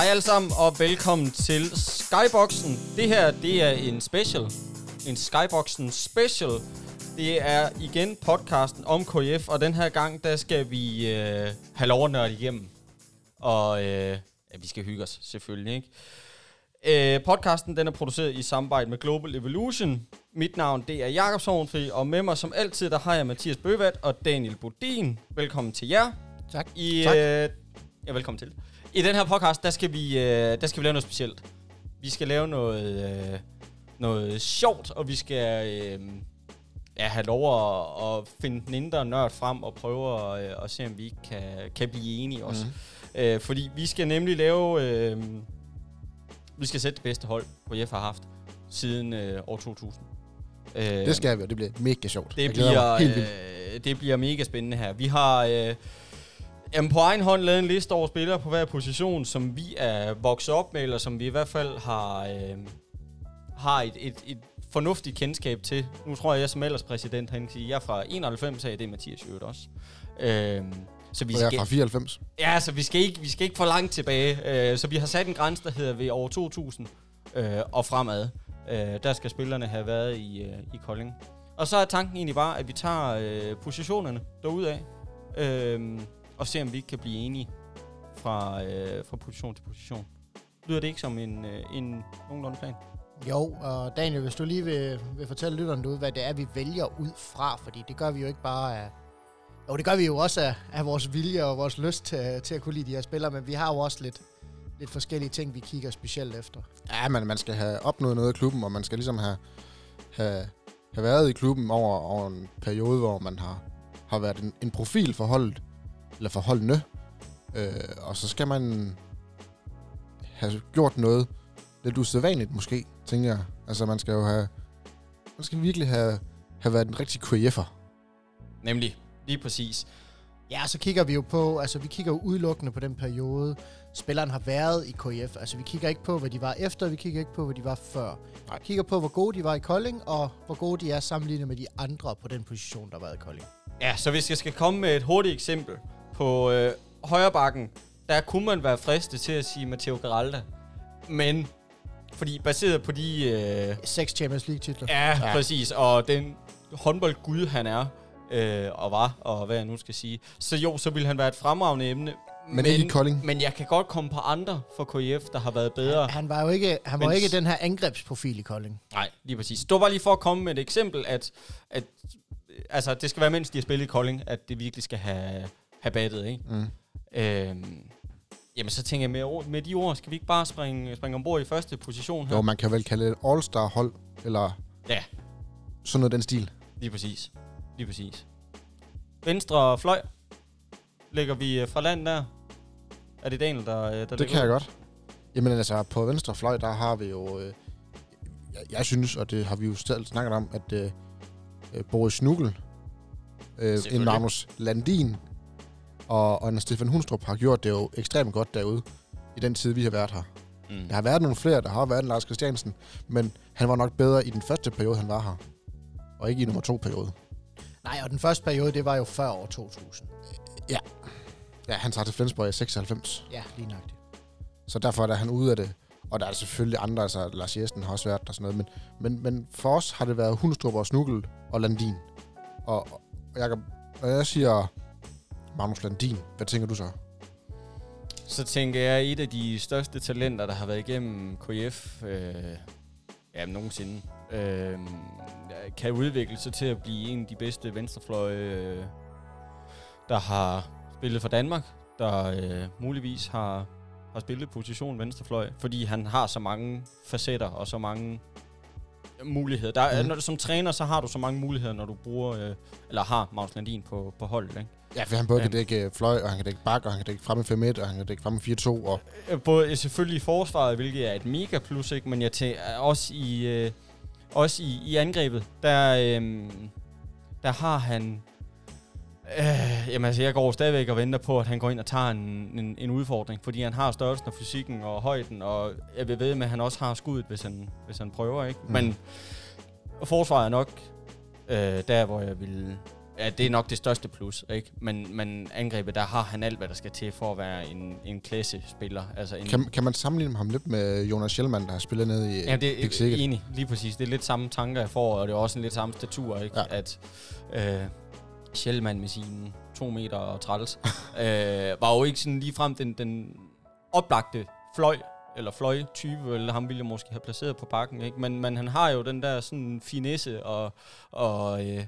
Hej alle sammen, og velkommen til Skyboxen. Det her, det er en special. En Skyboxen special. Det er igen podcasten om KF, og den her gang, der skal vi øh, have lov at nørde igennem. Og øh, ja, vi skal hygge os, selvfølgelig, ikke? Øh, podcasten, den er produceret i samarbejde med Global Evolution. Mit navn, det er Jakob Sovenfri, og med mig som altid, der har jeg Mathias Bøvat og Daniel Bodin. Velkommen til jer. Tak. I, Tak. Øh, ja, velkommen til. I den her podcast, der skal vi, øh, der skal vi lave noget specielt. Vi skal lave noget, øh, noget sjovt, og vi skal øh, ja, have lov at, at finde den indre nørd frem og prøve at, øh, at se, om vi ikke kan, kan blive enige også. Mm. Øh, fordi vi skal nemlig lave... Øh, vi skal sætte det bedste hold, Jeff har haft siden øh, år 2000. Øh, Det skal vi, og det bliver mega sjovt. det bliver, øh, det bliver mega spændende her. Vi har øh, jamen på egen hånd lavet en liste over spillere på hver position, som vi er vokset op med, eller som vi i hvert fald har, øh, har et, et, et fornuftigt kendskab til. Nu tror jeg, jeg som alderspræsident, han kan sige, jeg er fra 91, og det er Mathias Jødt også. Øh, så vi jeg er skal, fra 94. Ja, så vi skal ikke, vi skal ikke for langt tilbage. Øh, så vi har sat en grænse, der hedder ved år 2000 øh, og fremad. Øh, der skal spillerne have været i, øh, i Kolding. Og så er tanken egentlig bare, at vi tager øh, positionerne derudad, øh, og ser, om vi ikke kan blive enige fra, øh, fra position til position. Lyder det ikke som en, øh, en nogenlunde plan? Jo, og Daniel, hvis du lige vil, vil fortælle lytterne derude, hvad det er, vi vælger ud fra, fordi det gør vi jo ikke bare af... Jo, det gør vi jo også af, af vores vilje og vores lyst til, til at kunne lide de her spillere, men vi har jo også lidt, lidt forskellige ting, vi kigger specielt efter. Ja, men man skal have opnået noget i klubben, og man skal ligesom have, have, have været i klubben over, over en periode, hvor man har, har været en, en profil for holdet, eller for holdene. Øh, og så skal man have gjort noget lidt usædvanligt måske, tænker jeg. Altså man skal jo have, man skal virkelig have, have været en rigtig KF'er. Nemlig, lige præcis. Ja, så kigger vi jo på, altså vi kigger jo udelukkende på den periode, spilleren har været i KF. Altså vi kigger ikke på, hvad de var efter, vi kigger ikke på, hvad de var før. Nej. Vi kigger på, hvor gode de var i Kolding, og hvor gode de er sammenlignet med de andre på den position, der været i Kolding. Ja, så hvis jeg skal komme med et hurtigt eksempel på øh, højre bakken, der kunne man være fristet til at sige Matteo Geralda. Men, fordi baseret på de... Øh, Seks Champions League titler. ja, ja, præcis, og den håndboldgud han er, øh, og var, og hvad jeg nu skal sige. Så jo, så ville han være et fremragende emne. Men ikke i Kolding. Men jeg kan godt komme på andre for KF, der har været bedre. Han var jo ikke, han var Men- ikke den her angrebsprofil i Kolding. Nej, lige præcis. Det var bare lige for at komme med et eksempel, at, at altså, det skal være, mens de har spillet i Kolding, at det virkelig skal have, have battet, ikke? Mm. Øhm, jamen, så tænker jeg, med, med de ord, skal vi ikke bare springe, springe ombord i første position her? Jo, man kan vel kalde det et all-star hold, eller Ja. sådan noget den stil. Lige præcis. Lige præcis. Venstre fløj. Lægger vi øh, fra land der. Er det Daniel, der, øh, der Det kan jeg ud? godt. Jamen altså, på venstre fløj, der har vi jo... Øh, jeg, jeg synes, og det har vi jo selv snakket om, at øh, øh, Boris Snugel, øh, en. Magnus Landin og, og en Stefan Hundstrup har gjort det jo ekstremt godt derude i den tid, vi har været her. Mm. Der har været nogle flere, der har været en Lars Christiansen, men han var nok bedre i den første periode, han var her. Og ikke i nummer to periode. Nej, og den første periode, det var jo før år 2000. Ja, han tager til Flensborg i 96. Ja, lige nøjagtigt. Så derfor er han ude af det. Og der er selvfølgelig andre, altså Lars Jessen har også været der og sådan noget. Men, men, men for os har det været Hundstrup og Snukkel og Landin. Og, og Jacob, når jeg siger Magnus Landin, hvad tænker du så? Så tænker jeg, et af de største talenter, der har været igennem KF, øh, ja, nogensinde, øh, kan udvikle sig til at blive en af de bedste venstrefløje, øh, der har spillet for Danmark, der øh, muligvis har, har spillet position venstrefløj, fordi han har så mange facetter og så mange muligheder. Der, er, Mhm. når du, som træner, så har du så mange muligheder, når du bruger, øh, eller har Magnus Landin på, på holdet, ikke? Ja, for han både kan dække fløj, og han kan dække bak, og han kan dække fremme 5-1, og han kan dække fremme 4-2. Og Øh, Både selvfølgelig i forsvaret, hvilket er et mega plus, ikke? men jeg tænker også i, øh, også i, i angrebet, der, øh, der har han... Øh, jamen altså, jeg går stadigvæk og venter på, at han går ind og tager en, en, en udfordring, fordi han har størrelsen og fysikken og højden, og jeg vil ved med, at han også har skuddet, hvis han, hvis han prøver, ikke? Mm. Men forsvaret er nok øh, der, hvor jeg vil Ja, det er nok det største plus, ikke? Men, men angrebet, der har han alt, hvad der skal til for at være en, en klassespiller. Altså en, Kan, kan man sammenligne ham lidt med Jonas Schellmann, der har spillet nede i Ja, det er enig, lige præcis. Det er lidt samme tanker, jeg får, og det er også en lidt samme statur, ikke? Ja. At øh, Sjælman med sine to meter og træls, øh, var jo ikke sådan lige frem den, den oplagte fløj, eller fløj-type, eller ham ville jeg måske have placeret på pakken, ikke? Men, men han har jo den der sådan finesse og, og øh,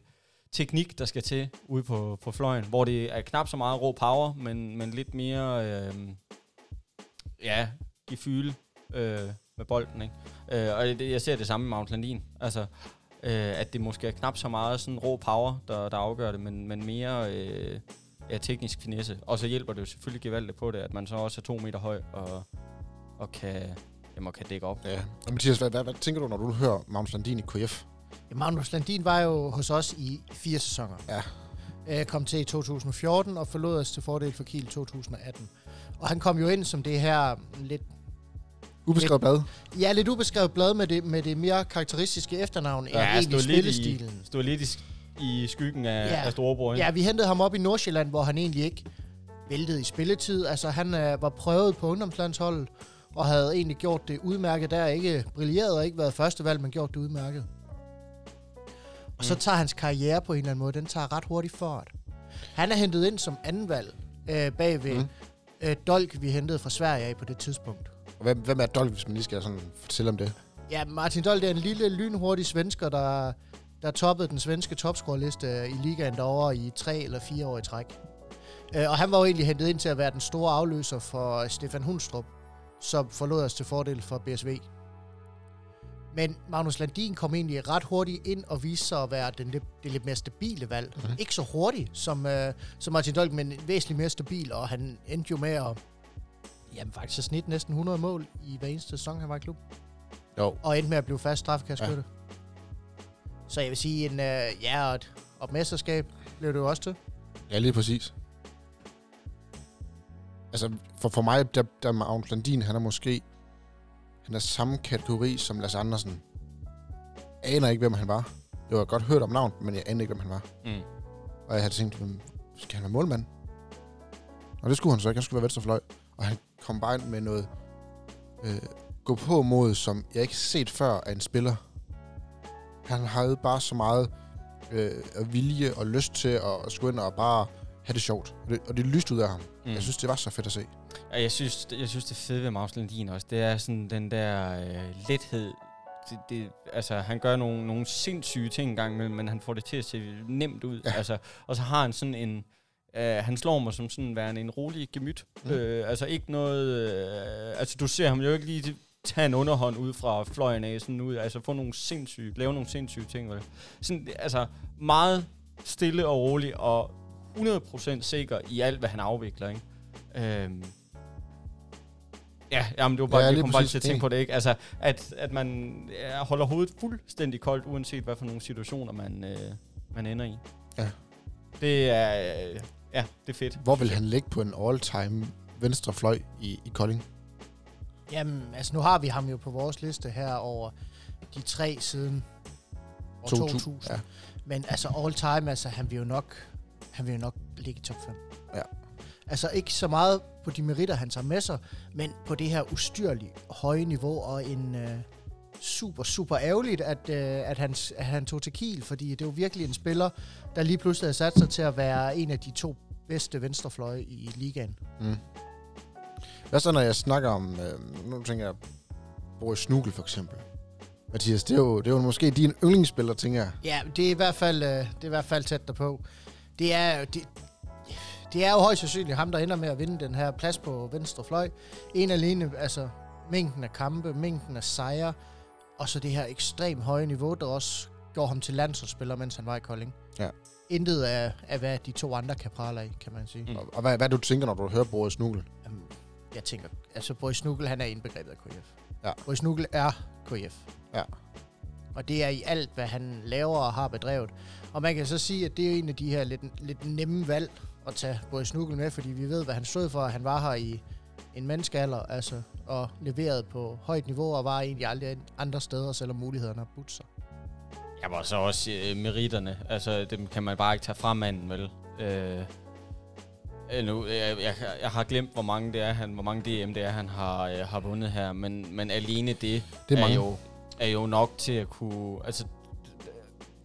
teknik, der skal til ude på, på fløjen, hvor det er knap så meget rå power, men, men lidt mere, øh, ja, gefyle øh, med bolden, ikke? Øh, og det, jeg ser det samme med Mount Landin. Altså, øh, at det måske er knap så meget sådan rå power, der, der afgør det, men, men mere øh, ja, teknisk finesse. Og så hjælper det jo selvfølgelig gevaldigt på det, at man så også er to meter høj og, og kan, jamen, og kan dække op. Ja. Og Mathias, hvad, hvad, hvad, tænker du, når du hører Magnus Landin i KF? Ja, Magnus Landin var jo hos os i fire sæsoner. Ja. Øh, kom til i 2014 og forlod os til fordel for Kiel i 2018. Og han kom jo ind som det her lidt, Ubeskrevet blad? ja, lidt ubeskrevet blad med det, med det mere karakteristiske efternavn ja, end egentlig spillestilen. stod lidt i, i skyggen af, Ja. ja. af storebror. Ja, vi hentede ham op i Nordsjælland, hvor han egentlig ikke væltede i spilletid. Altså, han øh, var prøvet på ungdomslandsholdet, og havde egentlig gjort det udmærket der. Ikke brilleret og ikke været førstevalg, men gjort det udmærket. Og så Mm. tager hans karriere på en eller anden måde, den tager ret hurtigt fart. Han er hentet ind som andenvalg øh, bagved Mm. øh, Dolk, vi hentede fra Sverige af på det tidspunkt. Og hvem, hvem er Dolk, hvis man lige skal sådan fortælle om det? Ja, Martin Dolk er en lille, lynhurtig svensker, der, der toppede den svenske topscoreliste i ligaen derovre i tre eller fire år i træk. Øh, og han var jo egentlig hentet ind til at være den store afløser for Stefan Hundstrup, som forlod os til fordel for BSV. Men Magnus Landin kom egentlig ret hurtigt ind og viste sig at være den lidt, det lidt mere stabile valg. Mm. Ikke så hurtigt som, øh, som Martin Dolk, men væsentligt mere stabil, og han endte jo med at jamen, faktisk snit næsten 100 mål i hver eneste sæson, han var i klub Jo. og endte med at blive fast straffekastskytte. Ja. Så jeg vil sige, en, øh, ja, og et, og et mesterskab blev det jo også til. Ja, lige præcis. Altså, for, for mig, der, der er Magnus Landin, han er måske... Han er samme kategori som Lars Andersen. Jeg aner ikke, hvem han var. Jeg har godt hørt om navn, men jeg aner ikke, hvem han var. Mm. Og jeg havde tænkt, "Hvem- skal han være målmand? Og det skulle han så ikke. Han skulle være venstrefløj. Og han kom bare ind med noget øh, gå på mod, som jeg ikke set før af en spiller. Han havde bare så meget øh, vilje og lyst til at, at skulle ind og bare have det sjovt. Og det, og det lyste ud af ham. Mm. Jeg synes, det var så fedt at se. Ja, jeg synes, jeg synes det fede ved Magnus Landin også, det er sådan den der øh, lethed. Det, det, altså, han gør nogle, nogle sindssyge ting en gang imellem, men han får det til at se nemt ud. Ja. Altså, og så har han sådan en... Øh, han slår mig som sådan værende en rolig gemyt. Mm. Øh, altså ikke noget... Øh, altså du ser ham jo ikke lige tage en underhånd ud fra fløjen af, sådan ud, altså få nogle sindssyge, lave nogle sindssyge ting, vel? Sådan, altså meget stille og rolig, og 100% sikker i alt, hvad han afvikler, ikke? Øhm, ja, jamen, det var bare, Ja, jeg kom bare til at tænke på det, ikke? Altså, at, at man ja, holder hovedet fuldstændig koldt, uanset hvad for nogle situationer, man, øh, man ender i. Ja. Det er, øh, ja, det er fedt. Hvor vil han ligge på en all-time venstre fløj i, i Kolding? Jamen, altså nu har vi ham jo på vores liste her over de tre siden år 2000. Ja. Men altså all time, altså han vil jo nok, han vil jo nok ligge i top 5. Ja. Altså ikke så meget på de meritter, han tager med sig, men på det her ustyrlige høje niveau, og en øh, super, super ærgerligt, at, øh, at, han, at han tog til Kiel, fordi det er jo virkelig en spiller, der lige pludselig har sat sig til at være en af de to bedste venstrefløje i ligaen. Mm. Hvad så, når jeg snakker om... Øh, nu tænker jeg... Boris Snugel for eksempel. Mathias, det er jo, det er jo måske din yndlingsspiller, tænker jeg. Ja, det er i hvert fald, øh, det er i hvert fald tæt derpå. Det er, det, det er jo højst sandsynligt ham, der ender med at vinde den her plads på venstre fløj. En alene, altså mængden af kampe, mængden af sejre, og så det her ekstremt høje niveau, der også gjorde ham til landsholdsspiller, mens han var i Kolding. Ja. Intet af, af, hvad de to andre kan prale af, kan man sige. Mm. Og, og hvad, hvad du tænker, når du hører Boris Snugel? Jamen, jeg tænker, altså Boris Snugel, han er indbegrebet af KF. Ja. Boris Snugel er KF. Ja. Og det er i alt, hvad han laver og har bedrevet. Og man kan så sige, at det er en af de her lidt, lidt nemme valg at tage Boris Snugel med, fordi vi ved, hvad han stod for. Han var her i en menneskealder, altså, og leveret på højt niveau, og var egentlig aldrig andre steder, selvom mulighederne har budt sig. Ja, og så også øh, meritterne. Altså, dem kan man bare ikke tage fra manden, vel? Øh, nu, jeg, jeg, jeg har glemt, hvor mange det er, han, hvor mange DM det er, han har, øh, har vundet her, men, men alene det, Det det er er, mange. jo, er jo nok til at kunne... Altså,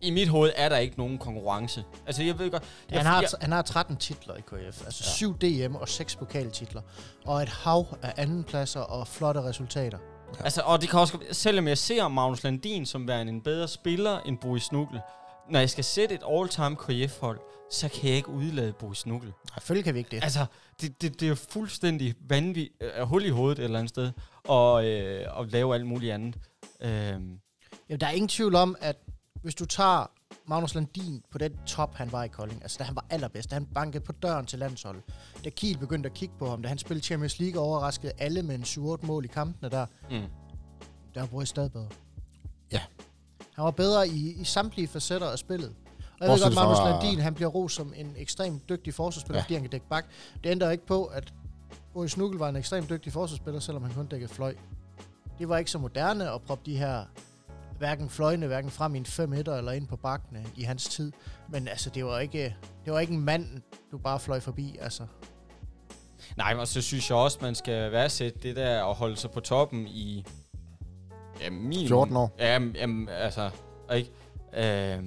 i mit hoved er der ikke nogen konkurrence. Altså, jeg ved godt... Jeg, Han har, jeg, han har 13 titler i KF, altså 7 DM og 6 pokaltitler, og et hav af andenpladser og flotte resultater. Altså, og det kan også, selvom jeg ser Magnus Landin som værende en bedre spiller end Boris Snukkel, når jeg skal sætte et all-time KF-hold, så kan jeg ikke udlade Boris Snukkel. Selvfølgelig kan vi ikke det. Altså, det, det, det er jo fuldstændig vanvittigt, øh, hul i hovedet et eller andet sted, og, øh, og lave alt muligt andet. Øh, Jamen, der er ingen tvivl om, at hvis du tager Magnus Landin på den top, han var i Kolding, altså da han var allerbedst, da han bankede på døren til landsholdet, da Kiel begyndte at kigge på ham, da han spillede Champions League og overraskede alle med en 7-8 mål i kampene der, mm. der var Boris stadig bedre. Ja. Han var bedre i, i samtlige facetter af spillet. Og jeg ved godt, Magnus fra- Landin, han bliver ros som en ekstremt dygtig forsvarsspiller, Ja. fordi han kan dække bak. Det ændrer ikke på, at Boris Snukkel var en ekstremt dygtig forsvarsspiller, selvom han kun dækkede fløj. Det var ikke så moderne at proppe de her hverken fløjene, hverken frem i en 5 eller ind på bakkene i hans tid. Men altså, det var ikke, det var ikke en mand, du bare fløj forbi. Altså, Nej, og så synes jeg også, man skal værdsætte det der og holde sig på toppen i ja, minimum. 14 år. Ja, jamen, altså, ikke? Øh,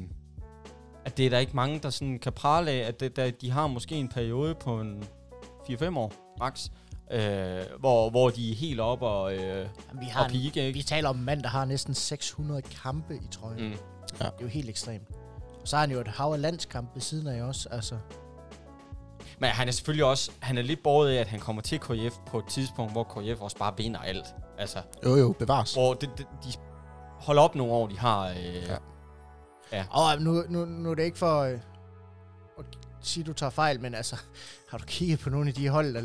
at det er der ikke mange, der sådan kan prale af, at det, der, de har måske en periode på en 4-5 år, max, øh, hvor, hvor de er helt op og, øh, jamen, vi, og har en, pike, ikke? vi taler om en mand, der har næsten 600 kampe i trøjen. Mm. Det er jo helt ekstremt. Og så har han jo et hav af landskamp ved siden af også. Altså, Men han er selvfølgelig også, han er lidt båret af, at han kommer til KF på et tidspunkt, hvor KF også bare vinder alt. Altså, Jo, jo, bevares. hvor det, det, de holder op nogle år, de har... Øh, Ja. og nu, nu, nu er det ikke for øh, at sige, at du tager fejl, men altså, har du kigget på nogle af de hold, der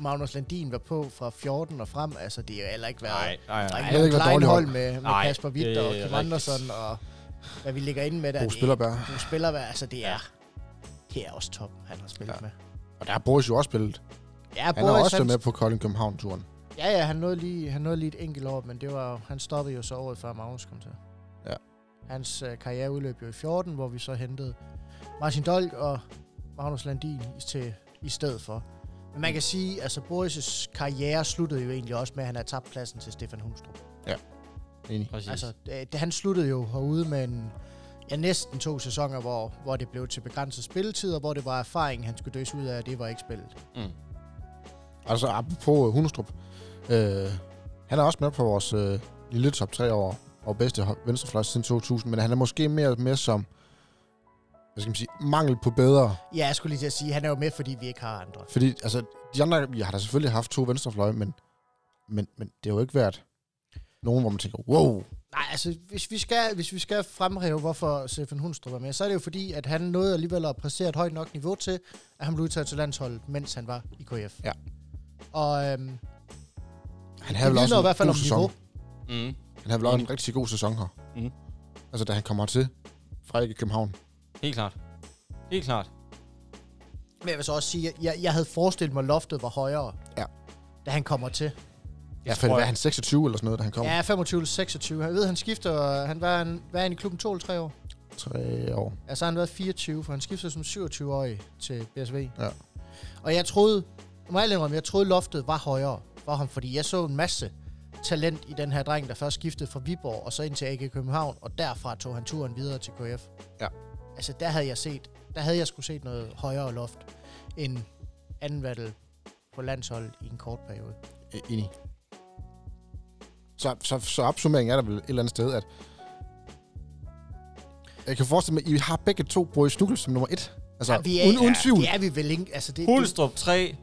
Magnus Landin var på fra 14 og frem? Altså, det er jo heller ikke været... Nej, nej, Der er nej. ikke været hold med, med Nej, Kasper Witt og Kim. Andersen og hvad vi ligger inde med der. Bo det- Spillerbær. Bo Spillerbær, altså det er, det er også top, han har spillet Ja. med. Og der har Boris jo også spillet. Ja, Han har Boris, også været med på Kolding København-turen. Ja, ja, han nåede lige, han nåede lige et enkelt år, men det var, han stoppede jo så året før Magnus kom til. Ja. Hans øh, karriere udløb jo i 14, hvor vi så hentede Martin Dolk og Magnus Landin til, i stedet for. Men man kan sige, altså Boris' karriere sluttede jo egentlig også med, at han havde tabt pladsen til Stefan Hundstrup. Enig. Præcis. Altså, det, det, han sluttede jo herude med en, ja, næsten to sæsoner, hvor, hvor det blev til begrænset spilletid, og hvor det var erfaring, han skulle døs ud af, og det var ikke spillet. mm. Altså, apropos Hundestrup. Øh, han er også med på vores øh, lille top 3 år og bedste venstrefløj siden 2000, men han er måske mere med som hvad skal man sige, mangel på bedre. Ja, jeg skulle lige til at sige, han er jo med, fordi vi ikke har andre. Fordi, altså, de andre, vi har da selvfølgelig haft to venstrefløje, men, men, men det har jo ikke været nogen, hvor man tænker, wow, Nej, altså, hvis vi skal, hvis vi skal fremhæve, hvorfor Stefan Hundstrup var med, så er det jo fordi, at han nåede alligevel at præstere et højt nok niveau til, at han blev udtaget til landsholdet, mens han var i KF. Ja. Og øhm, han det havde vel også i en hvert fald god om sæson. niveau. Mm. Han havde vel også en rigtig god sæson her. Mhm. Altså, da han kommer til fra ikke København. Helt klart. Helt klart. Men jeg vil så også sige, at jeg, jeg havde forestillet mig, at loftet var højere, Ja. da han kommer til. Ja, for tror hvad er jeg- han 26 eller sådan noget, da han kom? Ja, 25-26. Jeg ved, han skifter, han var, han, var han i klubben 2 eller 3 år. Tre år. Ja, så har han været 24, for han skiftede som 27-årig til BSV. Ja. Og jeg troede, jeg må ærligt indrømme, jeg troede loftet var højere for ham, fordi jeg så en masse talent i den her dreng, der først skiftede fra Viborg og så ind til AG København, og derfra tog han turen videre til KF. Ja. Altså, der havde jeg set, der havde jeg skulle set noget højere loft end anden valg på landshold i en kort periode. E- Enig. Så, så, så opsummeringen er der vel et eller andet sted, at jeg kan forestille mig, at I har begge to Boris Snukkel som nummer et. Altså, Ja, vi er, uden, uden tvivl. Det er vi vel ikke. Altså, det, Hulstrup 3,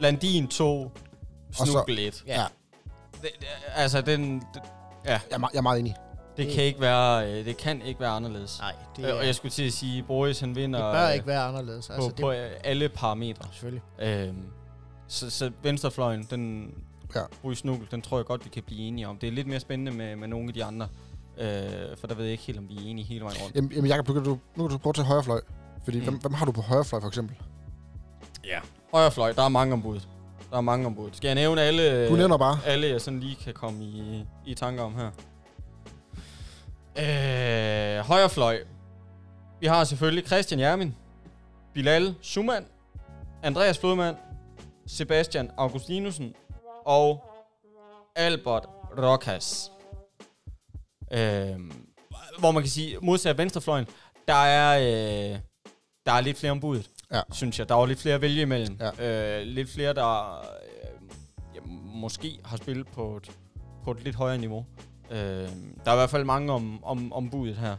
Landin 2, så- Snukkel 1. Ja. Det, det, altså, den, det, Jeg er, meget, jeg er meget enig. Det, Det- kan ikke være, øh, det kan ikke være anderledes. Nej, det, Det, og jeg skulle til at sige, Boris han det vinder bør øh, ikke være anderledes. på, Altså, på det, øh, alle parametre. selvfølgelig. Øhm, så, så venstrefløjen, den Ja. Boris Snukkel, den tror jeg godt, vi kan blive enige om. Det er lidt mere spændende med, med nogle af de andre. Øh, for der ved jeg ikke helt, om vi er enige hele vejen rundt. Jamen, jamen Jacob, du, nu kan du prøve at tage højrefløj. Fordi mm. hvem, hvem har du på højrefløj, for eksempel? Ja. Højrefløj, der er mange ombud. Der er mange ombud. Skal jeg nævne alle, Du nævner bare. alle jeg sådan lige kan komme i, i tanker om her? Øh, højrefløj. Vi har selvfølgelig Christian Jermin, Bilal Schumann, Andreas Flodmand, Sebastian Augustinusen og Albert Rokas. Øh, hvor man kan sige, modsat venstrefløjen, der er, øh, der er lidt flere ombud, Ja. synes jeg. Der er lidt flere at vælge imellem. Ja. Øh, lidt flere, der øh, ja, måske har spillet på et, på et lidt højere niveau. Øh, der er i hvert fald mange om, om, om budet her.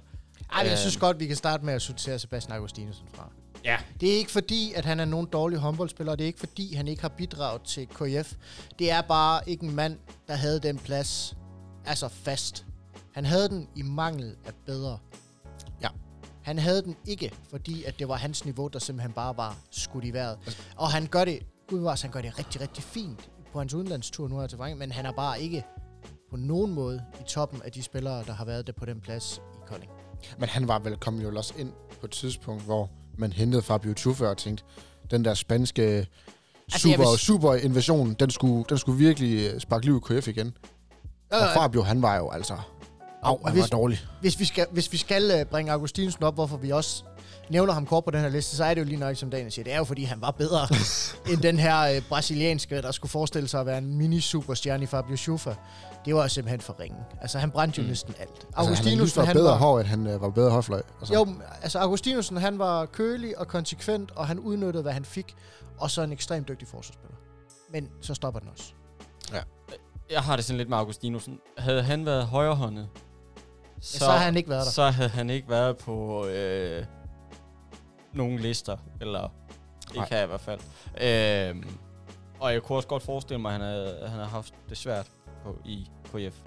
Ej, jeg Øh. synes godt, vi kan starte med at sortere Sebastian Augustinusen fra. Ja. Det er ikke fordi, at han er nogen dårlig håndboldspiller, det er ikke fordi, han ikke har bidraget til KF. Det er bare ikke en mand, der havde den plads, altså fast. Han havde den i mangel af bedre. Ja. Han havde den ikke, fordi at det var hans niveau, der simpelthen bare var skudt i vejret. Og han gør det, gudvars, han gør det rigtig, rigtig fint på hans udenlandstur nu her til Frankrig, men han er bare ikke på nogen måde i toppen af de spillere, der har været der på den plads i Kolding. Men han var vel kommet jo også ind på et tidspunkt, hvor man hentede Fabio Tuffe og tænkte, den der spanske Altså, super, vil s- super invasion, den skulle, den skulle virkelig øh, sparke liv i KF igen. Og Fabio, han var jo altså... Au, han var hvis- dårlig. hvis vi skal, hvis vi skal øh, bringe Augustinusen op, hvorfor vi også nævner ham kort på den her liste, så er det jo lige nok, som Daniel siger. Det er jo, fordi han var bedre end den her øh, brasilianske, der skulle forestille sig at være en mini-superstjerne i Fabio Schufa. Det var simpelthen for ringe. Altså, han brændte jo Mm. næsten alt. Altså, han Augustinusen, lige var han bedre var... hår, end han øh, var bedre højfløj. Altså, Jo, altså Augustinusen, han var kølig og konsekvent, og han udnyttede, hvad han fik, og så en ekstremt dygtig forsvarsspiller. Men så stopper den også. Jeg har det sådan lidt med Augustinusen. Havde han været højrehåndet, Så, så har han ikke været der. så havde han ikke været på øh, nogen lister, eller ikke Nej. her i hvert fald. Øh, og jeg kunne også godt forestille mig, at han havde, han havde haft det svært på, i KF.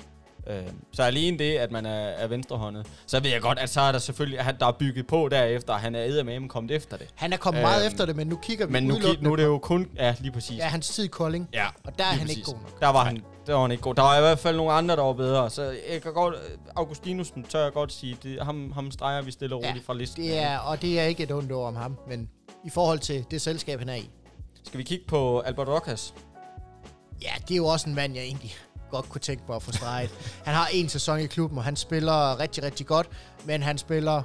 Øh, så alene det, at man er, er venstrehåndet, så ved jeg godt, at så er der selvfølgelig, at der er bygget på derefter, han er eddermame kommet efter det. Han er kommet meget Øhm, efter det, men nu kigger vi Men nu, kig, nu er det jo kun, ja lige præcis. Ja, hans tid i Kolding, ja og der er han præcis. ikke god nok. Der var, han, der var han ikke god. Der var i hvert fald nogle andre, der var bedre. Så jeg kan godt, Augustinusen tør jeg godt sige, det, ham, ham streger vi stille og roligt Ja, fra listen. Det er, og det er ikke et ondt ord om ham, men i forhold til det selskab, han er i. Skal vi kigge på Albert Rokas? Ja, det er jo også en mand, jeg egentlig godt kunne tænke mig at få streget. han har en sæson i klubben, og han spiller rigtig, rigtig godt, men han spiller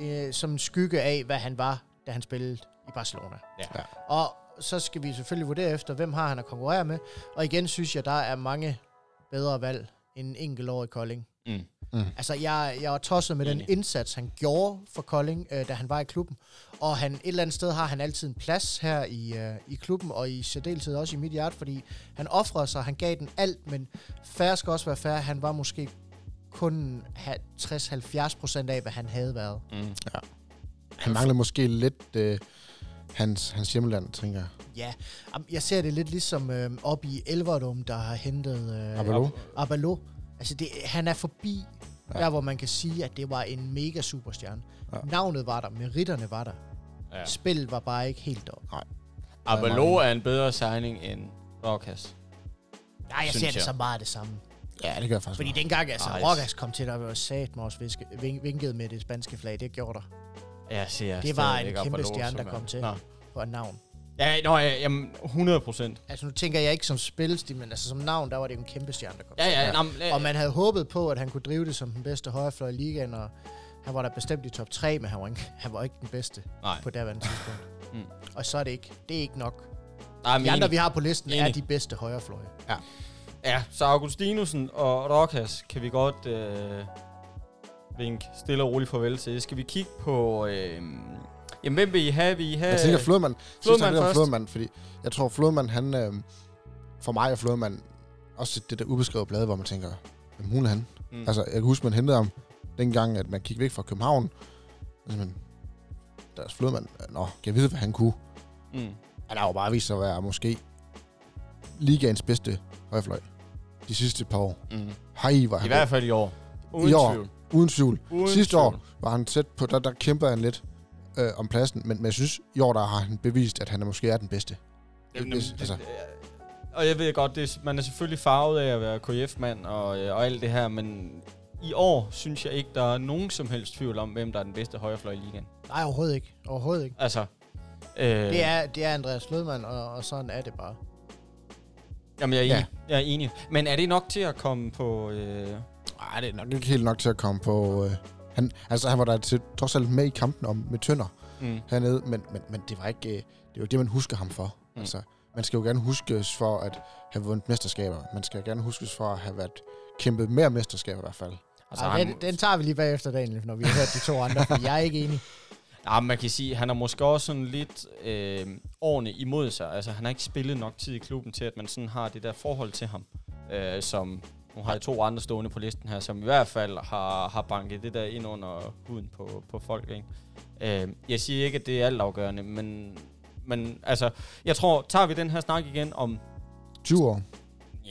øh, som en skygge af, hvad han var, da han spillede i Barcelona. Ja. Ja. Og så skal vi selvfølgelig vurdere efter, hvem har han at konkurrere med. Og igen synes jeg, der er mange bedre valg end en enkelt år i Kolding. Mm. Altså, jeg, jeg var tosset med den Enig. indsats, han gjorde for Kolding, øh, da han var i klubben. Og han, et eller andet sted har han altid en plads her i, øh, i klubben, og i særdeleshed også i mit hjerte, fordi han offrede sig, han gav den alt, men færre skal også være færre. Han var måske kun ha- 60-70 procent af, hvad han havde været. Mm. Han mangler måske lidt øh, hans, hans hjemland, tænker jeg. Ja, jeg ser det lidt ligesom øh, op i Elverdum, der har hentet øh, Abalo. Abalo. Altså, det, han er forbi Ja. ja. der, hvor man kan sige, at det var en mega superstjerne. Ja. Ja. Navnet var der, meritterne var der. Ja. Ja. Spillet var bare ikke helt deroppe. Abalo er en bedre signing end Rokas. Nej, jeg ser det jeg. så meget det samme. Ja, det gør jeg faktisk. Fordi Fordi dengang, altså, Ej. Rokas kom til, der var sat mig også viske, vink, vinket med det spanske flag. Det gjorde der Jeg ser Det var en kæmpe stjerne, som der er- kom til. Nå. på et navn. Ja, nå, ja, jamen, 100 procent. Altså, nu tænker jeg ikke som spilstil, men altså som navn, der var det jo en kæmpe stjerne, der kom Ja, ja, ja. Nå, Og man havde håbet på, at han kunne drive det som den bedste højrefløj i ligaen, og han var der bestemt i top 3, men han var ikke, han var ikke den bedste nej. på daværende tidspunkt. Mm. Og så er det ikke, det er ikke nok. nej De andre, vi har på listen, er Enig. de bedste højrefløje. Ja, så Augustinusen og Rokas kan vi godt øh, vinke stille og roligt farvel til. Skal vi kigge på... Øh, jamen, hvem vil I have? Vil I have Jeg tænker Flodman. Flodman først. Flodman, fordi jeg tror Flodman, han... Øh, for mig er Flodman også det der ubeskrevede blad, hvor man tænker, hvem hun er han? Mm. Altså, jeg kan huske, man hentede ham dengang, at man gik væk fra København. Altså, men, deres Flodman, nå, kan jeg vide, hvad han kunne? Mm. Han har jo bare vist sig at være måske ligaens bedste højrefløj. De sidste par år. Mm. Hej, var I han hvert god. fald i år. Uden I år. tvivl. Uden tvivl. Uden Sidste tvivl. år var han tæt på, der, der kæmper han lidt øh, om pladsen, men, men jeg synes, i år der har han bevist, at han er måske er den bedste. Jamen, Hvis- det, altså. og jeg ved godt, det, er- man er selvfølgelig farvet af at være KF-mand og, øh, og alt det her, men i år synes jeg ikke, der er nogen som helst tvivl om, hvem der er den bedste højrefløj i ligaen. Nej, overhovedet ikke. Overhovedet ikke. Altså, øh, Det er, det er Andreas Lødman, og, og sådan er det bare. Jamen, jeg er, Ja. enig. jeg er enig. Men er det nok til at komme på... Øh, Nej, det er nok ikke helt nok til at komme på... Øh, han, altså, han var der til, trods alt med i kampen om med Tønder Mm. hernede, men, men, men det var ikke... Øh, det var det, man husker ham for. Mm. Altså, man skal jo gerne huskes for at have vundet mesterskaber. Man skal gerne huskes for at have været kæmpet mere mesterskaber i hvert fald. Altså, Ej, han, den, den tager vi lige bagefter, Daniel, når vi har hørt de to andre, for jeg er ikke enig. Ja, man kan sige, at han er måske også sådan lidt øh, årene imod sig. Altså, han har ikke spillet nok tid i klubben til, at man sådan har det der forhold til ham, øh, som nu har jeg to andre stående på listen her, som i hvert fald har, har banket det der ind under huden på, på folk. Ikke? Øh, jeg siger ikke, at det er altafgørende, men, men altså, jeg tror, tager vi den her snak igen om... 20 år. Ja,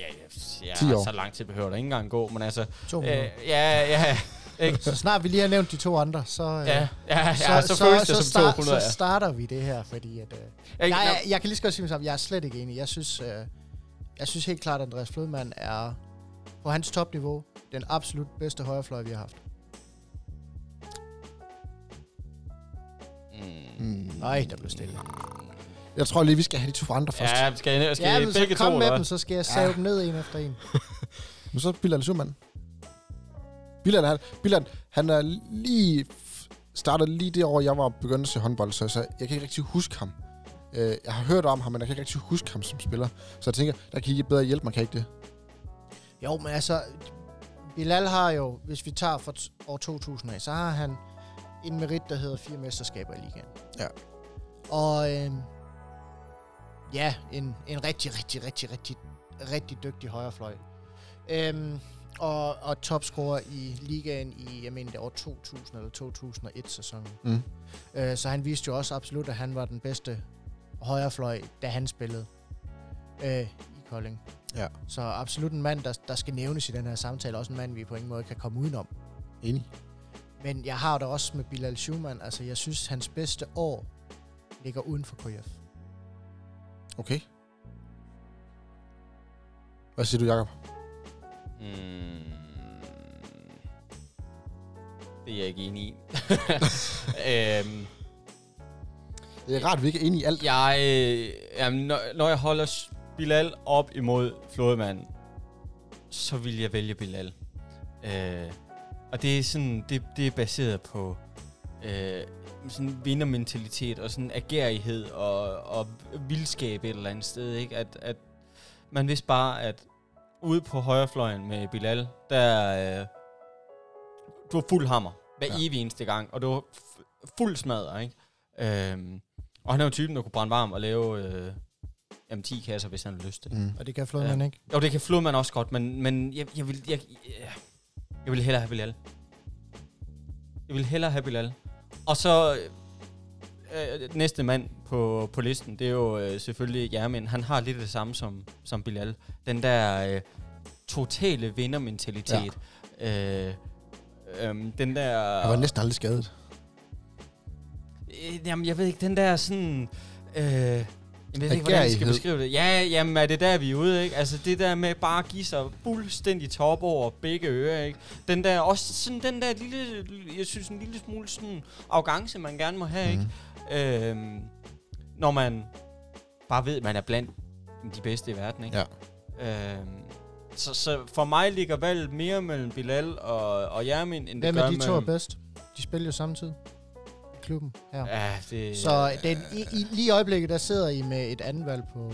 ja, 10 ja år. så lang tid behøver der ikke engang gå, men altså... To Øh, minutter. ja, ja, ikke? Så snart vi lige har nævnt de to andre, så, øh, Ja, ja, ja, så, så, så føles det så, som start, 200. så starter vi det her, fordi at, øh, jeg, jeg, jeg kan lige så godt sige mig sammen, jeg er slet ikke enig. Jeg synes, øh, jeg synes helt klart, at Andreas Flodman er på hans topniveau den absolut bedste højrefløj, vi har haft. Mm. Mm. Nej, der blev stille. Jeg tror lige, vi skal have de to andre først. Ja, skal, jeg, skal Ja, men så begge kom to, med eller dem, så skal jeg save Ja. dem ned en efter en. Men så Bilal Schumann. Bilal, han, Bilal, han er lige startet lige det år, jeg var begyndt at se håndbold, så, så jeg kan ikke rigtig huske ham. Øh, jeg har hørt om ham, men jeg kan ikke rigtig huske ham som spiller. Så jeg tænker, der kan I bedre hjælpe mig, kan I ikke det? Jo, men altså, Bilal har jo, hvis vi tager fra år 2000 af, så har han en merit, der hedder fire mesterskaber i ligaen. Ja. Og øh, ja, en, en rigtig, rigtig, rigtig, rigtig, rigtig dygtig højrefløj. Øhm, og, og topscorer i ligaen i, jeg mener, det år 2000 eller 2001 sæsonen. Mm. Øh, så han viste jo også absolut, at han var den bedste højrefløj, da han spillede øh, i Kolding. Ja. Så absolut en mand, der, der skal nævnes i den her samtale. Også en mand, vi på ingen måde kan komme udenom. Enig. Men jeg har det også med Bilal Schumann. Altså, jeg synes, hans bedste år ligger uden for KF. Okay. Hvad siger du, Jacob? Mm. Det er jeg ikke enig i. øhm, Det er rart, at vi ikke er enige i alt. jeg, øh, jamen, når, når jeg holder Bilal op imod Flodemand, så vil jeg vælge Bilal. Øh, og det er sådan, det, det er baseret på øh, sådan vindermentalitet og sådan agerighed og, og vildskab et eller andet sted, ikke? At, at man vidste bare, at ude på højrefløjen med Bilal, der øh, du var fuld hammer hver Ja. evig eneste gang, og du var fuld smadret, ikke? Øhm, og han er jo typen, der kunne brænde varm og lave øh, jamen, 10 kasser, hvis han har lyst til det. Mm. Og det kan Flodman ja. ikke. Jo, det kan Flodman også godt, men, men jeg, jeg, vil, jeg, jeg, jeg vil hellere have Bilal. Jeg vil hellere have Bilal. Og så øh, næste mand på, på listen, det er jo øh, selvfølgelig Jermin. Han har lidt det samme som, som Bilal. Den der øh, totale vindermentalitet. Ja. Øh, øh, den der... Han var næsten aldrig skadet. Øh, jamen, jeg ved ikke, den der sådan... Øh, jeg ved ikke, hvordan jeg skal beskrive det. Ja, jamen, er det der, vi er ude, ikke? Altså, det der med bare at give sig fuldstændig top over begge ører, ikke? Den der, også sådan den der lille, jeg synes, en lille smule sådan arrogance, man gerne må have, Mm. ikke? Øhm, når man bare ved, at man er blandt de bedste i verden, ikke? Ja. Øhm, så, så for mig ligger valget mere mellem Bilal og, og Jermin, end Hvem det gør af de to er mellem... bedst? De spiller jo samtidig klubben her. Ja. Ja, det... Så den, i, i, lige i øjeblikket, der sidder I med et andet valg på,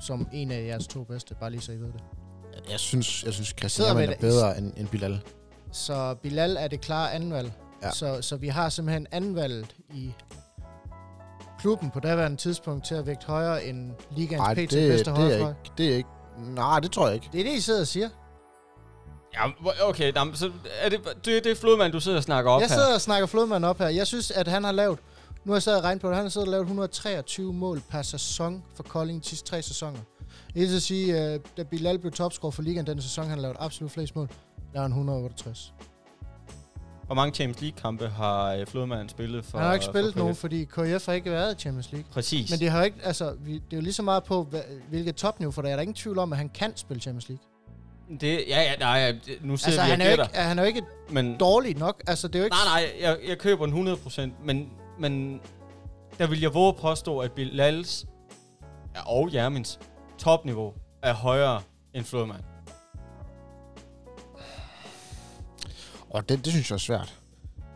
som en af jeres to bedste, bare lige så I ved det. Jeg synes, jeg synes Christian med er bedre end, end Bilal. Så Bilal er det klare anden valg. Ja. Så, så vi har simpelthen anden valget i klubben på daværende tidspunkt til at vægte højere end ligaens Nej, PT det, bedste det, er ikke, det er ikke... Nej, det tror jeg ikke. Det er det, I sidder og siger. Ja, okay, jamen, så er det, det, det er Flodmand, du sidder og snakker op jeg her. sidder og snakker Flodman op her. Jeg synes, at han har lavet... Nu har jeg siddet og regnet på det. Han har siddet og lavet 123 mål per sæson for Kolding de sidste tre sæsoner. Det vil sige, at da Bilal blev topscorer for ligaen denne sæson, han har lavet absolut flest mål. Der er han 168. Hvor mange Champions League-kampe har øh, Flodmand spillet for? han har ikke spillet for nogen, fordi KF har ikke været i Champions League. Præcis. Men det har ikke, altså, vi, det er jo lige så meget på, hvilket topniveau, for der er der ingen tvivl om, at han kan spille Champions League. Det, ja, ja, nej, nu sidder Altså, vi han er, ikke, han er jo ikke Men, dårlig nok. Altså, det er jo ikke... nej, nej, jeg, jeg køber den 100%, men, men der vil jeg våge at påstå, at Bilals ja, og Jermins topniveau er højere end Flodmand. Og det, det synes jeg er svært.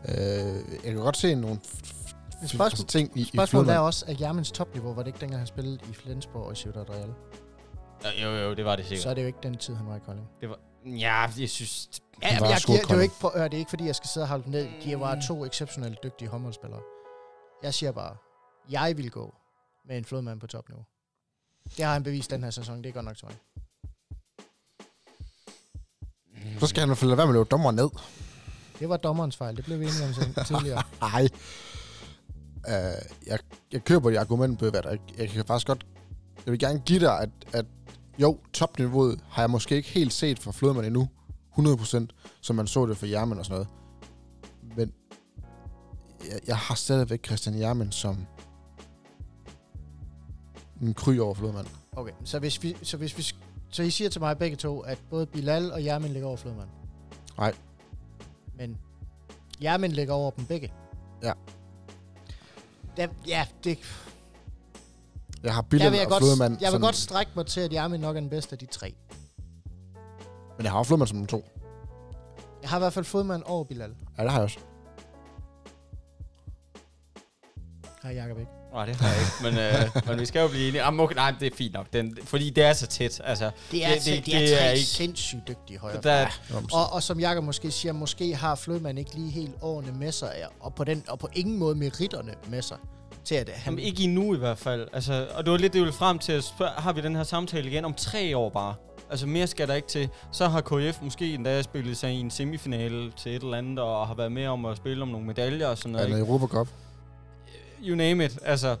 Øh, jeg kan godt se nogle f- f- Men f- spørgsmål- ting i, i Spørgsmålet er Flodman. også, at Jermens topniveau, var det ikke dengang, han spillede i Flensborg og i Ciudad Real? Jo, jo, det var det Så sikkert. er det jo ikke den tid, han var i Kolding. Ja, jeg synes... Ja, men var jeg giver, det er jo ikke, for, øh, det er ikke fordi, jeg skal sidde og holde ned. De var to exceptionelt dygtige håndboldspillere. Jeg siger bare, jeg vil gå med en flodmand på topniveau. Det har han bevist den her sæson. Det er godt nok til mig. Så skal han i hvert fald lade være med at løbe dommer ned. Det var dommerens fejl. Det blev vi enige om tidligere. Nej. Uh, jeg, jeg køber de argument, Bøvat. Jeg, jeg kan faktisk godt... Jeg vil gerne give dig, at, at jo, topniveauet har jeg måske ikke helt set for Flodman endnu. 100%, som man så det for Jermen og sådan noget. Men jeg, jeg har stadigvæk Christian Jermen som en kry over Flodman. Okay, så hvis vi, så hvis vi, så I siger til mig begge to, at både Bilal og Jermin ligger over Flodmand? Nej. Men Jermin ligger over dem begge? Ja. Det, ja, det, Jeg har Billen vil jeg, og godt, Flodman jeg vil godt strække mig til, at Jermin nok er den bedste af de tre. Men jeg har også Flodman som en to. Jeg har i hvert fald Flodmand over Bilal. Ja, det har jeg også. Har Jacob ikke? Nej, det har jeg ikke. Men, øh, men vi skal jo blive enige. Jamen, okay, nej, det er fint nok. Den, fordi det er så tæt. Altså, Det er, Det- det, det- det, det er er tre ikke- sindssygt dygtige højre. der, Og, og som Jakob måske siger, måske har Flødman ikke lige helt årene med sig, og på, den, og på ingen måde meritterne med sig, til at han... Jamen, ikke endnu i hvert fald. Altså, og det var lidt det, jeg ville frem til at spørge, har vi den her samtale igen om tre år bare? Altså, mere skal der ikke til. Så har KF måske endda spillet sig i en semifinale til et eller andet, og har været med om at spille om nogle medaljer og sådan noget. Eller? Europa Cup. You name it. Altså,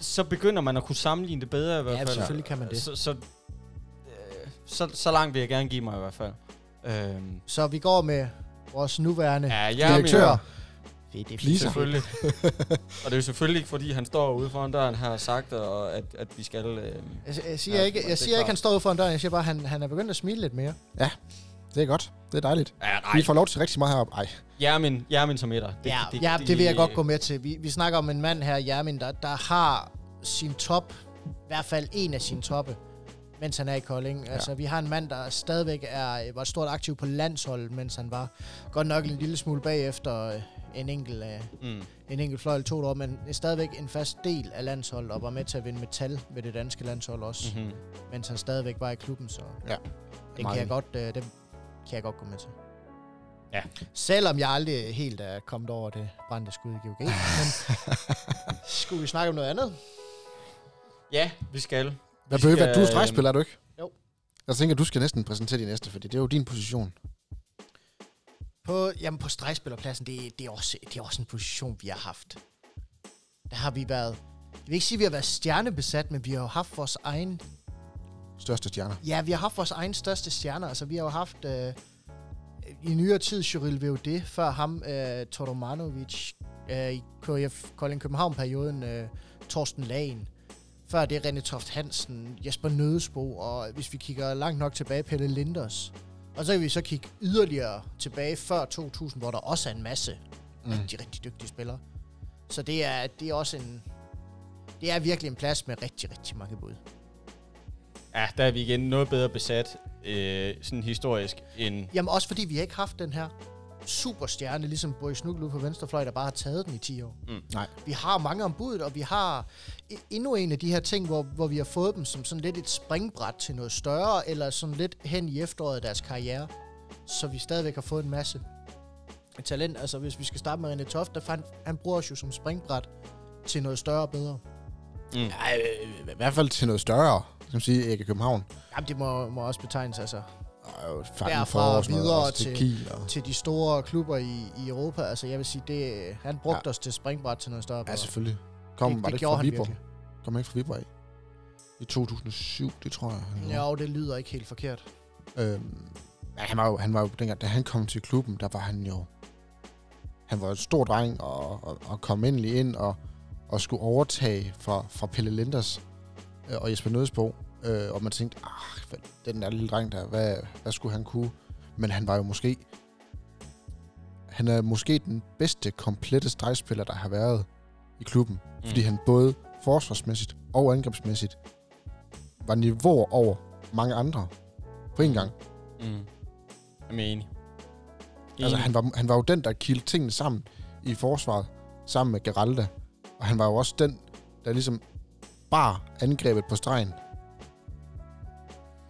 så begynder man at kunne sammenligne det bedre i hvert ja, fald. selvfølgelig kan man det. Så, så, øh, så, så langt vil jeg gerne give mig i hvert fald. Øhm, Så vi går med vores nuværende ja, jeg Direktør. Fedt, det er. Selvfølgelig. og det er jo selvfølgelig ikke, fordi han står ude foran døren og sagt, og at, at vi skal... Øh, Jeg, jeg siger, Ja, ikke, det jeg siger ikke, han står ude foran døren. Jeg siger bare, at han, han er begyndt at smile lidt mere. Det er godt. Det er dejligt. ja, nej, Vi får lov til rigtig meget heroppe. Ej, Jermin, Jermin som etter. Det, ja, det, ja, det, vil jeg godt gå med til. Vi, vi snakker om en mand her, Jermin, der, der har sin top, i hvert fald en af sine toppe, mens han er i Kolding. Ja. Altså, vi har en mand, der stadigvæk er, var stort aktiv på landsholdet, mens han var godt nok en lille smule bagefter øh, en enkelt, øh, Mm. en enkelt fløj eller to år, men stadigvæk en fast del af landsholdet, og var med til at vinde metal ved det danske landshold også, mm-hmm. Mens han stadigvæk var i klubben, så Ja. den Meget kan jeg, godt, øh, den kan jeg godt gå med til. Ja. Selvom jeg aldrig helt er kommet over det brændte skud i GOG. men skulle vi snakke om noget andet? Ja, vi skal. Hvad Vi behøver skal, du er stregspiller, er du ikke? Jo. Jeg tænker, du skal næsten præsentere din næste, fordi det er jo din position. På, jamen på stregspillerpladsen, det, det, er også, det er også en position, vi har haft. Der har vi været... Jeg vil ikke sige, at vi har været stjernebesat, men vi har jo haft vores egen... Største stjerner. Ja, vi har haft vores egen største stjerner. Altså, vi har jo haft... Øh, I nyere tid, Cyril VOD, før ham, øh, Todomanovic, øh, i KF Kolding København-perioden, øh, Torsten Lagen. Før det René Toft Hansen, Jesper Nødesbo, og hvis vi kigger langt nok tilbage, Pelle Linders. Og så kan vi så kigge yderligere tilbage før 2000, hvor der også er en masse Mm. rigtig, rigtig dygtige spillere. Så det er, det er også en... Det er virkelig en plads med rigtig, rigtig mange bud. Ja, der er vi igen noget bedre besat, øh, sådan historisk, end... Jamen også fordi vi har ikke haft den her superstjerne, ligesom Boris Nuglu på venstrefløj, der bare har taget den i 10 år. Mm. Nej. Vi har mange ombud, og vi har e- endnu en af de her ting, hvor, hvor vi har fået dem som sådan lidt et springbræt til noget større, eller sådan lidt hen i efteråret af deres karriere. Så vi stadigvæk har fået en masse talent. Altså hvis vi skal starte med René Toft, der fandt, han bruger os jo som springbræt til noget større og bedre. Mm. Ej, øh, i hvert fald til noget større, som siger ikke København. Jamen det må, må også betegnes altså Og Derfra videre til, til- Kiel. Og, til de store klubber i, i Europa. Altså jeg vil sige, det, han brugte Ja. os til springbræt til noget større. og ja, selvfølgelig. Kom, det, var det det ikke fra Viborg? virkelig. Kom ikke fra Viborg af? I 2007, det tror jeg. han. Jo, det lyder ikke helt forkert. Øhm, ja, han var jo, han var jo dengang, da han kom til klubben, der var han jo... Han var jo et stor dreng og, og, og kom endelig ind og, og skulle overtage fra, fra Pelle Linders øh, og Jesper Nødsbo. Øh, og man tænkte, ah, den der lille dreng der, hvad, hvad skulle han kunne? Men han var jo måske... Han er måske den bedste komplette stregspiller, der har været i klubben. Mm. Fordi han både forsvarsmæssigt og angrebsmæssigt var niveauer over mange andre på en gang. Mm. Jeg er enig. Altså, han var, han var jo den, der kildte tingene sammen i forsvaret, sammen med Geralda. Og han var jo også den, der ligesom bar angrebet på stregen.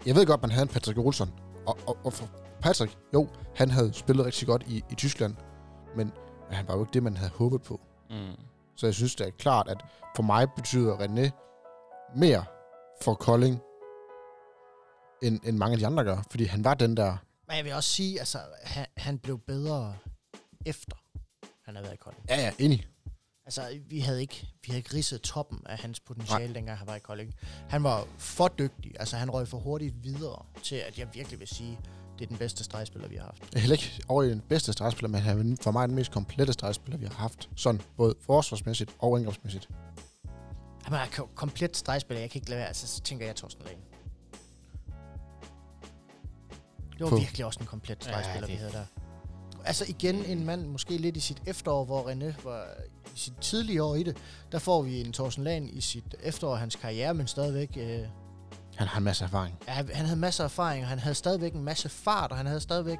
Jeg ved godt, man havde en Patrick Olsson. Og, og, og for Patrick, jo, han havde spillet rigtig godt i, i Tyskland. Men, men han var jo ikke det, man havde håbet på. Mm. Så jeg synes, det er klart, at for mig betyder René mere for Kolding, end, end mange af de andre gør. Fordi han var den der... Men jeg vil også sige, altså, han, han blev bedre efter, han havde været i Kolding. Ja, ja, enig. Altså, vi havde ikke, vi havde ikke ridset toppen af hans potentiale, Nej. dengang han var i Kolding. Han var for dygtig. Altså, han røg for hurtigt videre til, at jeg virkelig vil sige, det er den bedste stregspiller, vi har haft. Er heller ikke over den bedste stregspiller, men han er for mig den mest komplette stregspiller, vi har haft. Sådan, både forsvarsmæssigt og angrebsmæssigt. Han er ko- komplet stregspiller. Jeg kan ikke lade være, altså, så tænker jeg Torsten Lane. Det var På- virkelig også en komplet stregspiller, Ja, vi det- havde der. Altså igen en mand, måske lidt i sit efterår, hvor René var i sit tidlige år i det. Der får vi en Torsten Lahn i sit efterår af hans karriere, men stadigvæk... Øh, Han har en masse erfaring. Ja, han han havde masser af erfaring, og han havde stadigvæk en masse fart, og han havde stadigvæk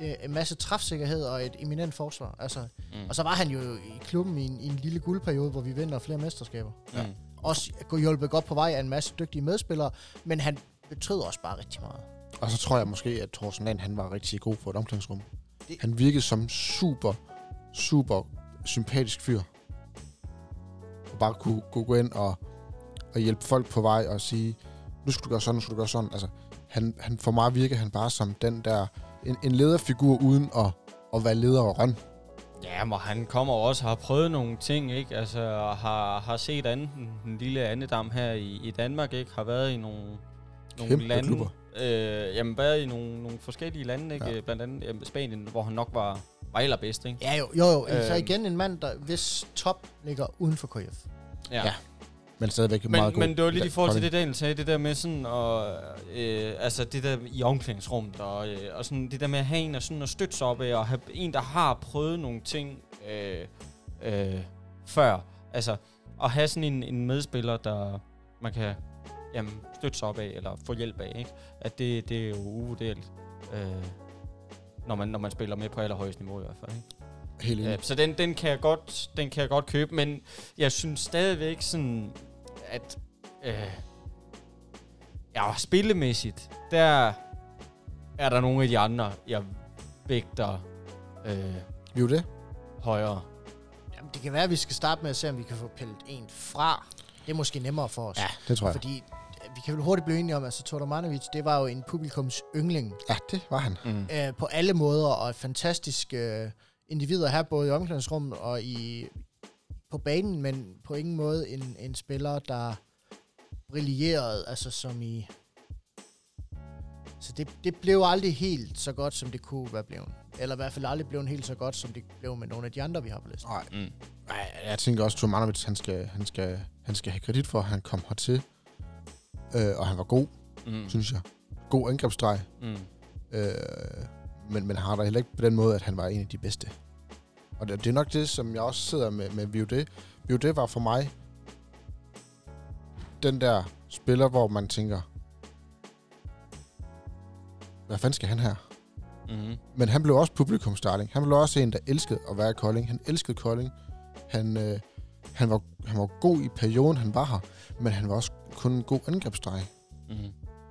øh, en masse træfsikkerhed og et eminent forsvar. Altså, Mm. Og så var han jo i klubben i en, i en lille guldperiode, hvor vi vinder flere mesterskaber. Mm. Også hjulpet godt på vej af en masse dygtige medspillere, men han betød også bare rigtig meget. Og så tror jeg måske, at Thorsten Land, han var rigtig god for et omklædningsrum. Han virkede som super, super sympatisk fyr. Og bare kunne, kunne gå ind og, og hjælpe folk på vej og sige, nu skal du gøre sådan, nu skal du gøre sådan. Altså, han, han, for mig virker han bare som den der, en, en lederfigur uden at, at være leder og røn. Ja, men han kommer også og har prøvet nogle ting, ikke? Altså, har, har set anden, den lille andedam her i, i Danmark, ikke? Har været i nogle, nogle Kæmpe lande. klubber. Øh, jamen, været i nogle, nogle forskellige lande, ikke? Ja. Ja. Blandt andet jamen, Spanien, hvor han nok var, var allerbedst, ikke? Ja, jo, jo, jo. Øhm. så igen en mand, der hvis top ligger uden for KF. Ja. Men stadigvæk meget Men, god. men det var lidt i forhold til det, Daniel sagde, det der med sådan, og, øh, altså det der i omklædningsrummet, og, øh, og sådan det der med at have en og sådan at støtte sig op af, og have en, der har prøvet nogle ting øh, øh, før. Altså, at have sådan en, en medspiller, der man kan jamen, støtte sig op af, eller få hjælp af, ikke? At det, det er jo uvurderligt. Øh, når man, når man spiller med på allerhøjeste niveau i hvert fald, ikke? Helt. Ja, så den, den, kan jeg godt, den kan jeg godt købe, men jeg synes stadigvæk sådan, at øh, ja, spillemæssigt, der er der nogle af de andre, jeg vægter øh, er jo det. højere. Jamen, det kan være, at vi skal starte med at se, om vi kan få pillet en fra. Det er måske nemmere for os. Ja, det tror jeg. Fordi øh, vi kan vel hurtigt blive enige om, at altså, Todormanovic, det var jo en publikums yndling Ja, det var han. Mm. øh, på alle måder, og et fantastisk øh, individer her, både i omklædningsrummet og i, på banen, men på ingen måde en, en spiller, der brillerede, altså som i... Så det, det blev aldrig helt så godt, som det kunne være blevet. Eller i hvert fald aldrig blevet helt så godt, som det blev med nogle af de andre, vi har på listen. Nej, Mm. Nej, jeg tænker også, at Tomanovic, han skal, han, skal, han skal have kredit for, at han kom hertil. Øh, og han var god, Mm. synes jeg. God angrebsstreg. Mm. Øh, men, men har der heller ikke på den måde, at han var en af de bedste. Og det, det er nok det, som jeg også sidder med, med Viude. Viude var for mig den der spiller, hvor man tænker, hvad fanden skal han her? Mm. Men han blev også publikumstarling. Han blev også en, der elskede at være i Kolding. Han elskede Kolding. Han, øh, han, var, han var god i perioden, han var her. Men han var også kun en god angrebsdrej. Mm.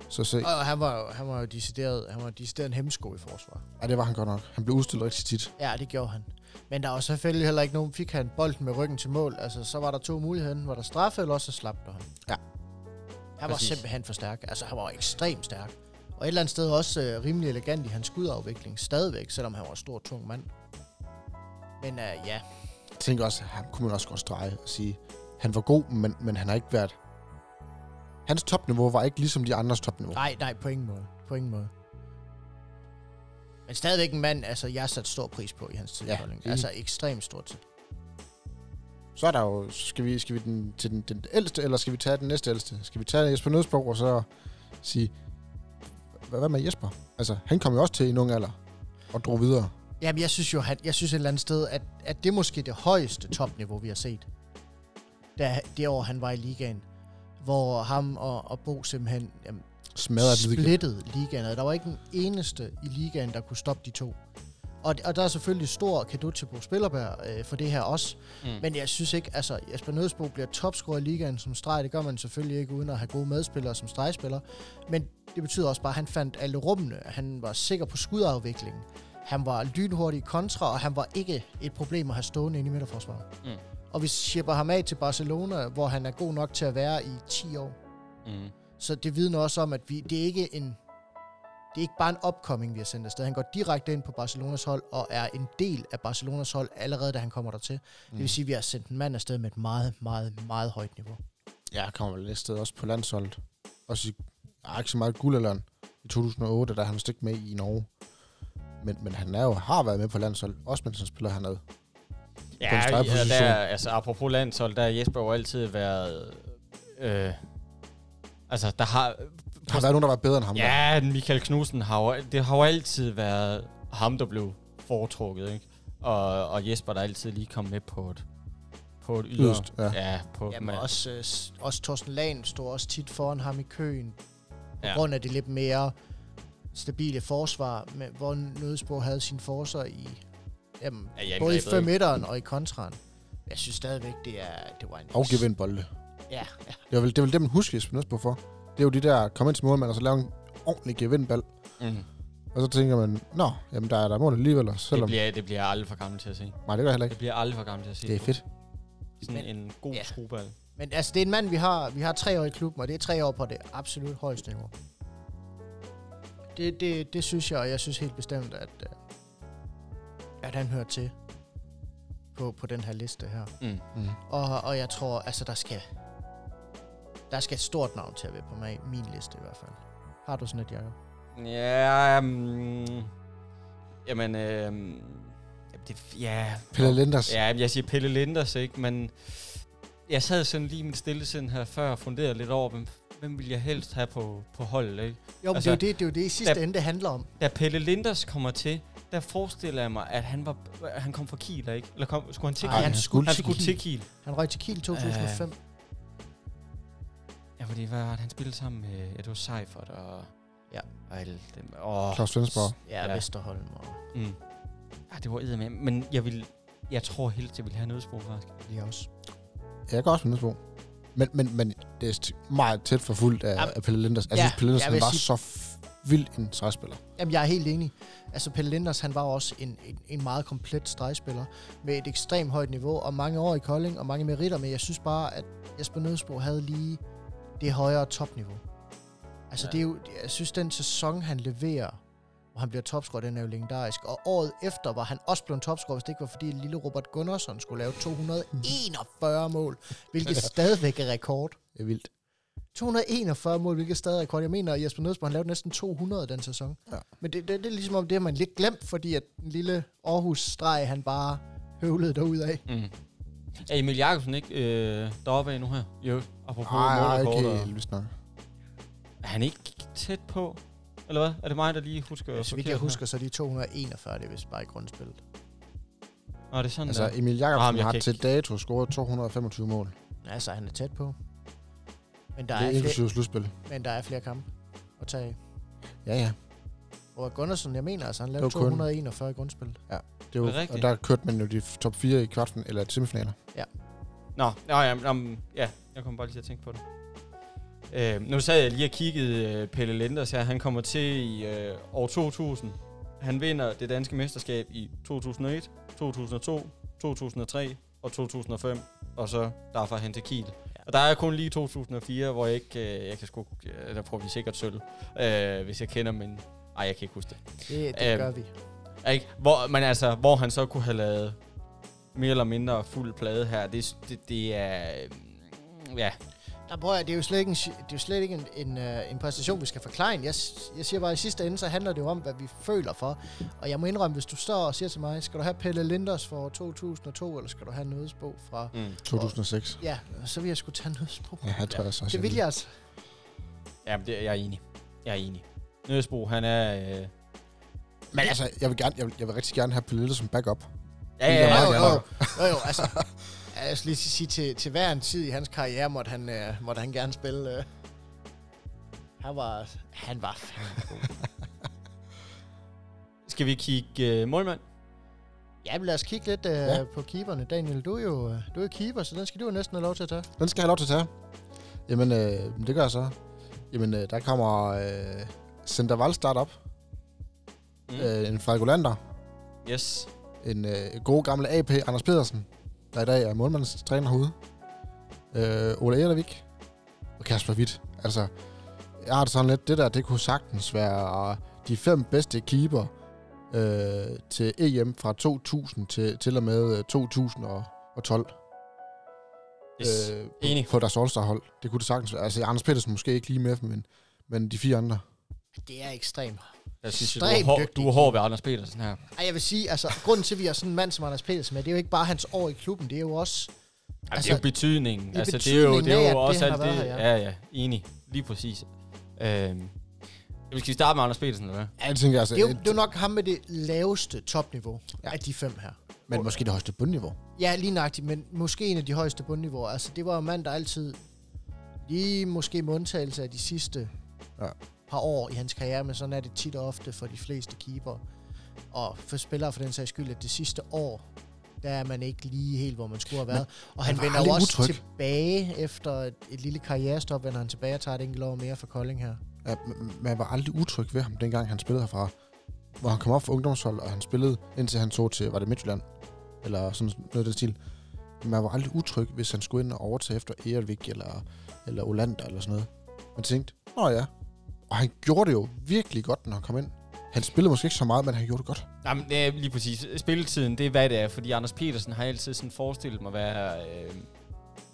Så se, Og han var, han var jo decideret, han var decideret en hemsko i forsvar. ja, det var han godt nok. Han blev udstillet rigtig tit. Ja, det gjorde han. Men der var selvfølgelig heller ikke nogen, fik han bolden med ryggen til mål. Altså, så var der to muligheder. Var der straffe, eller også så slap der han. Ja. Han var Præcis. simpelthen for stærk. Altså, han var ekstremt stærk. Og et eller andet sted også øh, rimelig elegant i hans skudafvikling. Stadigvæk, selvom han var en stor, tung mand. Men øh, ja, tænker også, han kunne man også godt strege og sige, han var god, men, men han har ikke været... Hans topniveau var ikke ligesom de andres topniveau. nej, nej, på ingen måde. På ingen måde. Men stadigvæk en mand, altså, jeg har sat stor pris på i hans tid. Ja, altså, ekstremt stort til. Så er der jo, skal vi, skal vi den, til den, den ældste, eller skal vi tage den næste ældste? Skal vi tage Jesper Nødsborg og så sige, hvad, hvad med Jesper? Altså, han kom jo også til i en ung alder og drog videre. Jamen, jeg synes jo, han, jeg synes et eller andet sted, at, at det er måske det højeste topniveau, vi har set. Da, det år, han var i ligaen. Hvor ham og, og Bo simpelthen Smadret Lidegård. splittede ligaen. Og Der var ikke en eneste i ligaen, der kunne stoppe de to. Og, og der er selvfølgelig stor kado til Bo Spillerberg øh, for det her også. Mm. Men jeg synes ikke, altså Jesper Nødsbo bliver topscorer i ligaen som streg. Det gør man selvfølgelig ikke uden at have gode medspillere som stregspiller. Men det betyder også bare, at han fandt alle rummene. Han var sikker på skudafviklingen. Han var lynhurtig i kontra, og han var ikke et problem at have stående inde i midterforsvaret. Mm. Og vi shipper ham af til Barcelona, hvor han er god nok til at være i 10 år. Mm. Så det vidner også om, at vi, det er ikke en det er ikke bare en opkoming, vi har sendt afsted. Han går direkte ind på Barcelonas hold og er en del af Barcelonas hold allerede, da han kommer dertil. Mm. Det vil sige, at vi har sendt en mand afsted med et meget, meget, meget højt niveau. Ja, han kommer vel sted også på landsholdet. Også i, ikke så meget guldalderen i 2008, der er han vist ikke med i Norge. Men, men han er jo, har været med på landshold, også mens han spiller hernede. Ja, På en ja der, altså apropos landshold, der har Jesper jo altid været... Øh, altså, der har... Der har været nogen, der var bedre end ham. der. Ja, Michael Knudsen har jo, det har jo altid været ham, der blev foretrukket, ikke? Og, og Jesper, der altid lige kom med på et, på et yder. Yderst, ja. ja på, Jamen men- også, øh, også Torsten Lahn stod også tit foran ham i køen, på Ja. grund af det lidt mere stabile forsvar, med, hvor Nødsborg havde sin forsvar i, jamen, Ja, både i angrebet, ikke? 5 og i kontraen. Jeg synes stadigvæk, det, er, det var en... Og give ind bolde. Ja, ja. Det er vel det, er vel det man husker Jesper Nøsbo for. Det er jo de der, kom ind til målmand, og så lave en ordentlig gevindball. Mm. Og så tænker man, nå, jamen der er der mål alligevel, og Det, selvom... bliver, det bliver jeg aldrig for gammel til at se. Nej, det gør jeg heller Det ikke. bliver jeg aldrig for gammel til at se. Det er fedt. Sådan Men- en god ja. skrueball. Men altså, det er en mand, vi har, vi har tre år i klubben, og det er tre år på det absolut højeste niveau. Det, det, det synes jeg, og jeg synes helt bestemt, at, øh, at han hører til på, på den her liste her. Mm. Mm. Og, og jeg tror, altså der skal, der skal et stort navn til at være på mig, min liste i hvert fald. Har du sådan et, Jacob? Ja, um, jamen, øh, det, ja, Pelle Linders. Ja, jeg siger Pelle Linders, ikke? Men jeg sad sådan lige min stille siden her før og funderede lidt over, hvem, hvem vil jeg helst have på, på holdet, ikke? Jo, men Altså, det, er jo det, det er jo det i sidste der- ende, det handler om. Da Pelle Linders kommer til, der forestiller jeg mig, at han var han kom fra Kiel, ikke? Eller kom, skulle han til Ej, Kiel? han skulle han til skulle Kiel. til Kiel. Han røg til Kiel i 2005. Ja, fordi hvad var det, han spillede sammen med? Ja, det var Seifert og... Ja. Og alle dem. Åh, Claus Svensborg. Ja, Ja. Vesterholm. Og mm. Ja, det var med. Men jeg vil... Jeg tror helst, jeg vil have nødsprog, faktisk. lige også. Ja, jeg kan også med Nøsbo. Men, men, men det er meget tæt forfulgt af, Jamen, af Pelle Linders. Jeg ja, synes, Pelle Linders han var sige- så vild en stregspiller. Jamen, jeg er helt enig. Altså, Pelle Linders, han var også en, en, en meget komplet stregspiller med et ekstremt højt niveau og mange år i Kolding og mange meritter, men jeg synes bare, at Jesper Nødsbo havde lige det højere topniveau. Altså, Ja. det er jo, jeg synes, den sæson, han leverer, hvor han bliver topscorer, den er jo legendarisk. Og året efter var han også blevet topscorer, hvis det ikke var fordi lille Robert Gunnarsson skulle lave 241 mål, hvilket stadigvæk er rekord. Det er vildt. 241 mål, hvilket stadig er rekord. Jeg mener, at Jesper Nødsborg, han lavede næsten 200 den sæson. Ja. Men det, det, det er ligesom om, det har man lidt glemt, fordi at den lille Aarhus-streg, han bare høvlede derud af. Mm. Er Emil Jakobsen ikke øh, deroppe af nu her? Jo, apropos Nej, nej, ikke helt. Er han ikke tæt på? Eller hvad? Er det mig, der lige husker Så vidt jeg her? husker, så er de 241, det er vist bare i grundspillet. Nå, det er sådan Altså, der. Emil jeg har kan til dato scoret 225 mål. Altså, han er tæt på. Men der, Det er er flere, inklusive slutspil. men der er flere kampe at tage. Ja, ja. Og Gunnarsson, jeg mener altså, han lavede Det var kun- 241 i grundspillet. Det er Er jo, det rigtigt? og der kørte man jo de top 4 i kvartfinaler, eller semifinaler. Nå, ja, ja, um, ja, jeg kommer bare lige til at tænke på det. Øh, nu sad jeg lige og kiggede øh, Pelle Lenders her. Han kommer til i øh, år 2000. Han vinder det danske mesterskab i 2001, 2002, 2003 og 2005. Og så derfra hen til Kiel. Og der er kun lige 2004, hvor jeg ikke... Øh, jeg kan sgu... Øh, der får vi sikkert sølv, øh, hvis jeg kender, men... Ej, jeg kan ikke huske det. Det, det Øhm, gør vi. Ikke? Hvor, men altså, hvor han så kunne have lavet mere eller mindre fuld plade her, det, det, det er... øh, Ja, Der prøver jeg, det er jo slet ikke en, det er jo slet ikke en, en, uh, en præstation, vi skal forklare. Jeg, jeg siger bare, at i sidste ende, så handler det jo om, hvad vi føler for. Og jeg må indrømme, hvis du står og siger til mig, skal du have Pelle Linders for 2002, eller skal du have Nødsbo fra... mm. 2006. Ja, så vil jeg skulle tage Nødsbo. Ja, jeg tror jeg så. Det vil jeg altså. ja det, jeg er enig. Jeg er enig. Nødsbro, han er... Øh, Men altså, jeg vil, gerne, jeg vil, jeg vil rigtig gerne have Pelle Linders som backup. ja, ja, ja, jo, jo, jo, jo, altså... Jeg skal lige sige, til, til hver en tid i hans karriere, måtte han, øh, måtte han gerne spille... Øh, han var... Han var fandme god. Skal vi kigge øh, målmand? Ja, men lad os kigge lidt uh, Ja. på keeperne. Daniel, du er jo øh, du er keeper, så den skal du jo næsten have lov til at tage. Den skal jeg have lov til at tage. Jamen, øh, det gør jeg så. Jamen, øh, der kommer øh, Center Valstart op. Mm. Øh, en Falco Lander. Yes. En øh, god gammel AP, Anders Pedersen, der i dag er målmandstræner herude. Øh, Ole Erlevik og Kasper Witt. Altså, jeg har det sådan lidt, det der, det kunne sagtens være de fem bedste keeper øh, til EM fra 2000 til, til og med øh, 2012 yes. øh, Enig. på deres all hold. Det kunne det sagtens være. Altså, Anders Pedersen måske ikke lige med, men, men de fire andre. Det er ekstremt. Jeg synes, du er, hård, du er hård ved Anders Petersen her. Ej, jeg vil sige, altså, grunden til, at vi har sådan en mand som Anders Petersen med, det er jo ikke bare hans år i klubben, det er jo også... Altså, Altså, det er jo betydningen. det er altså, det er jo, det er af, jo at også det, alt det. været Ja, ja. Enig. Lige præcis. Øhm. Skal vi starte med Anders Petersen, eller hvad? Ja, det tænker jeg altså. Det er, jo, et- det er jo nok ham med det laveste topniveau Ja. ja. af de fem her. men måske det højeste bundniveau. Ja, lige nøjagtigt, men måske en af de højeste bundniveauer. Altså, det var en mand, der altid, lige måske med undtagelse af de sidste Ja. Par år i hans karriere, men sådan er det tit og ofte for de fleste keeper. Og for spillere for den sags skyld, at det sidste år, der er man ikke lige helt, hvor man skulle have været. og han var vender jo også utryg. tilbage efter et, et lille karrierestop, vender han tilbage og tager et enkelt år mere for Kolding her. Ja, men man var aldrig utryg ved ham, dengang han spillede herfra. Hvor han kom op for ungdomshold, og han spillede, indtil han så til, var det Midtjylland? Eller sådan noget af stil. Men man var aldrig utryg, hvis han skulle ind og overtage efter Ervik eller, eller Olander eller sådan noget. Man tænkte, nå ja. Og han gjorde det jo virkelig godt, når han kom ind. Han spillede måske ikke så meget, men han gjorde det godt. Jamen, det er lige præcis. Spilletiden, det er, hvad det er. Fordi Anders Petersen har altid sådan forestillet mig at være... Øh,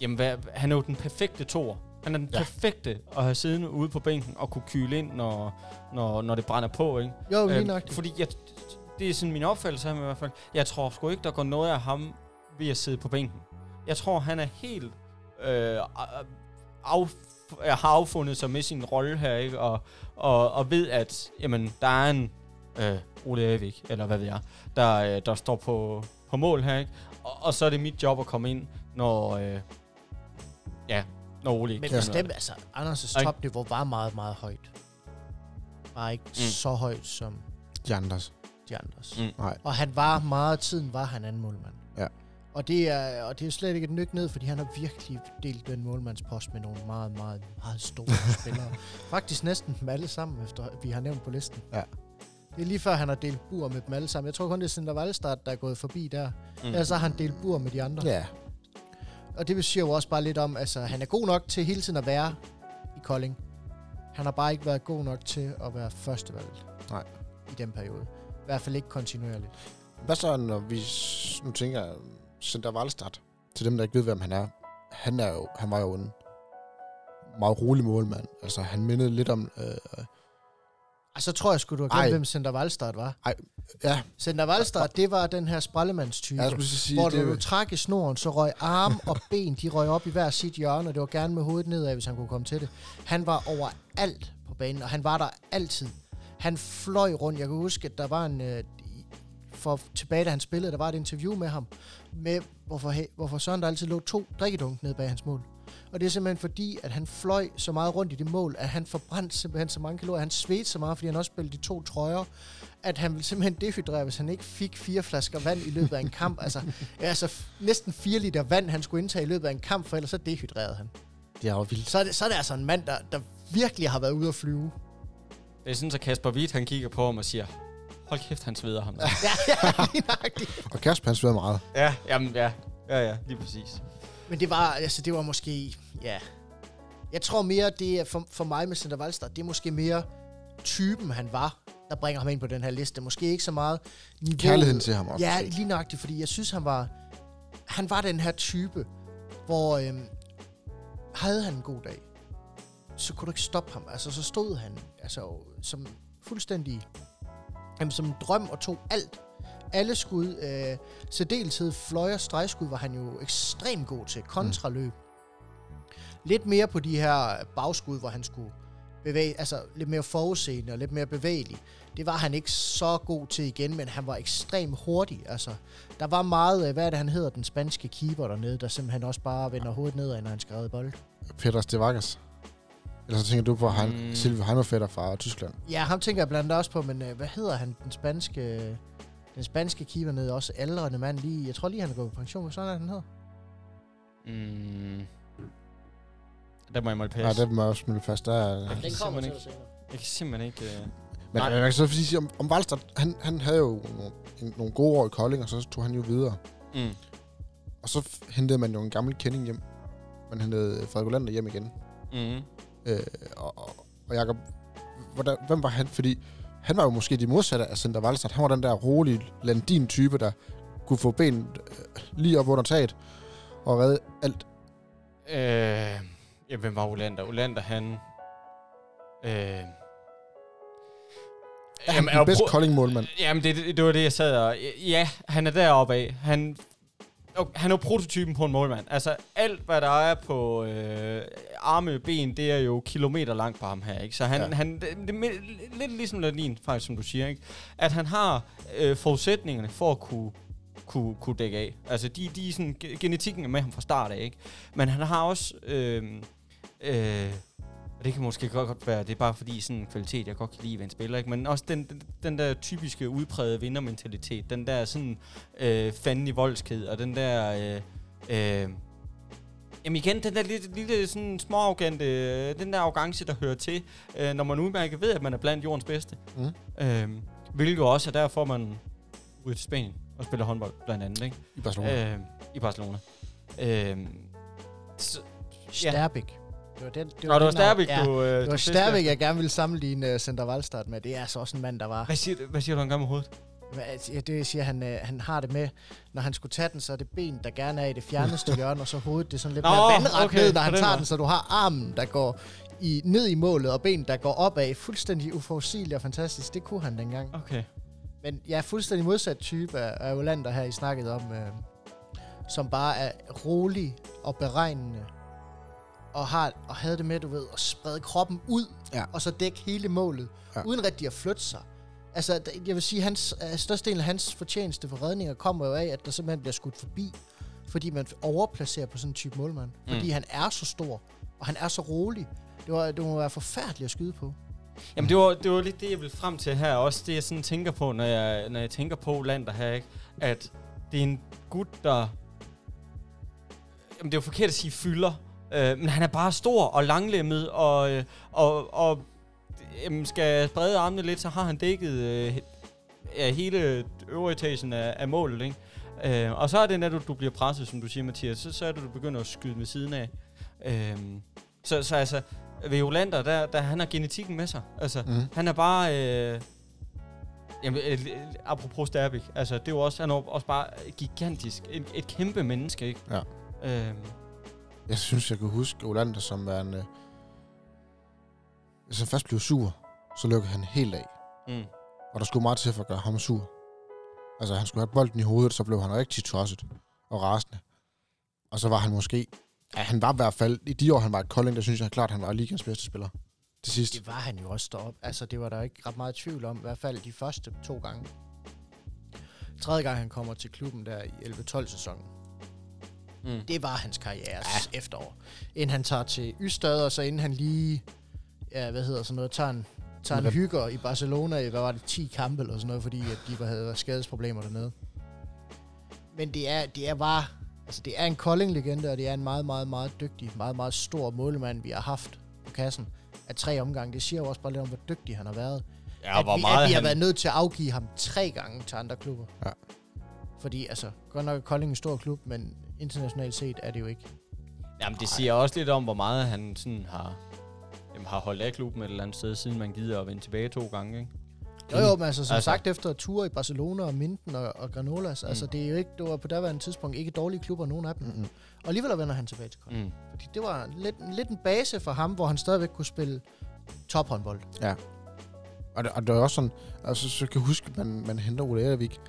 jamen, hvad, han er jo den perfekte tor. Han er den Ja. perfekte at have siddende ude på bænken og kunne kyle ind, når, når, når det brænder på, ikke? Jo, lige nok. Fordi jeg, det er sådan min opfattelse af ham i hvert fald. Jeg tror sgu ikke, der går noget af ham ved at sidde på bænken. Jeg tror, han er helt øh, af, har affundet sig med sin rolle her, ikke? Og, og, og ved, at jamen, der er en øh, Ole Avik, eller hvad ved jeg, der, øh, der står på, på mål her, ikke? Og, og så er det mit job at komme ind, når, øh, ja, når Ole ikke Men kan bestemt, altså, Anders' Ej. topniveau var meget, meget højt. Bare ikke mm. så højt som De andres. de andres. Mm. Nej. Og han var meget af tiden, var han anden målmand. Og det er, og det er slet ikke et nyk ned, fordi han har virkelig delt den målmandspost med nogle meget, meget, meget store spillere. Faktisk næsten dem alle sammen, efter vi har nævnt på listen. Ja. Det er lige før, han har delt bur med dem alle sammen. Jeg tror kun, det er Sinter Valstad, der er gået forbi der. Mm. Ellers har han delt bur med de andre. Ja. Og det siger jo også bare lidt om, altså han er god nok til hele tiden at være i Kolding. Han har bare ikke været god nok til at være førstevalget. Nej. I den periode. I hvert fald ikke kontinuerligt. Hvad så, når vi nu tænker, Center Valstad, til dem, der ikke ved, hvem han er, han, er jo, han var jo en meget rolig målmand. Altså, han mindede lidt om... Øh, Og så tror jeg sgu, du har glemt, Ej. hvem Center Valstad var. ja, Center Valstad, det var den her sprællemandstype. sige, hvor det, du trak i snoren, så røg arm og ben, de røg op i hver sit hjørne, og det var gerne med hovedet nedad, hvis han kunne komme til det. Han var overalt på banen, og han var der altid. Han fløj rundt. Jeg kan huske, at der var en... Øh, for tilbage, da han spillede, der var et interview med ham, med hvorfor, hvorfor Søren der altid lå to drikkedunk nede bag hans mål. Og det er simpelthen fordi, at han fløj så meget rundt i det mål, at han forbrændte simpelthen så mange kalorier. Han svedte så meget, fordi han også spillede de to trøjer, at han ville simpelthen dehydrere, hvis han ikke fik fire flasker vand i løbet af en kamp. altså, altså næsten 4 liter vand, han skulle indtage i løbet af en kamp, for ellers så dehydrerede han. det er jo vildt. Så er det, så er det altså en mand, der, der virkelig har været ude at flyve. Det er sådan, så Kasper Witt, han kigger på ham og siger, hold kæft, han sveder ham. Der. ja, ja, lige nøjagtigt. Og Kasper, han sveder meget. ja, jamen, ja. Ja, ja, lige præcis. Men det var, altså, det var måske, ja... Jeg tror mere, det er for, for mig med Center Valstad, det er måske mere typen, han var, der bringer ham ind på den her liste. Måske ikke så meget niveau. Kærligheden til ham også. Ja, lige nøjagtigt, fordi jeg synes, han var... Han var den her type, hvor øhm, havde han en god dag, så kunne du ikke stoppe ham. Altså, så stod han altså, som fuldstændig... Jamen, som en drøm og tog alt. Alle skud, øh, særdeleshed fløj og stregskud, var han jo ekstremt god til. Kontraløb. Lidt mere på de her bagskud, hvor han skulle bevæge, altså lidt mere forudseende og lidt mere bevægelig. Det var han ikke så god til igen, men han var ekstremt hurtig. Altså, der var meget, øh, hvad er det han hedder, den spanske keeper dernede, der simpelthen også bare vender hovedet nedad, når han redde bold. Peter Stevagas. Eller så tænker du på han, Mm. Silvio Heimerfætter fra Tyskland. Ja, ham tænker jeg blandt andet også på, men øh, hvad hedder han, den spanske... Det den spanske keeper nede, også aldrende mand lige, jeg tror lige, han er gået på pension, hvad sådan er den hedder? Mm. Der må jeg måtte passe. det må jeg også smide fast. Der er, Den Den kommer til senere. Jeg kan simpelthen ikke... Uh... Men Nej. Nej. man kan så sige, om, om Valstad, han, han havde jo nogle, en, nogle gode år i Kolding, og så tog han jo videre. Mm. Og så hentede man jo en gammel kending hjem. Man hentede Frederik Olander hjem igen. Mm. Øh, og, og, Jacob, hvordan, hvem var han? Fordi han var jo måske de modsatte af Center Valstad. Han var den der rolige Landin-type, der kunne få benet øh, lige op under taget og redde alt. Øh, ja, hvem var Olander? Olander, han... Øh, Er han den bedste Kolding-målmand? Jamen, det, det, det var det, jeg sad og... Ja, han er deroppe af. Han, okay, han er jo prototypen på en målmand. Altså, alt, hvad der er på øh, arme, ben, det er jo kilometer langt på ham her, ikke? Så han, ja. Han det, det, lidt ligesom Ladin, faktisk, som du siger, ikke? At han har øh, forudsætningerne for at kunne kunne, kunne dække af. Altså, de, de sådan, ge- genetikken er med ham fra start af, ikke? Men han har også... Øh, øh, og det kan måske godt, være, det er bare fordi sådan en kvalitet, jeg godt kan lide ved en spiller, ikke? Men også den, den, den der typiske udprægede vindermentalitet, den der sådan øh, fanden i voldsked, og den der... Øh, øh, Jamen igen, den der lille, lille sådan småarrogante, øh, den der arrogance, der hører til, øh, når man udmærket ved, at man er blandt jordens bedste. Mm. Øh, hvilket jo også er derfor, man ud til Spanien og spiller håndbold, blandt andet, ikke? I Barcelona. Øh, I Barcelona. Øh, så, Ja. Sterbik. Det var den, Nå, det var den, Sterbik, ja, du... Øh, Det var efter. jeg gerne ville sammenligne uh, Center Valstad med. Det er altså også en mand, der var... Hvad siger, du- hvad siger du engang med hovedet? Ja, det siger han, øh, han har det med, når han skulle tage den, så er det ben, der gerne er i det fjerneste hjørne, og så hovedet, det er sådan lidt Nå, mere vandret okay, ned, når han tager den, så du har armen, der går i, ned i målet, og ben, der går opad. Fuldstændig uforudsigeligt og fantastisk. Det kunne han dengang. Okay. Men jeg er fuldstændig modsat type af, af Olander her, I snakket om, øh, som bare er rolig og beregnende, og, har, og havde det med, du ved, at sprede kroppen ud, Ja. og så dække hele målet, ja. Uden rigtig at flytte sig. Altså, jeg vil sige, hans, øh, størstedelen af hans fortjeneste for redninger kommer jo af, at der simpelthen bliver skudt forbi, fordi man overplacerer på sådan en type målmand. Mm. Fordi han er så stor, og han er så rolig. Det, var, det må være forfærdeligt at skyde på. Jamen, det var, det var lidt det, jeg ville frem til her. Også det, jeg sådan tænker på, når jeg, når jeg tænker på Lander her, ikke? At det er en gut, der... Jamen, det er jo forkert at sige fylder. Øh, men han er bare stor og langlemmet, og, øh, og, og jamen, skal sprede armene lidt, så har han dækket øh, ja, hele øveretagen af, af målet, ikke? Øh, og så er det, når du, du bliver presset, som du siger, Mathias, så, så er det, du begynder at skyde med siden af. Øh, så, så altså, ved Olander, der, der han har genetikken med sig. Altså, Mm. han er bare... Øh, jamen, øh, øh, apropos Sterbik, altså, det er jo også, han er også bare gigantisk. Et, et kæmpe menneske, ikke? Ja. Øhm, Jeg synes, jeg kan huske Olander som en... Øh, hvis han først blev sur, så lukkede han helt af. mm. Og der skulle meget til for at gøre ham sur. Altså, han skulle have bolden i hovedet, så blev han rigtig tosset og rasende. Og så var han måske... Ja, han var i hvert fald... I de år, han var i Kolding, der synes jeg klart, han var ligaens bedste spiller. Til sidst. Det var han jo også deroppe. Altså, det var der ikke ret meget tvivl om. I hvert fald de første to gange. Tredje gang, han kommer til klubben der i 11-12 sæsonen. Mm. Det var hans karrieres ja. efterår. Inden han tager til Ystad, og så inden han lige... Ja, hvad hedder sådan noget? Tager en, tager en hygger i Barcelona i, hvad var det, 10 kampe eller sådan noget, fordi at de var, havde skadesproblemer dernede. Men det er, det er bare... Altså, det er en Kolding-legende, og det er en meget, meget, meget dygtig, meget, meget stor målmand, vi har haft på kassen af tre omgange. Det siger jo også bare lidt om, hvor dygtig han har været. Ja, at, hvor vi, meget at vi har han... været nødt til at afgive ham tre gange til andre klubber. Ja. Fordi, altså, godt nok er Kolding en stor klub, men internationalt set er det jo ikke. Jamen, det siger også lidt om, hvor meget han sådan har, jamen, har holdt af klubben et eller andet sted, siden man gider at vende tilbage to gange, ikke? Jo, jo, men altså, som Altså- altså. sagt, efter ture i Barcelona og Minden og, og Granolas, mm. altså, Mm. det er jo ikke, det var på daværende tidspunkt ikke dårlige klubber, nogen af dem. Mm. Mm-mm. Og alligevel vender han tilbage til Kolding. Mm. Fordi det var lidt, lidt en base for ham, hvor han stadigvæk kunne spille tophåndbold. Og det, og det er også sådan, altså så kan jeg huske, at man, man henter Ole Ervik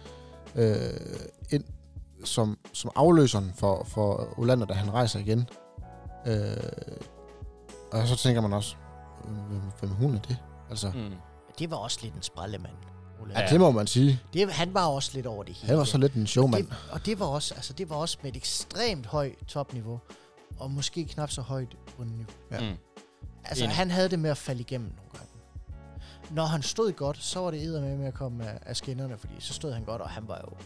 øh, ind som, som afløseren for, for Olander, da han rejser igen. Øh, og så tænker man også, hvem, hvem hun er det? Altså, mm. Det var også lidt en sprællemand. Ole. ja, det må man sige. Det, han var også lidt over det hele. Han var så lidt en showmand. det, og det var, også, altså, det var også med et ekstremt højt topniveau, og måske knap så højt bundniveau. Ja. Mm. Altså, Enig. han havde det med at falde igennem nogle gange. når han stod godt, så var det med, med at komme af, af skinnerne, fordi så stod han godt, og han var jo,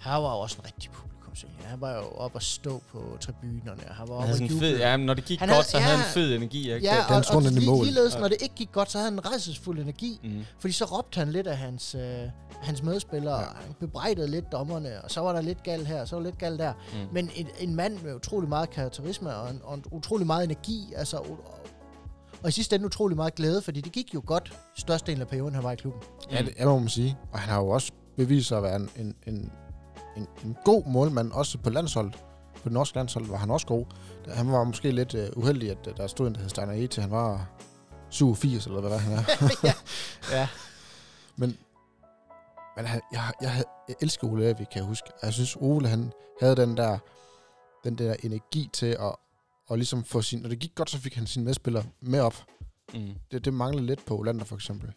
han var jo også en rigtig publikumsælger. Han var jo op og stå på tribunerne, og han var Han oppe havde og juble. fed, ja, når det gik Han godt, havde- så havde ja. han en fed energi, ikke? Ja, Det- og, og, i lige, mål. ligeledes, når det ikke gik godt, så havde han en redselsfuld energi. Mm. Fordi så råbte han lidt af hans, øh, hans medspillere, Ja. han bebrejdede lidt dommerne, og så var der lidt galt her, så var der lidt galt der. Mm. Men en, en mand med utrolig meget karakterisme og, en, og en utrolig meget energi, altså, og, og i sidste ende utrolig meget glæde, fordi det gik jo godt størstedelen af perioden, han var i klubben. Ja, det, må man sige. Og han har jo også bevist sig at være en, en, en, en, en god målmand, også på landsholdet. På det norske landshold var han også god. Han var måske lidt uh, uheldig, at uh, der stod en, der hed Steiner E. til han var 87, eller hvad han er. ja. ja. Men, men han, jeg, jeg, jeg elsker Ole Evik, kan jeg huske. Og Jeg synes, Ole han havde den der, den der energi til at, at ligesom få sin... Når det gik godt, så fik han sine medspillere med op. Mm. Det, det manglede lidt på Olander for eksempel.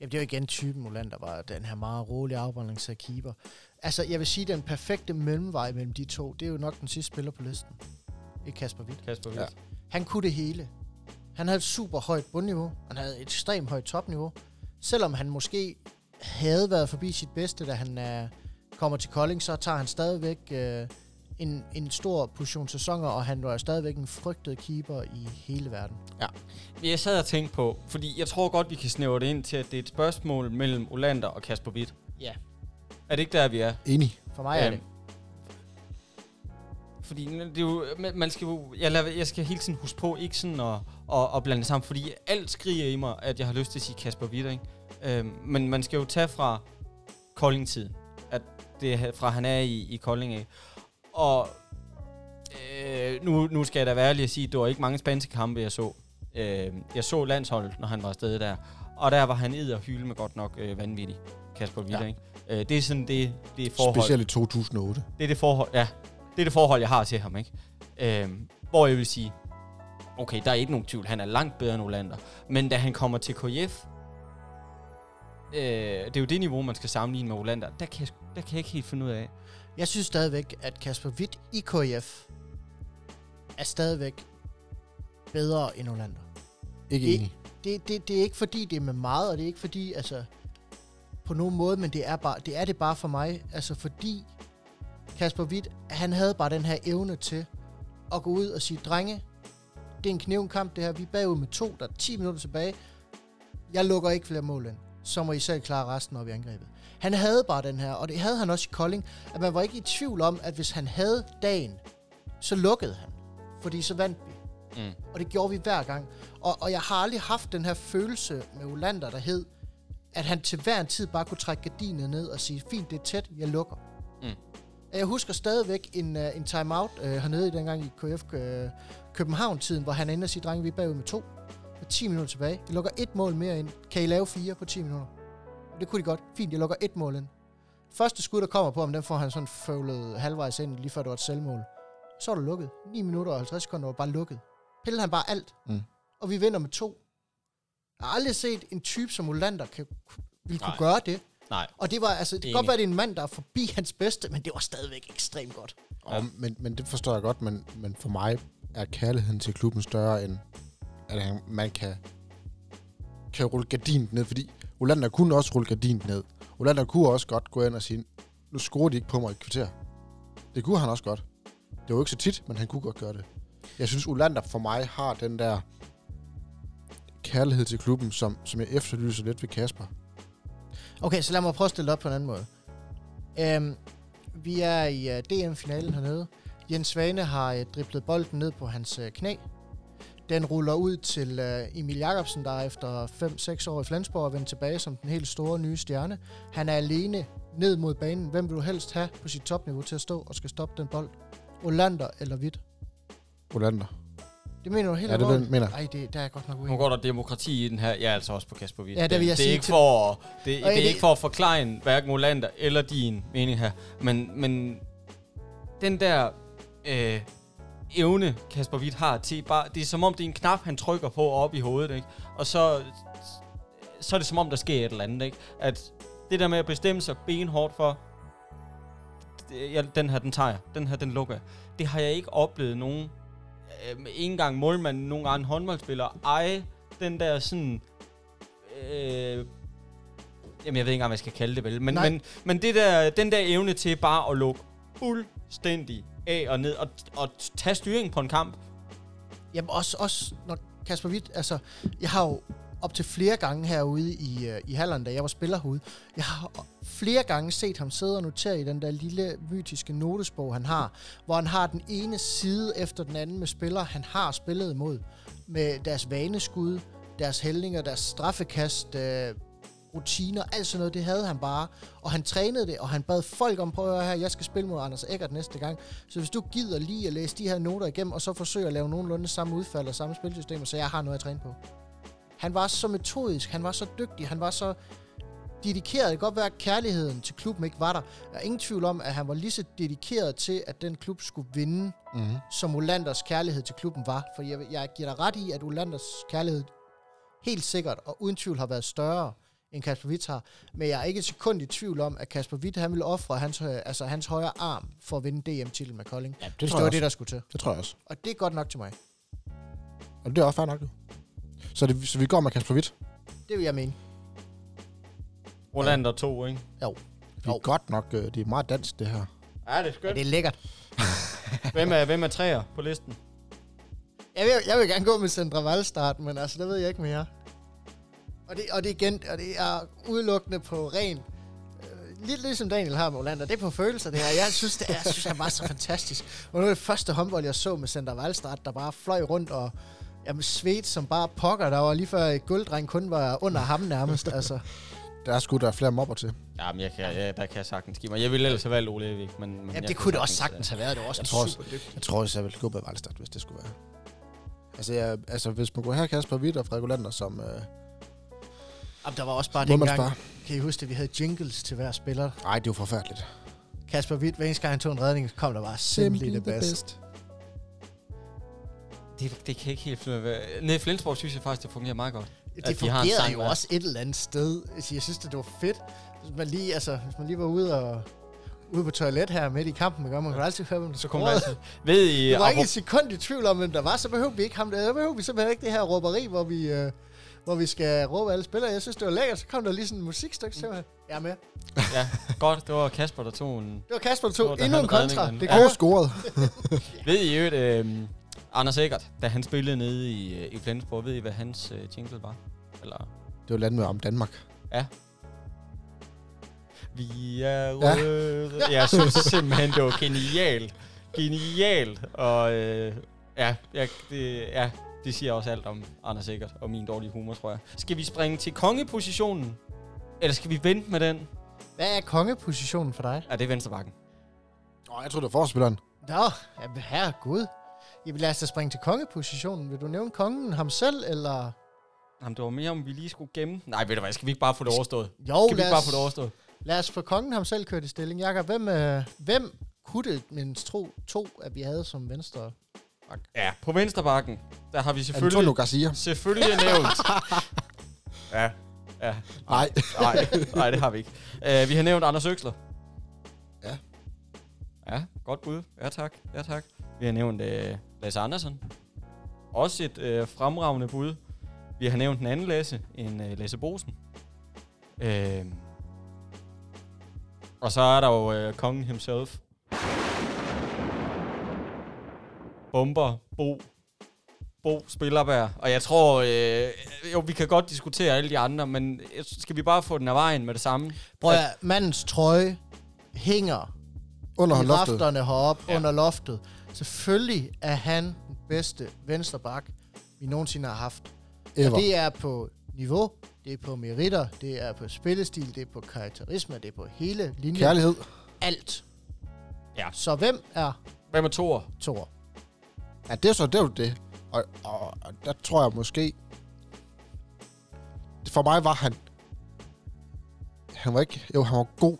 Jamen, det er jo igen typen, Molander var den her meget rolige afbalancerede keeper. Altså, jeg vil sige, den perfekte mellemvej mellem de to, det er jo nok den sidste spiller på listen. Ikke Kasper Witt. Kasper Ja. Witt. Han kunne det hele. Han havde et super højt bundniveau. Han havde et ekstremt højt topniveau. Selvom han måske havde været forbi sit bedste, da han uh, kommer til Kolding, så tager han stadigvæk uh, en, en stor portion sæsoner, og han var stadigvæk en frygtet keeper i hele verden. Jeg sad og tænkte på, fordi jeg tror godt, vi kan snævre det ind til, at det er et spørgsmål mellem Olander og Kasper Witt. Ja. Er det ikke der, vi er? Enig. For mig er Øhm, det. Fordi det er jo, man skal jo, jeg, lader, jeg skal hele tiden huske på, ikke sådan at, at, at blande det sammen, fordi alt skriger i mig, at jeg har lyst til at sige Kasper Witt, ikke? Øhm, men man skal jo tage fra Kolding-tiden, at det er fra han er i, i Kolding af. Og øh, nu, nu skal jeg da være ærlig at sige, at det var ikke mange spanske kampe, jeg så. Øh, jeg så landsholdet, når han var afsted der. Og der var han id og hylde med godt nok øh, vanvittig, Kasper Witt, Ja. ja. ikke? Øh, det er sådan det, det er forhold. Specielt i 2008. Det er det forhold, ja. Det er det forhold, jeg har til ham, ikke? Øhm, hvor jeg vil sige, okay, der er ikke nogen tvivl, han er langt bedre end Olander. Men da han kommer til KF, øh, det er jo det niveau, man skal sammenligne med Olander, der kan, jeg, der kan jeg ikke helt finde ud af. Jeg synes stadigvæk, at Kasper Witt i KF er stadigvæk bedre end Olander. Ikke Det- enig. Det, det, det er ikke fordi, det er med meget, og det er ikke fordi, altså, på nogen måde, men det er, bare, det er det bare for mig. Altså, fordi Kasper Witt, han havde bare den her evne til at gå ud og sige, drenge, det er en knivkamp det her, vi er bagud med to, der er 10 minutter tilbage. Jeg lukker ikke flere mål ind. Så må I selv klare resten op i angrebet. Han havde bare den her, og det havde han også i Kolding, at man var ikke i tvivl om, at hvis han havde dagen, så lukkede han. Fordi så vandt vi. Mm. Og det gjorde vi hver gang. Og, og jeg har aldrig haft den her følelse med Olander, der hed, at han til hver en tid bare kunne trække gardinet ned og sige, fint, det er tæt, jeg lukker. Mm. Jeg husker stadigvæk en, uh, en timeout uh, hernede i dengang i KF uh, København-tiden, hvor han ender og siger, drenge, vi er bagud med to. Med 10 minutter tilbage. Vi lukker et mål mere ind. Kan I lave fire på 10 minutter? Det kunne de godt. Fint, jeg lukker et mål ind. Første skud, der kommer på ham, den får han sådan følget halvvejs ind, lige før det var et selvmål. Så var det lukket. 9 minutter og 50 sekunder var bare lukket. Pillede han bare alt. Mm. Og vi vinder med to. Jeg har aldrig set en type som Olander kan, ville kunne Nej. gøre det. Nej. Og det var, altså, det kan godt være, det er en mand, der er forbi hans bedste, men det var stadigvæk ekstremt godt. Ja. Og, men, men det forstår jeg godt, men, men for mig er kærligheden til klubben større, end at han, man kan, kan rulle gardinet ned. Fordi Olander kunne også rulle gardinet ned. Olander kunne også godt gå ind og sige, nu skruer de ikke på mig i kvarter. Det kunne han også godt. Det var jo ikke så tit, men han kunne godt gøre det. Jeg synes, Olander for mig har den der kærlighed til klubben, som, som jeg efterlyser lidt ved Kasper. Okay, så lad mig prøve at stille det op på en anden måde. Um, vi er i uh, DM-finalen hernede. Jens Svane har uh, driblet bolden ned på hans uh, knæ. Den ruller ud til uh, Emil Jakobsen, der efter 5-6 år i Flensborg er vendt tilbage som den helt store nye stjerne. Han er alene ned mod banen. Hvem vil du helst have på sit topniveau til at stå og skal stoppe den bold? Olander eller Hvidt? Olander. Det mener du helt Ja, det er det, jeg mener. Nej, det, der er jeg godt nok Nu uenig. går der demokrati i den her. Jeg er altså også på Kasper Witt. Ja, det vil jeg det er sige ikke til- for, at- det, det, Og er det- ikke for at forklare hverken Olander eller din mening her. Men, men den der øh, evne, Kasper Witt har til bare... Det er som om, det er en knap, han trykker på op i hovedet, ikke? Og så, så er det som om, der sker et eller andet, ikke? At det der med at bestemme sig benhårdt for, det- ja, den her, den tager jeg. Den her, den lukker jeg. Det har jeg ikke oplevet nogen, øh, ikke engang målmanden, nogen andre håndboldspillere, ej, den der sådan, Øh, jamen, jeg ved ikke engang, hvad jeg skal kalde det vel. Men, Nej. men, men det der, den der evne til bare at lukke fuldstændig af og ned og, og tage styringen på en kamp. Jamen også, også når Kasper Witt, altså, jeg har jo op til flere gange herude i, øh, i Halland, da jeg var spiller herude, jeg har flere gange set ham sidde og notere i den der lille mytiske notesbog, han har, hvor han har den ene side efter den anden med spillere, han har spillet imod, med deres vaneskud, deres hældninger, deres straffekast, øh, rutiner, alt sådan noget, det havde han bare. Og han trænede det, og han bad folk om, prøv at høre her, jeg skal spille mod Anders Eggert næste gang. Så hvis du gider lige at læse de her noter igennem, og så forsøge at lave nogenlunde samme udfald og samme spilsystemer, så jeg har noget at træne på. Han var så metodisk, han var så dygtig, han var så dedikeret. Det kan godt være, at kærligheden til klubben ikke var der. Der er ingen tvivl om, at han var lige så dedikeret til, at den klub skulle vinde, Mm-hmm. som Olanders kærlighed til klubben var. For jeg, jeg giver dig ret i, at Olanders kærlighed helt sikkert og uden tvivl har været større, end Kasper Witt har. Men jeg er ikke et sekund i tvivl om, at Kasper Witt han ville ofre hans, altså hans højre arm for at vinde DM-titlen med Kolding. Ja, det tror det var det, der skulle til. Det tror jeg også. Og det er godt nok til mig. Og det er også fair nok, jo. Så, det, så vi går med Kasper Witt. Det vil jeg mene. Rolander 2, ikke? Vi er Jo. godt nok, øh, det er meget dansk, det her. Ja, det er Ja, skønt. det er lækkert. Hvem er, hvem er træer på listen? Jeg vil, jeg vil gerne gå med Sandra Valstart, men altså, det ved jeg ikke mere. Og det, og det, er igen, og det er udelukkende på ren... Øh, lidt ligesom Daniel har med Olander. Det er på følelser, det her. Jeg synes, det er, jeg synes, han var så fantastisk. Og nu er det første håndbold, jeg så med Sandra Valstart, der bare fløj rundt og jamen, svedt som bare pokker. Der var lige før gulddreng kun var under ham nærmest. altså. Der er sgu der er flere mobber til. Jamen, jeg kan, ja, der kan jeg sagtens give mig. Jeg ville ellers have valgt Ole Evik, men... men Jamen, det kunne det også sagtens, have været. Det var også Jeg tror super dygtigt. Jeg tror også, jeg vil gå med Valstad, hvis det skulle være. Altså, jeg, altså hvis man kunne have Kasper Witt og Frederik Olander som uh, Jamen, der var også bare dengang, kan I huske det, vi havde jingles til hver spiller. Ej, det er jo forfærdeligt. Kasper Witt, hver eneste gang han tog en redning, kom der bare simpelthen det bedste. Det, det kan ikke helt finde ud. Nede i Flensborg synes jeg faktisk, det fungerer meget godt. Det sang jo hver. også et eller andet sted. Altså, jeg synes, det var fedt. Hvis man lige, altså, hvis man lige var ude og ude på toilet her midt i kampen, ikke? man kunne altid høre, hvem der Så man scorede. altid... Ved I... Det var ikke et sekund i tvivl om, hvem der var, så behøver vi ikke ham der. Så behøver vi simpelthen ikke det her råberi, hvor vi, øh, hvor vi skal råbe alle spillere. Jeg synes, det var lækkert. Så kom der lige sådan en musikstykke, så jeg jeg er med. Ja, godt. Det var Kasper, der tog en... Det var Kasper, der tog endnu en kontra. Det Ja. kunne Og scoret. Ved I øvrigt, øh, Anders Eggert, da han spillede nede i, øh, i Flensborg, ved I, hvad hans øh, jingle var? Eller... Det var landet om Danmark. Vi er røde. Ja. Jeg synes simpelthen, det var genialt. Genialt. Og øh, ja, jeg, det, ja, det siger også alt om Anders Eggert og min dårlige humor, tror jeg. Skal vi springe til kongepositionen? Eller skal vi vente med den? Hvad er kongepositionen for dig? Ja, det er venstrebakken. Åh, jeg tror det var forspilleren. Nå, jamen, herregud. Jamen, lad os da springe til kongepositionen. Vil du nævne kongen ham selv, eller... Jamen, det var mere, om vi lige skulle gemme. Nej, ved du hvad, skal vi ikke bare få det overstået? Jo, Skal vi lad ikke bare os, få det overstået? lad os få kongen ham selv kørt i stilling. Jakob, hvem, øh, hvem kunne det mindst tro to, at vi havde som venstre? Ja, på venstrebakken, der har vi selvfølgelig... Antonio Garcia. Selvfølgelig nævnt. ja, ja. Nej. Nej, nej, det har vi ikke. Uh, vi har nævnt Anders Øksler. Ja. Godt bud. Ja tak, ja tak. Vi har nævnt uh, Lasse Andersen. Også et uh, fremragende bud. Vi har nævnt en anden Lasse, en uh, Lasse Bosen. Uh, og så er der jo uh, kongen himself. Bomber, Bo, Bo Spillerberg. Og jeg tror, øh, jo, vi kan godt diskutere alle de andre, men øh, skal vi bare få den af vejen med det samme? Prøv at, mandens trøje hænger Under i loftet. rafterne heroppe Ja. under loftet. Selvfølgelig er han den bedste venstreback, vi nogensinde har haft. Ever. Og det er på niveau, det er på meritter, det er på spillestil, det er på karakterisme, det er på hele linjen. Kærlighed. Alt. Ja. Så hvem er Hvad med Thor? Thor? Ja, det er så det. Er jo det. Og, og, og, der tror jeg måske... For mig var han... Han var ikke... Jo, han var god.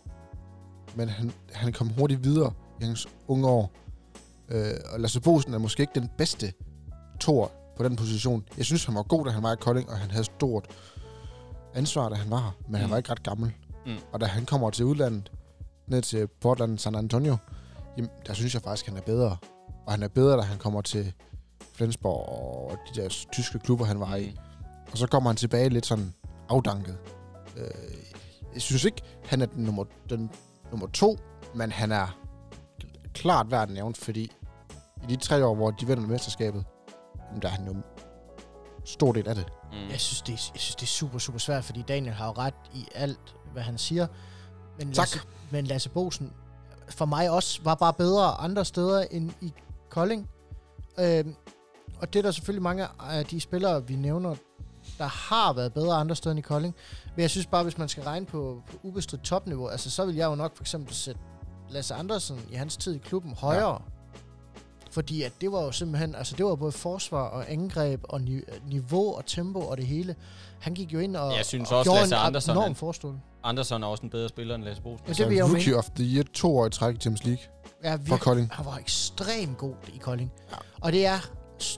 Men han, han kom hurtigt videre i hans unge år. Øh, og Lasse Bosen er måske ikke den bedste tor på den position. Jeg synes, han var god, da han var i Kolding, og han havde stort ansvar, da han var her. Men mm. han Mm. var ikke ret gammel. Mm. Og da han kommer til udlandet, ned til Portland San Antonio, jamen, der synes jeg faktisk, han er bedre. Og han er bedre, da han kommer til Flensborg og de der tyske klubber, han var i. Og så kommer han tilbage lidt sådan afdanket. Øh, jeg synes ikke, han er den nummer, den nummer to, men han er klart værd at nævne, fordi i de tre år, hvor de vinder mesterskabet, jamen, der er han jo stor del af det. Mm. Jeg synes, det er, jeg synes, det er super, super svært, fordi Daniel har jo ret i alt, hvad han siger. Men Tak. Lasse, men Lasse Bosen, for mig også, var bare bedre andre steder end i Kolding. Øhm, og det er der selvfølgelig mange af de spillere, vi nævner, der har været bedre andre steder end i Kolding. Men jeg synes bare, hvis man skal regne på, på ubestridt topniveau, altså så vil jeg jo nok for eksempel sætte Lasse Andersen i hans tid i klubben højere. Ja. Fordi at det var jo simpelthen, altså det var både forsvar og angreb og ni- niveau og tempo og det hele. Han gik jo ind og, Jeg synes og også, gjorde Lasse en Andersen, enorm forstående. Andersen er også en bedre spiller end Lasse Bosen. Ja, det vil jeg jo mene. Rookie of the Year to år i træk i Champions League Ja, for virkelig, Kolding. han var ekstremt god i Kolding. Ja. Og det er,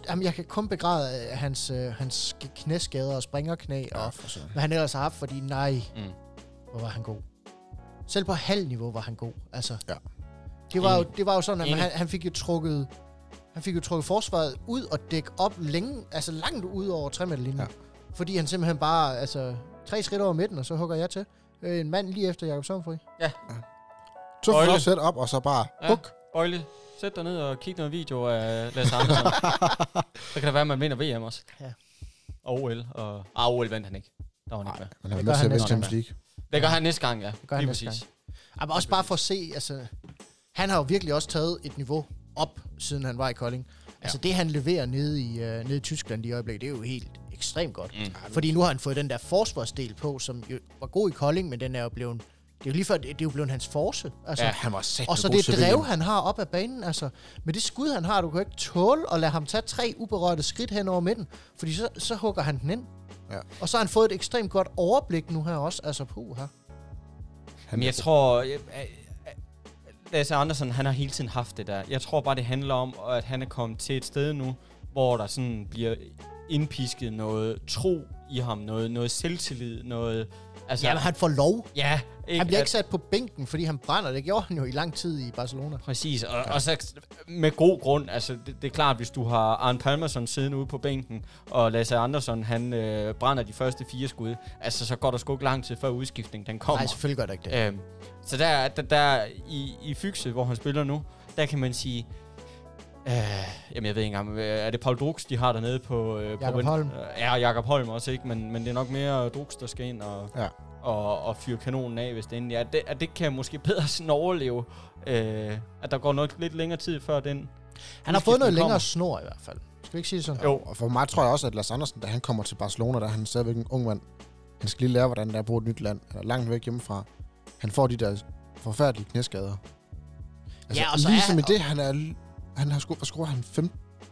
jamen jeg kan kun begræde øh, hans, øh, hans knæskader og springerknæ, og for søren. hvad han ellers har haft, fordi nej, Mm. hvor var han god. Selv på halv niveau var han god. Altså, Ja. det, var jo, det var jo sådan, at man, han, han fik jo trukket han fik jo trukket forsvaret ud og dække op længe, altså langt ud over 3 meter linjen. Ja. Ja. Fordi han simpelthen bare, altså, tre skridt over midten, og så hugger jeg til. Øh, En mand lige efter Jakob Somfri. Så Bøjle. får sæt op, og så bare Ja. huk. Bøjle, sæt dig ned og kig noget video af Lasse Andersen. så kan det være, at man vinder VM også. Ja. Og OL. Og, ah, OL vandt han ikke. Der var han ikke med. Men han er Det med til Champions gang. League. Det gør han næste gang, ja. Det gør han Lige næste præcis. Ja, men også bare for at se, altså, han har jo virkelig også taget et niveau op, siden han var i Kolding. Altså det, han leverer nede i, øh, nede i Tyskland i øjeblikket, det er jo helt ekstremt godt. Mm. Fordi nu har han fået den der forsvarsdel på, som jo var god i Kolding, men den er jo blevet... Det er jo lige før, det er jo blevet hans force. Altså, Ja. Han var sat og så det drev, han har op ad banen, altså med det skud, han har, du kan ikke tåle at lade ham tage tre uberørte skridt hen over midten, fordi så, så hugger han den ind. Ja. Og så har han fået et ekstremt godt overblik nu her også, altså puh her. Men jeg tror... Jeg, jeg, Lasse Andersen, han har hele tiden haft det der. Jeg tror bare, det handler om, at han er kommet til et sted nu, hvor der sådan bliver indpisket noget tro i ham, noget, noget selvtillid, noget... Altså, Jamen, han får lov. ja, ikke, Han bliver at- ikke sat på bænken, fordi han brænder. Det gjorde han jo i lang tid i Barcelona. Præcis, og, ja. og så med god grund, altså det, det er klart, hvis du har Arne Palmerson siddende ude på bænken, og Lasse Andersson, han øh, brænder de første fire skud, altså så går der sgu ikke lang tid før udskiftning, den kommer. Nej, selvfølgelig gør det ikke det. Øhm, så der, der, der i, i Fygse, hvor han spiller nu, der kan man sige, øh, jamen jeg ved ikke engang, øh, er det Paul Drux, de har dernede på... Øh, Jakob på, Holm. Øh, ja, Jakob Holm også, ikke? Men, men det er nok mere Drux, der skal ind og, Ja. og, og fyre kanonen af, hvis det endelig er. Det, at det kan måske bedre sådan overleve, øh, at der går nok lidt længere tid før den. Han har fået noget længere snor i hvert fald. Skal vi ikke sige sådan? Jo. Og for mig tror jeg også, at Lars Andersen, da han kommer til Barcelona, der er han stadigvæk en ung mand. Han skal lige lære, hvordan det er at bo et nyt land. Han er langt væk hjemmefra. Han får de der forfærdelige knæskader. Altså, Ja, og så ligesom er- i det, han er... Han har scoret, scoret han fem,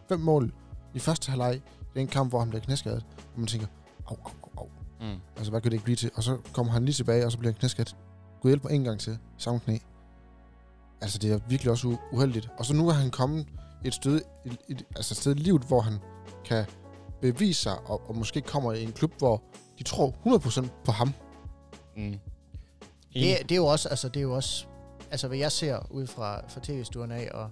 fem mål i første halvleg i den kamp, hvor han bliver knæskadet. Og man tænker, au, au, au, au. Mm. Altså, hvad kan det ikke blive til? Og så kommer han lige tilbage, og så bliver han knæskadet. Gud hjælp mig en gang til. Samme knæ. Altså, det er virkelig også uheldigt. Og så nu er han kommet et sted, et, et, altså et sted i livet, hvor han kan bevise sig, og, og måske kommer i en klub, hvor de tror 100% på ham. Mm. Det, det er jo også, altså det er jo også, altså hvad jeg ser ud fra, fra tv-stuen af, og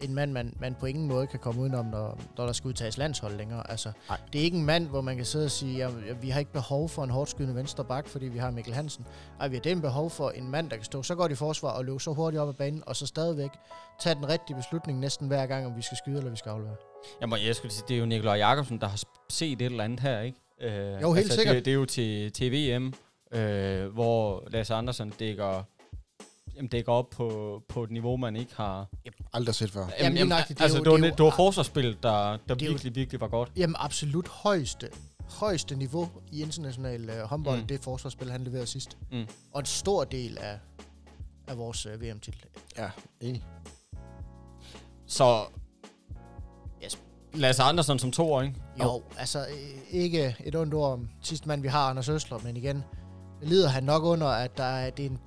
en mand, man, man på ingen måde kan komme udenom, når, når der skal udtages landshold længere. Altså, det er ikke en mand, hvor man kan sidde og sige, at vi har ikke behov for en hårdt skydende venstre bak, fordi vi har Mikkel Hansen. Ej, vi har den behov for en mand, der kan stå så godt i forsvar og løbe så hurtigt op ad banen, og så stadigvæk tage den rigtige beslutning næsten hver gang, om vi skal skyde eller vi skal aflevere. Jamen, jeg skulle sige, det er jo Nikolaj Jakobsen, der har set et eller andet her, ikke? Øh, Jo, helt sikkert. Det, det er jo til, til VM, øh, hvor Lasse Andersen dækker, jamen, dækker op på, på et niveau, man ikke har... Aldrig set før. Jamen, lige nøjagtigt, det er altså, det, var, det er det, var forsvarsspillet, der, der er virkelig, virkelig var godt. Jamen absolut højeste, højeste niveau i international øh, håndbold, Mm. det forsvarsspil, han leverede sidst. Mm. Og en stor del af, af vores øh, VM-titel. Ja, enig. Så Yes. Lasse Andersen som to år, ikke? Jo, altså øh, ikke et ondt ord om sidste mand, vi har, Anders Øsler, men igen, lider han nok under, at der er, det er en,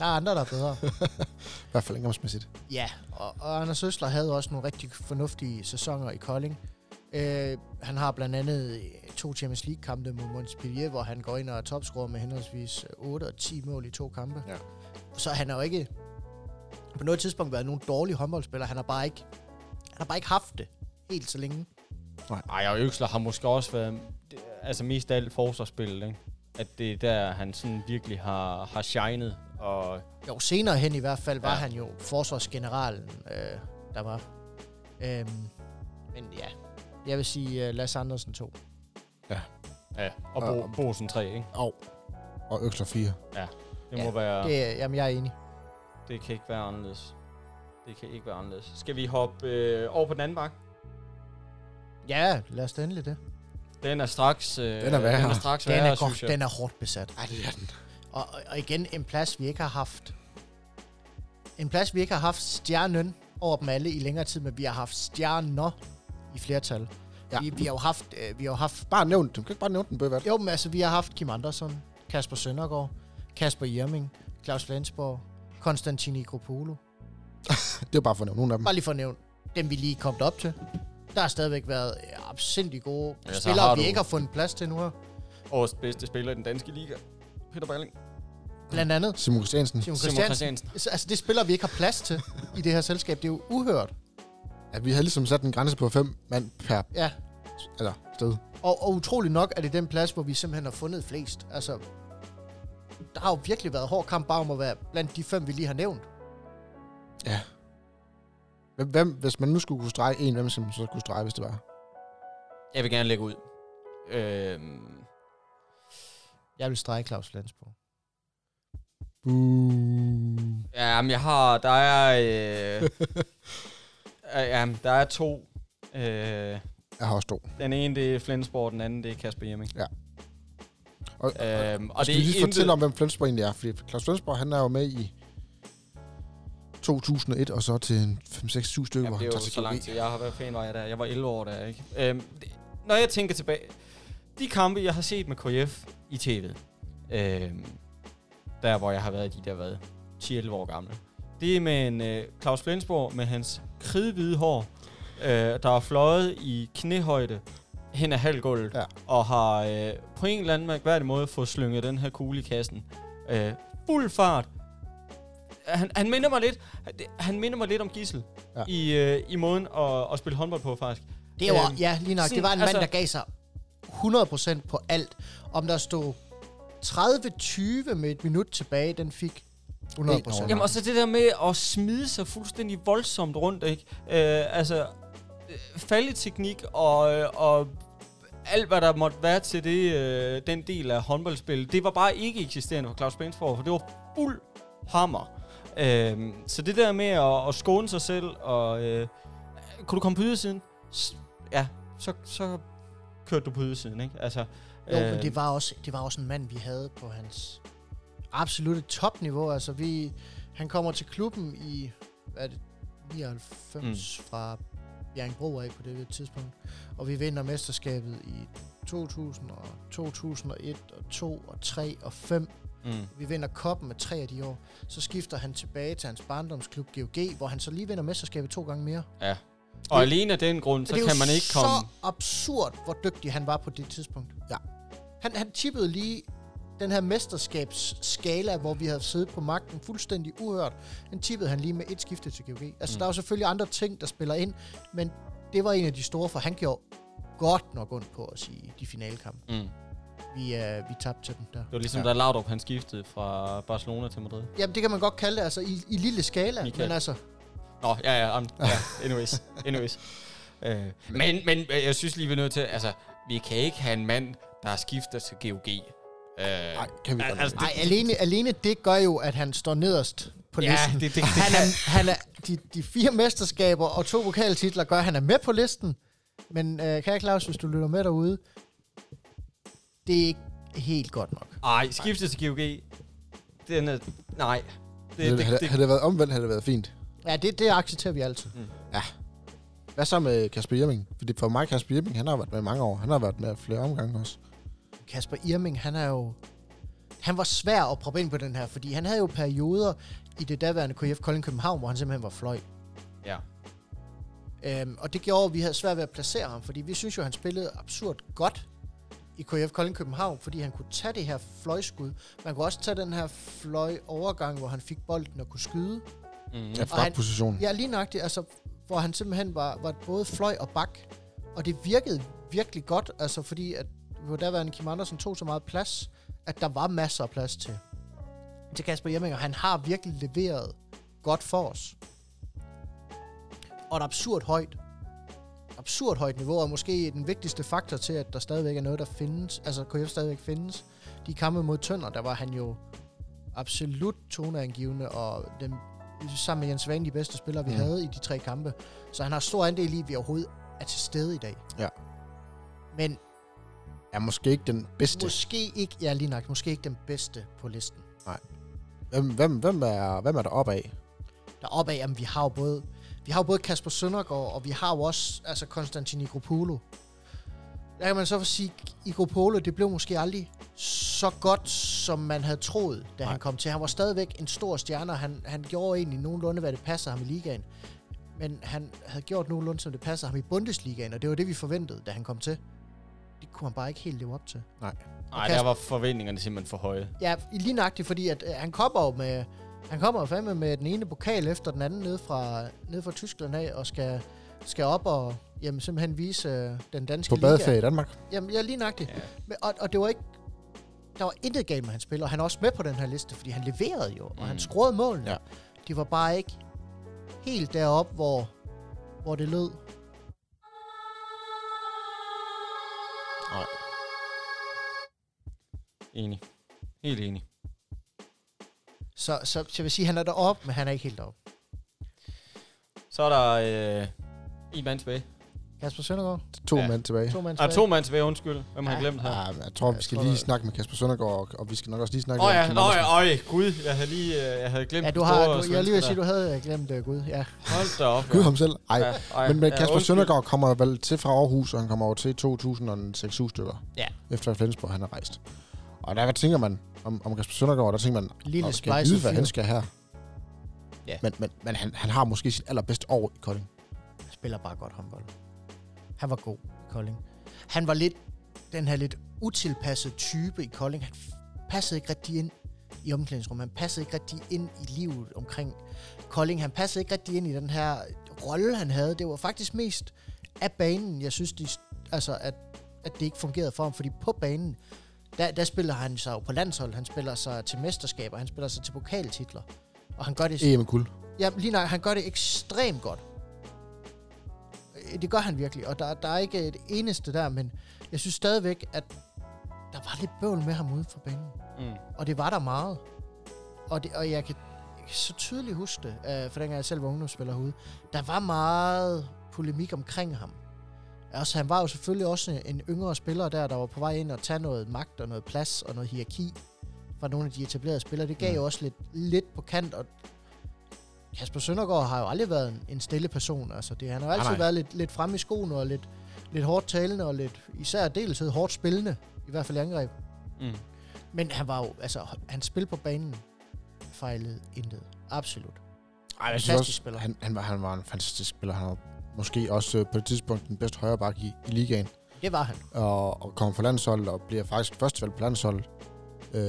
der er andre, der er bedre. I hvert fald indgangsmæssigt. ja, og, og Anders Øsler havde også nogle rigtig fornuftige sæsoner i Kolding. Øh, han har blandt andet øh, to Champions League-kampe mod Montpellier, hvor han går ind og er topscorer med henholdsvis 8 og 10 mål i to kampe. Ja. Så han har jo ikke på noget tidspunkt været nogen dårlig håndboldspiller. Han har bare ikke, han har bare ikke haft det helt så længe. Ej, og Øksler har måske også været... altså mest af alt forsvarsspillet, ikke? At det er der, han sådan virkelig har, har shined, og Jo, senere hen i hvert fald var Ja. ja. han jo forsvarsgeneralen, øh, der var. Øhm, men ja, jeg vil sige uh, Lasse Andersen 2. ja, og Og- Bo, Bosen 3, ikke? Og, og Øksler 4. Det Ja, må være, det, Det, jamen, jeg er enig. det kan ikke være anderledes. Det kan ikke være anderledes. Skal vi hoppe øh, over på den anden bakke? Ja, lad os da endelig det. Den er straks, øh, Den er værre. Den er straks Den værre, er, synes godt, jeg. den er hårdt besat. Ej, det er den. Og, og- igen, en plads, vi ikke har haft. En plads, vi ikke har haft stjernen over dem alle i længere tid, men vi har haft stjerner i flertal. Ja. Vi, vi, har jo haft, øh, vi har jo haft Bare nævn den. Du kan ikke bare nævne den, Bøvat. Jo, men altså, vi har haft Kim Andersson, Kasper Søndergaard, Kasper Jerming, Claus Flensborg, Konstantin Igropolo. Det er bare for at nævne nogle af dem. Bare lige for at nævne dem, vi lige kommet op til. Der har stadigvæk været absindig gode Ja, spillere, har vi ikke har fundet plads til nu her. Årets bedste spiller i den danske liga. Peter Balling. Blandt andet Simon Christiansen. Simon Simon Christiansen. Christiansen. Altså, det spiller vi ikke har plads til i det her selskab. Det er jo uhørt. Ja, vi har ligesom sat en grænse på fem mand per Ja, eller, sted. og, og utrolig nok er det den plads, hvor vi simpelthen har fundet flest. Altså, der har jo virkelig været hård kamp bare om at være blandt de fem, vi lige har nævnt. Hvem, hvem, hvis man nu skulle kunne strege en, hvem som så kunne strege, hvis det var? Jeg vil gerne lægge ud. Øhm, Jeg vil strege Claus Flensborg. Buh. ja, men jeg har... Der er... Øh, ja, der er to. Øh, Jeg har også to. den ene, det er Flensborg, den anden, det er Kasper Jemming. Og, og, Øhm, og og skal det vi er lige fortælle intet... om, hvem Flensborg egentlig er? Fordi Claus Flensborg, han er jo med i 2001, og så til en 5-6-7 stykker, Jamen, hvor det han er jo tager til så lang tid. Jeg har været fan, var jeg der. Jeg var 11 år der, ikke? Øhm, det, når jeg tænker tilbage... De kampe, jeg har set med KF i tv'et, øhm, der hvor jeg har været de der været 10-11 år gamle, det er med en øh, Claus Flensborg med hans kridhvide hår, øh, der er fløjet i knæhøjde hen ad halvgulvet, Ja. og har øh, på en eller anden mærkværdig måde fået slynget den her kugle i kassen. Øh, fuld fart. Han, han minder mig lidt, han, minder mig lidt om Gissel Ja. ja. i, øh, i måden at, at spille håndbold på, faktisk. Det var, Øhm, ja, lige nok. sådan, Det var en altså- mand, der gav sig 100% på alt. Om der stod 30-20 med et minut tilbage, den fik 100%. Jamen, og så det der med at smide sig fuldstændig voldsomt rundt, ikke? Øh, altså, øh, faldeteknik og, øh, og alt, hvad der måtte være til det, øh, den del af håndboldspil, det var bare ikke eksisterende for Claus Bensborg, for det var fuld hammer. Øh, så det der med at, at skåne sig selv, og øh, kunne du komme på ydersiden? S- Ja, så, så kørte du på ydersiden, ikke? Altså, Jo, men det var, også, det var også en mand, vi havde på hans absolutte topniveau. Altså, vi, han kommer til klubben i, hvad er det, 99 mm. fra Bjerringbro af på det tidspunkt. Og vi vinder mesterskabet i 2000 og 2001 og 2 og 3 og 5. Mm. Vi vinder koppen med tre af de år. Så skifter han tilbage til hans barndomsklub GOG, hvor han så lige vinder mesterskabet to gange mere. Ja. Og alene af den grund, så det er kan man ikke komme... så absurd, hvor dygtig han var på det tidspunkt. Ja. Han, han tippede lige den her mesterskabsskala, hvor vi havde siddet på magten fuldstændig uhørt. Den tippede han lige med et skifte til GOG. Altså, Mm. der er jo selvfølgelig andre ting, der spiller ind, men det var en af de store, for han gjorde godt nok ondt på os i de finalekampe. Mm. Vi, uh, vi tabte til dem der. Det var ligesom, ja. da Laudrup han skiftede fra Barcelona til Madrid. Jamen, det kan man godt kalde det, altså i, i lille skala, Michael. men altså, Nå, ja, ja, um, ja anyways, anyways. Øh, men, men øh, jeg synes lige, vi er nødt til, altså, vi kan ikke have en mand, der skifter til GOG. Øh, Nej, kan vi altså, Altså, ej, alene, alene det gør jo, at han står nederst på ja, listen. det, det, det han er, han er, de, de fire mesterskaber og to vokaltitler gør, at han er med på listen. Men øh, kan jeg Claus, hvis du lytter med derude, det er ikke helt godt nok. ej, skiftet til GOG, den er, nej. Det, det, det, det, havde det været omvendt, havde det været fint. Ja, det, det accepterer vi altid. Hvad så med Kasper Jemming? Fordi for mig, Kasper Jemming, han har været med i mange år. Han har været med flere omgange også. Kasper Irming, han er jo... Han var svær at proppe ind på den her, fordi han havde jo perioder i det daværende KF Kolding København, hvor han simpelthen var fløj. ja. Øhm, og det gjorde, at vi havde svært ved at placere ham, fordi vi synes jo, at han spillede absurd godt i KF Kolding København, fordi han kunne tage det her fløjskud. Man kunne også tage den her fløj overgang, hvor han fik bolden og kunne skyde. Mm. Ja, Og flot han- position. Ja, lige nøjagtigt, altså, hvor han simpelthen var, var både fløj og bak. Og det virkede virkelig godt, altså fordi at hvor daværende Kim Andersen tog så meget plads, at der var masser af plads til, til Kasper Jemminger. Han har virkelig leveret godt for os. Og et absurd højt absurd højt niveau, og måske den vigtigste faktor til, at der stadigvæk er noget, der findes, altså KF stadigvæk findes. De kampe mod Tønder, der var han jo absolut toneangivende, og den, sammen med Jens Vane de bedste spillere, vi Mm. havde i de tre kampe. Så han har stor andel i, at vi overhovedet er til stede i dag. Ja. Men Er måske ikke den bedste. måske ikke, ja lige nok, måske ikke den bedste på listen. Hvem, hvem, hvem, er, hvem er der opad? Deroppe af, jamen, vi har jo både, vi har jo både Kasper Søndergaard, og vi har jo også altså Konstantin Igropolo. Der kan man så sige, Igropolo, det blev måske aldrig så godt, som man havde troet, da Nej. han kom til. Han var stadigvæk en stor stjerne, og han, han gjorde egentlig nogenlunde, hvad det passer ham i ligaen. Men han havde gjort nogenlunde, som det passer ham i Bundesligaen, og det var det, vi forventede, da han kom til. Det kunne han bare ikke helt leve op til. Nej, Kasper- der var forventningerne simpelthen for høje. Ja, lige nøjagtigt, fordi at, øh, han kommer jo med... Han kommer jo fandme med den ene pokal efter den anden ned fra, ned fra Tyskland af, og skal, skal op og jamen, simpelthen vise øh, den danske På liga. badeferie i Danmark? Jamen, ja, lige nøjagtigt. Ja. Men, og, og det var ikke... Der var intet galt med hans spil, og han er også med på den her liste, fordi han leverede jo, og Mm. han scorede målene. Ja. Det var bare ikke helt derop, hvor, hvor det lød. Nej. Enig. Helt enig. Så, så, så jeg vil sige, at han er deroppe, men han er ikke helt deroppe. Så er der øh, en mand tilbage. Kasper Søndergaard, To Ja. mand tilbage. to mand Der er tilbage. to mand tilbage, undskyld. Hvem har jeg glemt her? Ja, men jeg tror, vi skal lige snakke med Kasper Søndergaard, og, og vi skal nok også lige snakke Åh med ja, Kim nå Andersen. ja, øj, gud, jeg havde lige øh, jeg havde glemt Ja, du har, du, jeg lige at sige, du havde glemt uh, Gud. Ja. der. Hold da op. Gud ham selv. Ej, Ja, ej, men med ja, Kasper undskyld. Søndergaard kommer vel til fra Aarhus, og han kommer over til 2006 stykker. Ja. Efter at Flensborg han er rejst. Og der tænker man om, om Kasper Søndergaard, der tænker man, Lille "Nå, skal vide, hvad fyr." han skal her? Ja. Men, men, men han, han har måske sit allerbedste år i Kolding. Spiller bare godt håndbold. Han var god i Kolding. Han var lidt den her lidt utilpassede type i Kolding. Han passede ikke rigtig ind i omklædningsrummet. Han passede ikke rigtig ind i livet omkring Kolding. Han passede ikke rigtig ind i den her rolle, han havde. Det var faktisk mest af banen, jeg synes, de, altså, at, at det ikke fungerede for ham. Fordi på banen, der, der spiller han sig jo på landshold. Han spiller sig til mesterskaber. Han spiller sig til pokaltitler. Og han gør det EM kul. Ja, lige nok, han gør det ekstremt godt. Det gør han virkelig, og der, der er ikke et eneste der, men jeg synes stadigvæk, at der var lidt bøvl med ham uden for banen. Mm. Og det var der meget. Og, det, og jeg, kan, jeg kan så tydeligt huske det, øh, for dengang jeg selv var ungdomsspiller herude. Der var meget polemik omkring ham. Altså, han var jo selvfølgelig også en yngre spiller der, der var på vej ind og tage noget magt og noget plads og noget hierarki fra nogle af de etablerede spillere. Det gav Mm. jo også lidt, lidt på kant, og Kasper Søndergaard har jo aldrig været en, en stille person. Altså, det, han har altid nej. været lidt, lidt fremme i skoene og lidt, lidt hårdt talende og lidt, især deltid hårdt spillende, i hvert fald i angreb. Mm. Men han var jo, altså, han spil på banen fejlede intet. Absolut. Ej, jeg synes Fantastisk også, spiller. han, han, var, han var en fantastisk spiller. Han var måske også øh, på et tidspunkt den bedste højreback i, i ligaen. Det var han. Og, og kommer fra landsholdet og bliver faktisk førstevalg på landsholdet. Øh,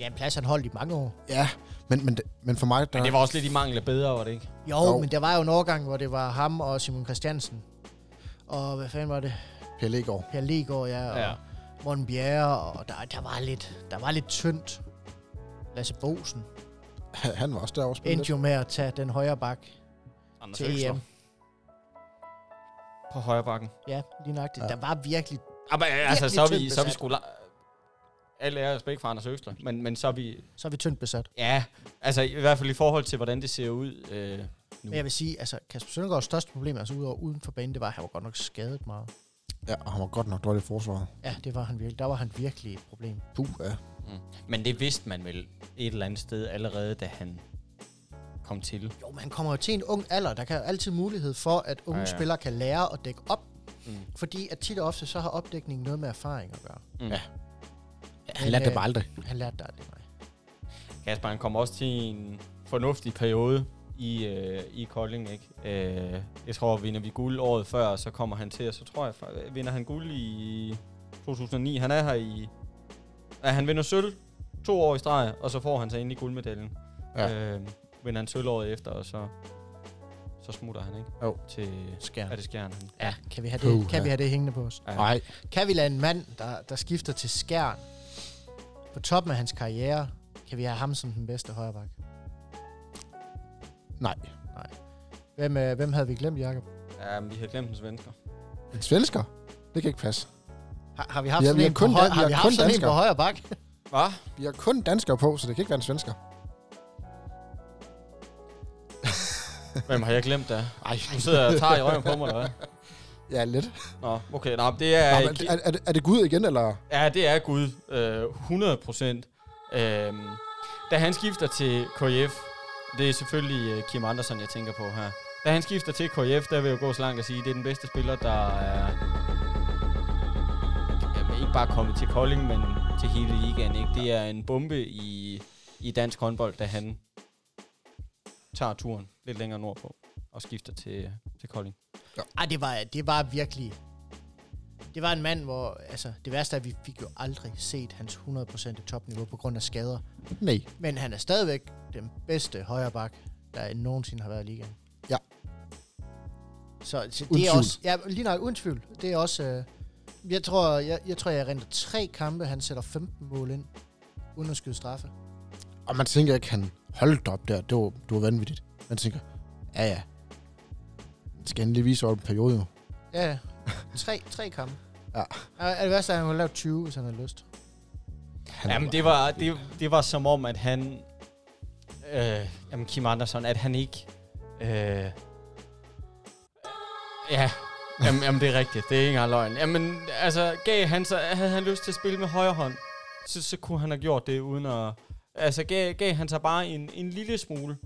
Ja, en plads han holdt i mange år. ja, men, men, men for mig, der... Men det var også lidt i mangel af bedre, var det ikke? Jo, Jo. men der var jo en årgang, hvor det var ham og Simon Christiansen. Og hvad fanden var det? Per Legaard. Per Legaard, ja. Og Ja. Morten Bjerre, og der, der, var lidt, der var lidt tyndt. Lasse Bosen Han, var også derovre og spille endte jo med at tage den højre bak Anders til EM. på højre bakken. Ja, lige nøjagtigt. Ja. Ja. Der var virkelig... Ah, men, altså, Virkelig så er vi, så er vi sgu... Alle er respekt for Anders Øksler, men, men så er vi... Så er vi tyndt besat. Ja, altså i hvert fald i forhold til, hvordan det ser ud øh, nu. Men jeg vil sige, altså Kasper Søndergaards største problem, altså udover uden for banen, det var, at han var godt nok skadet meget. Ja, og han var godt nok dårlig forsvaret. Ja, det var han virkelig. Der var han virkelig et problem. Puh, ja. Mm. Men det vidste man vel et eller andet sted allerede, da han kom til. Jo, men han kommer jo til en ung alder. Der kan jo altid mulighed for, at unge ja. ja. spillere kan lære at dække op. Mm. Fordi at tit og ofte, så har opdækningen noget med erfaring at gøre. Mm. Ja. Han lærte det bare aldrig. Han lærte det aldrig, nej. Kasper, han kom også til en fornuftig periode i, øh, i Kolding, ikke? Øh, jeg tror, vinder vi guld året før, så kommer han til, og så tror jeg, vinder han guld i 2009. Han er her i... Ja, han vinder sølv to år i streg, og så får han sig ind i guldmedaljen. Ja. Øh, vinder han sølv året efter, og så, så så smutter han, ikke? Jo. Til, Skjern. er det skjern? Han? Ja, kan vi have det, Puh, kan ja. vi have det hængende på os? Ja. Nej. Kan vi lade en mand, der, der skifter til skærn, på toppen af hans karriere, kan vi have ham som den bedste højreback? Nej. Hvem, øh, hvem havde vi glemt, Jacob? Ja, men vi har glemt en svensker. En svensker? Det kan ikke passe. Har, har vi haft Vi har- sådan vi en på kun høj, dan- vi har vi kun haft sådan en på højre bak? Hvad? Vi har kun danskere på, så det kan ikke være en svensker. Hvem har jeg glemt der? Nej. Du sidder og tager i røven på mig, eller hvad? Ja, lidt. Nå, okay. Nå, det er... Nå, men er, er, det- er det Gud igen, eller? Ja, det er Gud. Øh, 100 procent. Øhm, da han skifter til KF, det er selvfølgelig øh, Kim Andersen, jeg tænker på her. Da han skifter til KF, der vil jeg jo gå så langt at sige, at det er den bedste spiller, der er jamen, ikke bare kommet til Kolding, men til hele ligaen. Ikke? Det er en bombe i, i dansk håndbold, da han tager turen lidt længere nordpå og skifter til, til Kolding. Ej, det var, det var virkelig... Det var en mand, hvor... Altså, det værste er, at vi fik jo aldrig set hans 100% i topniveau på grund af skader. Nej. Men han er stadigvæk den bedste højre bak, der nogensinde har været i ligaen. Ja. Så, så det er også... Ja, lige nok uden tvivl. Det er også... Øh, jeg tror, jeg, jeg tror, jeg renter tre kampe. Han sætter 15 mål ind, uden at skyde straffe. Og man tænker ikke, han holdt op der. Det var, det var vanvittigt. Man tænker, ja ja. Skal han lige vise over en periode jo. Ja, ja. tre, tre kampe. Ja. Er, er det værste, at han kunne lave 20, hvis han havde lyst. Han Jamen, det var, det, det var som om, at han... Øh, jamen, Kim Andersen, at han ikke... Øh, ja, jamen, jamen, det er rigtigt. Det er ikke engang løgn. Jamen, altså, gav han så, havde han lyst til at spille med højre hånd, så, så kunne han have gjort det uden at... Altså, gav, gav han sig bare en, en lille smule,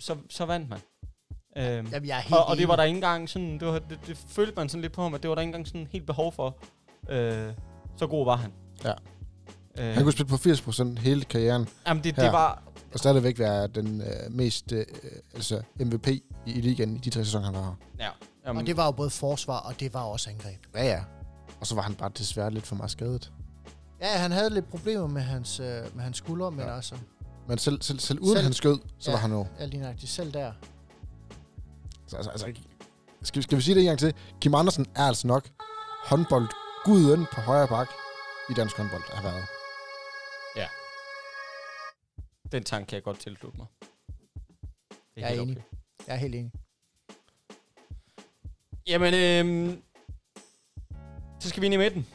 så, så vandt man. Øhm, Jamen, jeg er helt og, og det var der ikke engang sådan, det, var, det, det følte man sådan lidt på ham, at det var der ikke engang sådan helt behov for. Øh, så god var han. Ja. Øh, Han kunne spille på 80% hele karrieren, Jamen, det, Her. det var... og stadigvæk være den øh, mest øh, altså MVP i, i ligaen i de tre sæsoner, han var her. Ja. Jamen, Og det var jo både forsvar, og det var også angreb. Ja, ja. Og så var han bare desværre lidt for meget skadet. Ja, han havde lidt problemer med hans, øh, med hans skuldre, men Ja. altså, Men selv, selv, selv uden Selv- han skød, så Ja. var han jo... alt lige nøjagtigt selv der. Så, altså, altså, skal, vi- skal vi sige det en gang til? Kim Andersen er altså nok håndbold guden på højre bak i dansk håndbold har været. den tanke kan jeg godt tilslutte mig. Det Jeg er helt enig. Jeg er helt enig. Jamen, øhm, så skal vi ind i midten.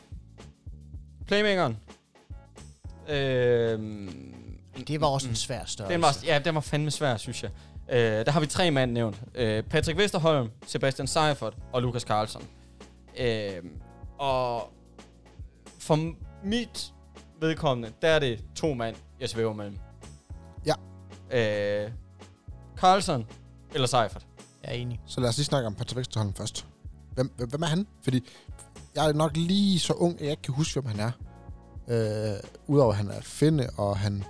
Playmakeren. Øhm, Det var også mm, en svær størrelse. Den var, ja, den var fandme svær, synes jeg. Øh, der har vi tre mand nævnt. Øh, Patrick Vesterholm, Sebastian Seifert og Lukas Carlson. Øh, og for mit vedkommende, der er det to mand, jeg svæver mellem. Ja. Øh, Carlson eller Seifert. Jeg er enig. Så lad os lige snakke om Patrick Vesterholm først. Hvem, hvem, hvem er han? Fordi jeg er nok lige så ung, at jeg ikke kan huske, hvem han er. Øh, Udover at han er finde, og han,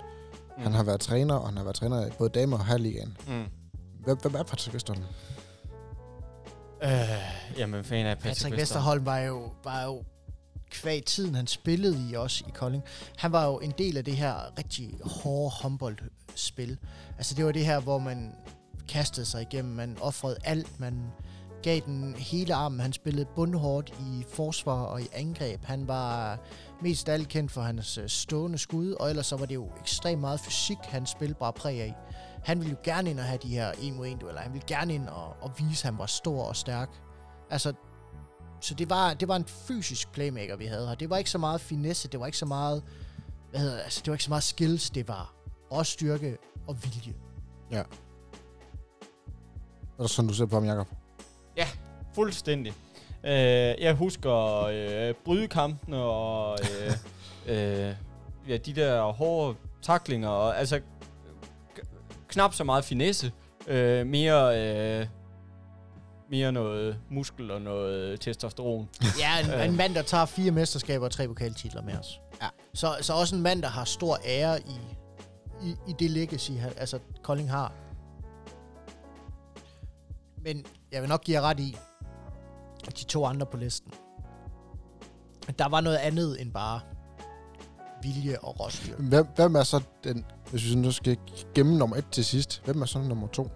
mm. han har været træner, og han har været træner i både damer og herreligaen. Mm. Hvem, hvem er Patrick Vesterholm? Øh, jamen, fan af Patrick, Patrick Vesterholm var jo, var jo kvæg tiden, han spillede i også i Kolding. Han var jo en del af det her rigtig hårde håndboldspil. Altså det var det her, hvor man kastede sig igennem, man offrede alt, man gav den hele armen. Han spillede bundhårdt i forsvar og i angreb. Han var mest alt kendt for hans øh, stående skud, og ellers så var det jo ekstremt meget fysik, han spil bare præg af. Han ville jo gerne ind og have de her en mod en dueller. Han ville gerne ind og, og vise, at han var stor og stærk. Altså, så det var, det var en fysisk playmaker, vi havde her. Det var ikke så meget finesse, det var ikke så meget, hvad hedder, det, altså, det var ikke så meget skills, det var også styrke og vilje. Er det sådan, du ser på ham, Jacob? Fuldstændig. Øh, jeg husker øh, brydekampene og øh, øh, ja, de der hårde taklinger. Og, altså, k- knap så meget finesse. Øh, mere, øh, mere noget muskel og noget testosteron. Ja, en, en mand, der tager fire mesterskaber og tre pokaltitler med os. Ja. Så, så også en mand, der har stor ære i, i, i det legacy, han, altså Kolding har. Men jeg vil nok give jer ret i, de to andre på listen, der var noget andet end bare vilje og råstyrke. Hvem, hvem er så den, hvis vi nu skal gemme nummer et til sidst, hvem er så nummer to,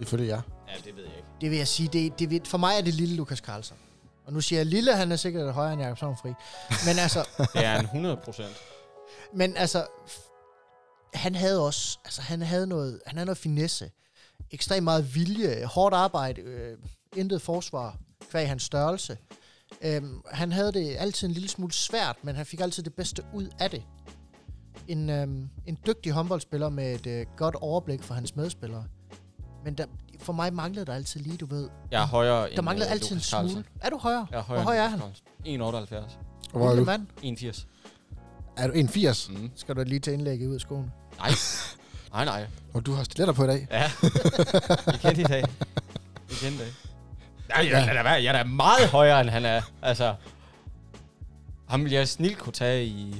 ifølge jer? Ja, det ved jeg ikke. Det vil jeg sige, det, det, vil- for mig er det lille Lukas Carlsen. Og nu siger jeg lille, han er sikkert højere end Jakob Sovnfri. Men altså, Det er en 100 procent. men altså, han havde også, altså han havde noget, han havde noget finesse. Ekstremt meget vilje, hårdt arbejde, øh, intet forsvar, kvæg hans størrelse. Øhm, han havde det altid en lille smule svært, men han fik altid det bedste ud af det. En, øhm, en dygtig håndboldspiller med et øh, godt overblik for hans medspillere. Men der, for mig manglede der altid lige, du ved. Jeg er højere end Der manglede øh, altid en smule. Carlsen. Er du højere? Jeg er Hvor højere høj er end han? Lukas Carlsen. 1,78. Hvor er Lille du? mand. 1,80. Er du 1,80? Mm. Skal du lige til indlægget ud af skoene? Nej. nej, nej. Og du har stiletter på i dag. Ja. Igen i dag. Igen i dag. Nej, jeg, da være. jeg er da meget højere, end han er. Altså, ham vil jeg snilt kunne tage i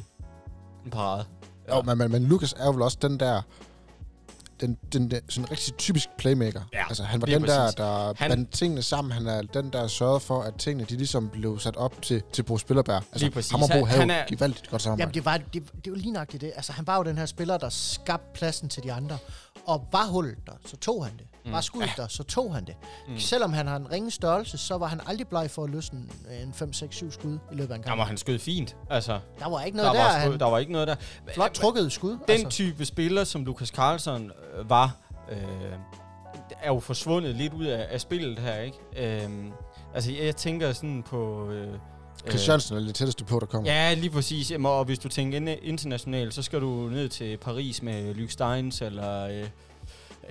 en parade. Ja. Jo, men, men, men Lukas er jo vel også den der... Den, den der, sådan rigtig typisk playmaker. Ja, altså, han var den præcis. der, der Han- bandt tingene sammen. Han er den, der sørgede for, at tingene de ligesom blev sat op til, til Bo Spillerberg. Altså, Lige præcis. Ham og Bo havde han jo er- gevaldigt godt samarbejde. Jamen, det var, det, det var lige nok det. Altså, han var jo den her spiller, der skabte pladsen til de andre. Og var hullet der, så tog han det. Mm. Var skuddet der, så tog han det. Mm. Selvom han har en ringe størrelse, så var han aldrig bleg for at løsne en 5, 6, 7 skud i løbet af en kamp. Jamen, han skød fint. Altså, Der var ikke noget der. var, der skud, han, der var ikke noget der. flot trukket skud. Den altså. type spiller, som Lukas Carlsen øh, var, øh, er jo forsvundet lidt ud af, af spillet her, ikke? Øh, altså, jeg, jeg tænker sådan på... Øh, Christiansen er det tætteste på, der kommer. Ja, lige præcis. Og hvis du tænker internationalt, så skal du ned til Paris med Luke Steins, eller... Øh,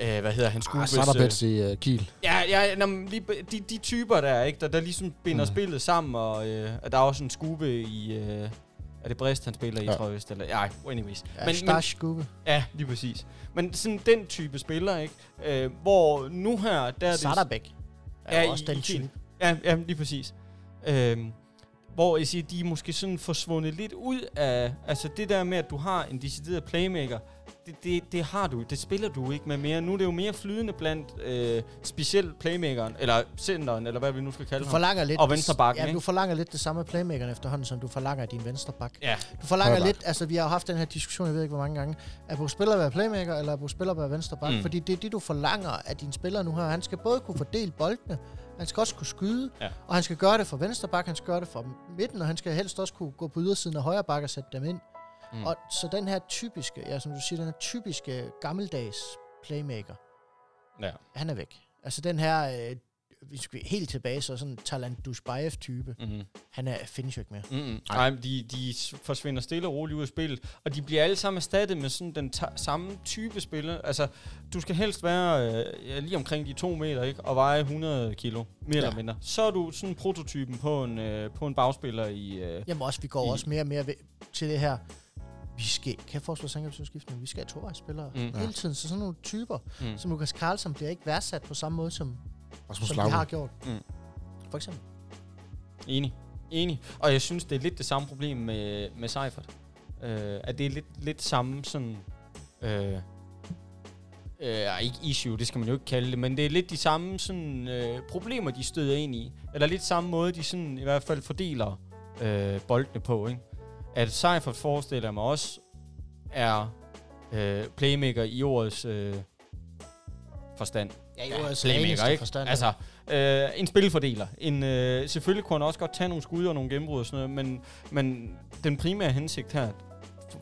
øh, hvad hedder han? Ah, Skubes, så er der øh, Betsy uh, Kiel. Ja, ja nå, lige, de, de typer der, ikke, der, der ligesom binder mm. Spillet sammen, og øh, at der er også en skube i... Øh, er det Brest, han spiller i, ja. Tror jeg vist? Eller, ja, anyways. Ja, men, men, skubbe. ja, lige præcis. Men sådan den type spiller, ikke? Øh, hvor nu her, der er det... Satterbæk er Ja, også i- den i type. Ja, ja lige præcis. Øhm, hvor jeg siger, de er måske sådan forsvundet lidt ud af... Altså det der med, at du har en decideret playmaker, det, det, det har du, det spiller du ikke med mere. Nu er det jo mere flydende blandt øh, specielt playmakeren, eller centeren, eller hvad vi nu skal kalde Du ham. forlanger lidt... Og venstrebacken, Ja, ikke? du forlanger lidt det samme playmakeren efterhånden, som du forlanger din venstreback. Ja, Du forlanger lidt, altså vi har jo haft den her diskussion, jeg ved ikke hvor mange gange, er på spiller at være playmaker, eller er på spiller at være venstreback? Mm. Fordi det er det, du forlanger af din spiller nu her. Han skal både kunne fordele boldene, han skal også kunne skyde, Ja. og han skal gøre det fra venstreback, han skal gøre det fra midten, og han skal helst også kunne gå på ydersiden af højre bakke og sætte dem ind. Mm. Og så den her typiske, ja som du siger, den her typiske gammeldags playmaker, ja. han er væk. Altså den her, øh, vi skal helt tilbage, så sådan Talant Dusbayev-type, Mm-hmm. han er, findes jo ikke mere. Mm-hmm. Nej, de, de forsvinder stille og roligt ud af spillet, og de bliver alle sammen erstattet med sådan den ta- samme type spiller. Altså, du skal helst være øh, lige omkring de to meter, ikke? Og veje 100 kilo, mere ja. eller mindre. Så er du sådan prototypen på en, øh, på en bagspiller i... Øh, Jamen også, vi går I- også mere og mere ved, til det her. Vi skal, kan forsvarsangrebsudskiftning, vi skal have tovejsspillere Mm. hele tiden. Så sådan nogle typer, mm. som Lukas Carlsen, bliver ikke værdsat på samme måde, som, Rasmus som de har gjort. Mm. For eksempel. Enig. Enig. Og jeg synes, det er lidt det samme problem med, med Seifert. Øh, at det er lidt, lidt samme sådan... Øh, øh, ikke issue, det skal man jo ikke kalde det, men det er lidt de samme sådan, øh, problemer, de støder ind i. Eller lidt samme måde, de sådan i hvert fald fordeler øh, boldene på. Ikke? At Seifert forestiller mig også er øh, playmaker i ordets øh, forstand. Ja, jo, altså playmaker, eneste ikke? forstand. Altså, øh, en spilfordeler. En, øh, selvfølgelig kunne han også godt tage nogle skud og nogle gennembrud og sådan noget, men, men den primære hensigt her,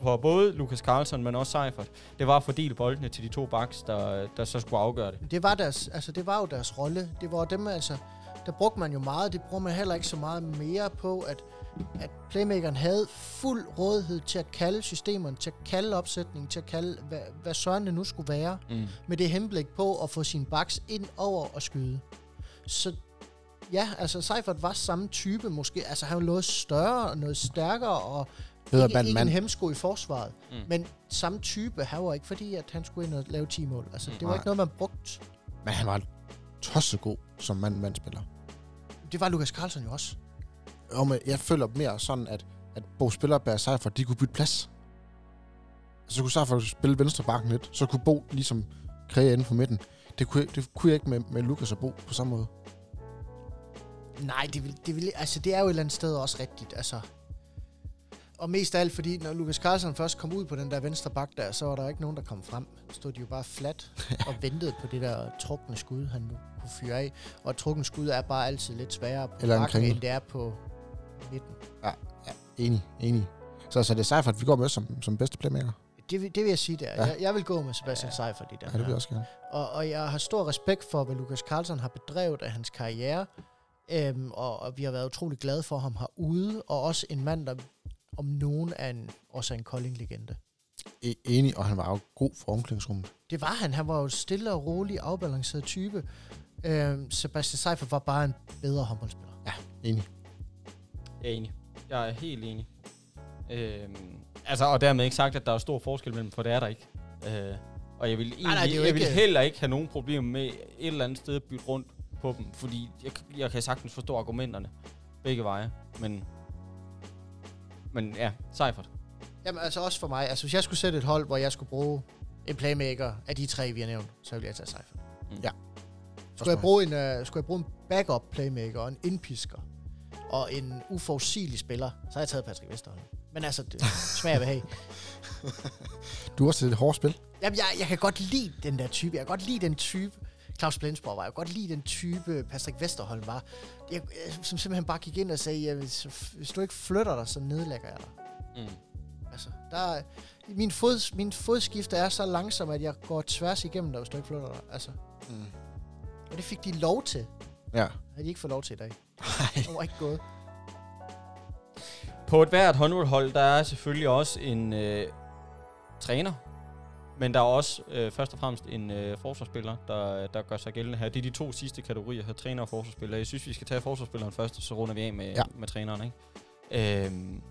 for både Lukas Carlsen, men også Seifert, det var at fordele boldene til de to backs, der, der så skulle afgøre det. det var, deres, altså, det var jo deres rolle. Det var dem, altså, der brugte man jo meget. Det bruger man heller ikke så meget mere på, at, at playmakeren havde fuld rådighed til at kalde systemerne, til at kalde opsætningen, til at kalde, hvad, hvad søren det nu skulle være. Mm. med det henblik på at få sin baks ind over og skyde. Så ja, altså Seifert var samme type måske. Altså han var noget større og noget stærkere og Bedre ikke, ikke en hemsko i forsvaret. Mm. Mm. Men samme type, han var ikke fordi, at han skulle ind og lave 10 mål. Altså Mm. det var Nej. ikke noget, man brugte. Men han var tossegod som mand-mand-spiller. Det var Lukas Carlsen jo også. Og med, jeg føler mere sådan, at, at Bo Spillerberg Seifert, de kunne bytte plads. Så kunne Seifert spille venstre bakken lidt, så kunne Bo ligesom kræge inden for midten. Det kunne, jeg- det kunne jeg ikke med, med Lukas og Bo på samme måde. Nej, det, vil, det, vil, altså, det er jo et eller andet sted også rigtigt. Altså. og mest af alt, fordi når Lukas Carlsen først kom ud på den der venstre bak der, så var der ikke nogen, der kom frem. Stod de jo bare flat og ventede på det der trukne skud, han nu kunne fyre af. Og et trukne skud er bare altid lidt sværere på Eller en bakken, end det er på midten. Enig, enig. Så, så det er Seifert, vi går med som, som bedste playmaker. Det, vil- det vil jeg sige der. Ja. Ja. Jeg, jeg vil gå med Sebastian ja. Seifert i den Ja, det vil jeg også gerne. Og, og jeg har stor respekt for, hvad Lukas Carlsen har bedrevet af hans karriere. Øhm, og, og vi har været utrolig glade for ham herude. Og også en mand, der om nogen er en, også er en Kolding-legende. E- enig, og han var jo god for omklædningsrummet. Det var han. Han var jo stille og rolig, afbalanceret type. Øhm, Sebastian Seifert var bare en bedre håndboldspiller. Enig. Jeg er enig. Jeg er helt enig. Øhm, altså, og dermed ikke sagt, at der er stor forskel mellem, for det er der ikke. Øh, og jeg vil, egentlig, nej, jo jeg vil ikke- heller ikke have nogen problemer med et eller andet sted at bytte rundt på dem, fordi jeg, jeg kan sagtens forstå argumenterne begge veje, men men ja, Seifert. Jamen altså også for mig. Altså hvis jeg skulle sætte et hold, hvor jeg skulle bruge en playmaker af de tre, vi har nævnt, så ville jeg tage Seifert. Skulle jeg, bruge en, uh, skulle jeg bruge en backup playmaker og en indpisker og en uforudsigelig spiller, så har jeg taget Patrick Vesterholm. Men altså, det smager behag. Du har også til et hårdt spil. Jamen, jeg, jeg kan godt lide den der type. Jeg kan godt lide den type. Claus Blensborg var. Jeg kan godt lide den type, Patrick Vesterholm var. Jeg, jeg, som simpelthen bare gik ind og sagde, ja, hvis, hvis du ikke flytter dig, så nedlægger jeg dig. Mm. Altså, der er, min, fod, min fodskifte er så langsom, at jeg går tværs igennem dig, hvis du ikke flytter dig. Altså, Mm. og det fik de lov til. Ja. Det har de ikke fået lov til i dag. Nej. Det var ikke gået. På et hvert håndboldhold, der er selvfølgelig også en øh, træner, men der er også øh, først og fremmest en øh, forsvarsspiller, der, der gør sig gældende her. Det er de to sidste kategorier her, træner og forsvarsspiller. Jeg synes, vi skal tage forsvarsspilleren først, og så runder vi af med, Ja. ja. med træneren. Ikke? Øhm,